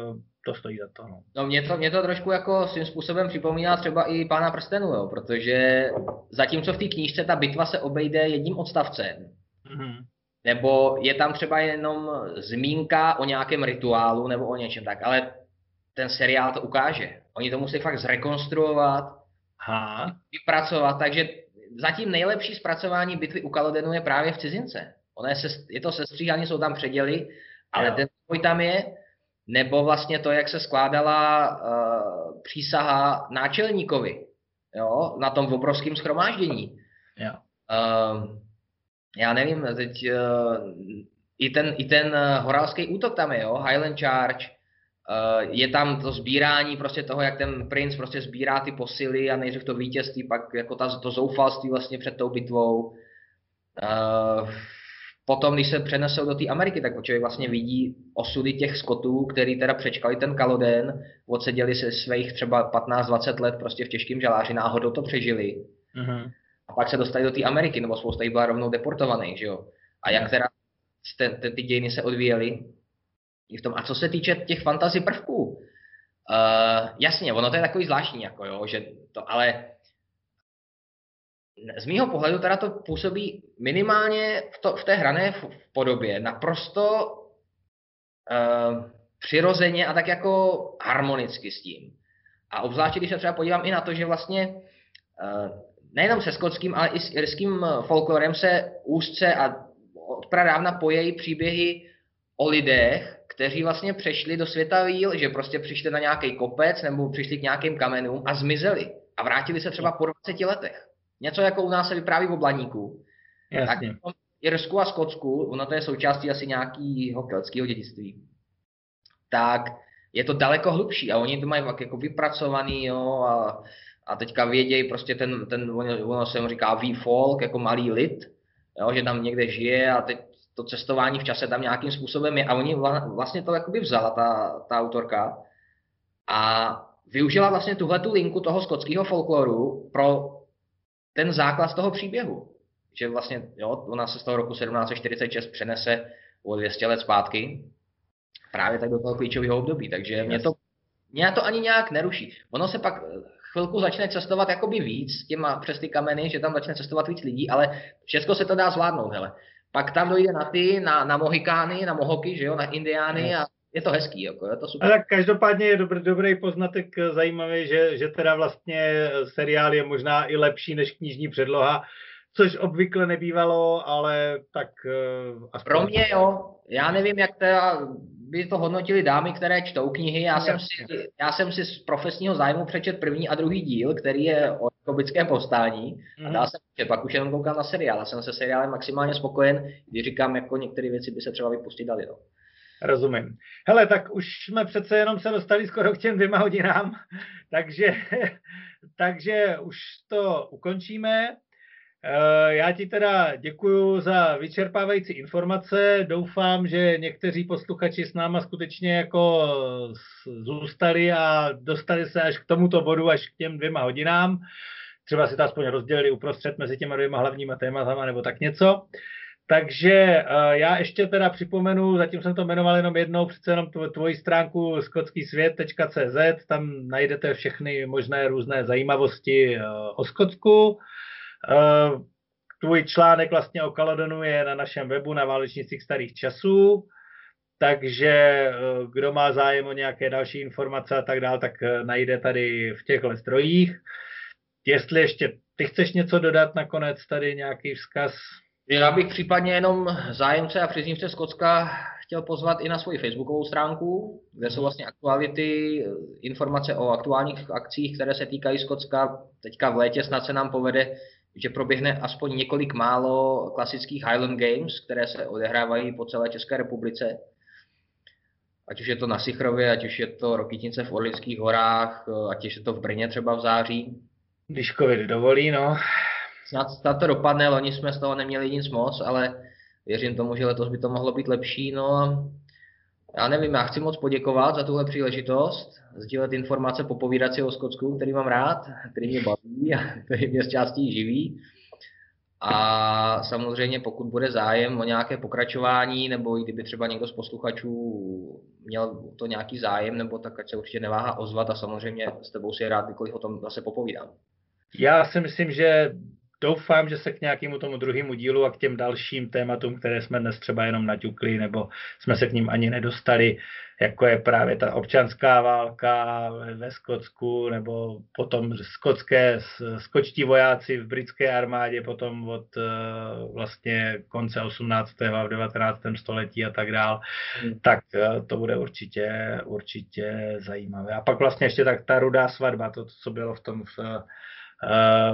to stojí za to. No, no mě, to, mě to trošku jako svým způsobem připomíná třeba i Pána prstenu, jo, protože zatímco v té knížce ta bitva se obejde jedním odstavcem, mm-hmm. nebo je tam třeba jenom zmínka o nějakém rituálu nebo o něčem tak, ale ten seriál to ukáže. Oni to musí fakt zrekonstruovat, Aha. vypracovat, takže zatím nejlepší zpracování bitvy u Kalodenu je právě v cizince. Ono je, se, je to sestříhání, jsou tam předěly, ale jo. ten boj tam je, nebo vlastně to, jak se skládala uh, přísaha náčelníkovi jo, na tom obrovském schromáždění. Jo. Uh, já nevím, teď uh, i ten, i ten horálský útok tam je, jo, Highland Charge, Eh, je tam to sbírání prostě toho, jak ten princ prostě sbírá ty posily a nejdřív to vítězství, pak jako ta, to zoufalství vlastně před tou bitvou. Uh, potom, když se přenesou do té Ameriky, tak člověk vlastně vidí osudy těch skotů, který teda přečkali ten kaloden, odseděli se svých třeba 15-20 let prostě v těžkém žaláři, náhodou to přežili. Uh-huh. A pak se dostali do té Ameriky, nebo spousta jich byla rovnou deportovaných, že jo. A jak teda ty, ty dějiny se odvíjely, i v tom. A co se týče těch fantasy prvků, uh, jasně, ono to je takový zvláštní, jako jo, že to, ale z mýho pohledu teda to působí minimálně v, to, v té hrané v, v podobě naprosto uh, přirozeně a tak jako harmonicky s tím. A obzvláště, když se třeba podívám i na to, že vlastně uh, nejenom se skotským, ale i s irským folklorem se úzce a od pradávna pojejí příběhy o lidech, kteří vlastně přešli do světa víl, že prostě přišli na nějaký kopec nebo přišli k nějakým kamenům a zmizeli. A vrátili se třeba po 20 letech. Něco jako u nás se vypráví v Oblaníku. Jasně. Tak Irsku a Skotsku, ono to je součástí asi nějakého keltského dědictví, tak je to daleko hlubší a oni to mají jako vypracovaný, jo, a, a teďka vědějí prostě ten, ten ono se mu říká V-folk, jako malý lid, jo, že tam někde žije a teď to cestování v čase tam nějakým způsobem je a oni vlastně to jakoby vzala ta, ta autorka a využila vlastně tuhle tu linku toho skotského folkloru pro ten základ toho příběhu. Že vlastně, jo, ona se z toho roku 1746 přenese o 200 let zpátky právě tak do toho klíčového období. Takže mě to, mě to ani nějak neruší. Ono se pak chvilku začne cestovat jakoby víc těma přes ty kameny, že tam začne cestovat víc lidí, ale všechno se to dá zvládnout, hele. Pak tam dojde na ty, na, na Mohikány, na Mohoky, že jo, na Indiány a je to hezký, jako, je to super. Ale každopádně je dobrý, dobrý poznatek eh, zajímavý, že, že teda vlastně eh, seriál je možná i lepší než knižní předloha, což obvykle nebývalo, ale tak... Uh, aspoň... Pro mě jo, já nevím, jak teda by to hodnotili dámy, které čtou knihy. Já, jsem si, já jsem si z profesního zájmu přečet první a druhý díl, který je o kobickém povstání. Mm-hmm. A mhm. dál jsem že pak už jenom koukám na seriál. Já jsem se seriálem maximálně spokojen, když říkám, jako některé věci by se třeba vypustit dali. No. Rozumím. Hele, tak už jsme přece jenom se dostali skoro k těm dvěma hodinám, *laughs* takže, takže už to ukončíme. Eh, já ti teda děkuji za vyčerpávající informace. Doufám, že někteří posluchači s náma skutečně jako zůstali a dostali se až k tomuto bodu, až k těm dvěma hodinám. Třeba si to aspoň rozdělili uprostřed mezi těma dvěma hlavníma tématama nebo tak něco. Takže eh, já ještě teda připomenu, zatím jsem to jmenoval jenom jednou, přece jenom tvoji stránku skockýsvět.cz, tam najdete všechny možné různé zajímavosti eh, o Skotsku. Eh, tvůj článek vlastně o Kaledonu je na našem webu na Válečnicích starých časů, takže kdo má zájem o nějaké další informace a tak dále, tak najde tady v těchto zdrojích. Jestli ještě ty chceš něco dodat nakonec, tady nějaký vzkaz? Já bych případně jenom zájemce a příznivce Skotska chtěl pozvat i na svoji facebookovou stránku, kde jsou vlastně aktuality, informace o aktuálních akcích, které se týkají Skotska. Teďka v létě snad se nám povede, že proběhne aspoň několik málo klasických Highland Games, které se odehrávají po celé České republice. Ať už je to na Sichrově, ať už je to Rokytnice v Orlických horách, ať už je to v Brně třeba v září. Když covid dovolí, no snad, snad to dopadne, loni jsme z toho neměli nic moc, ale věřím tomu, že letos by to mohlo být lepší. No já nevím, já chci moc poděkovat za tuhle příležitost, sdílet informace, popovídat si o Skotsku, který mám rád, který mě baví a který mě z částí živí. A samozřejmě pokud bude zájem o nějaké pokračování, nebo i kdyby třeba někdo z posluchačů měl to nějaký zájem, nebo tak ať se určitě neváhá ozvat a samozřejmě s tebou si rád kdykoliv o tom zase popovídám. Já si myslím, že doufám, že se k nějakému tomu druhému dílu a k těm dalším tématům, které jsme dnes třeba jenom naťukli, nebo jsme se k ním ani nedostali, jako je právě ta občanská válka ve Skotsku, nebo potom skotské, skočtí vojáci v britské armádě, potom od eh, vlastně konce 18. a 19. století a tak dál, hmm. tak eh, to bude určitě, určitě zajímavé. A pak vlastně ještě tak ta rudá svatba, to, co bylo v tom v,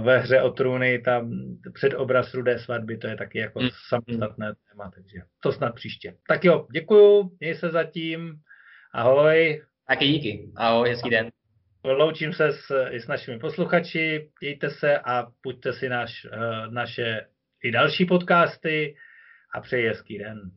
ve hře o trůny, tam předobraz rudé svatby, to je taky jako mm. samostatné téma, takže to snad příště. Tak jo, děkuju, měj se zatím, ahoj. Taky díky, ahoj, hezký den. Loučím se s, i s našimi posluchači, mějte se a puďte si naš, naše i další podcasty a přeji hezký den.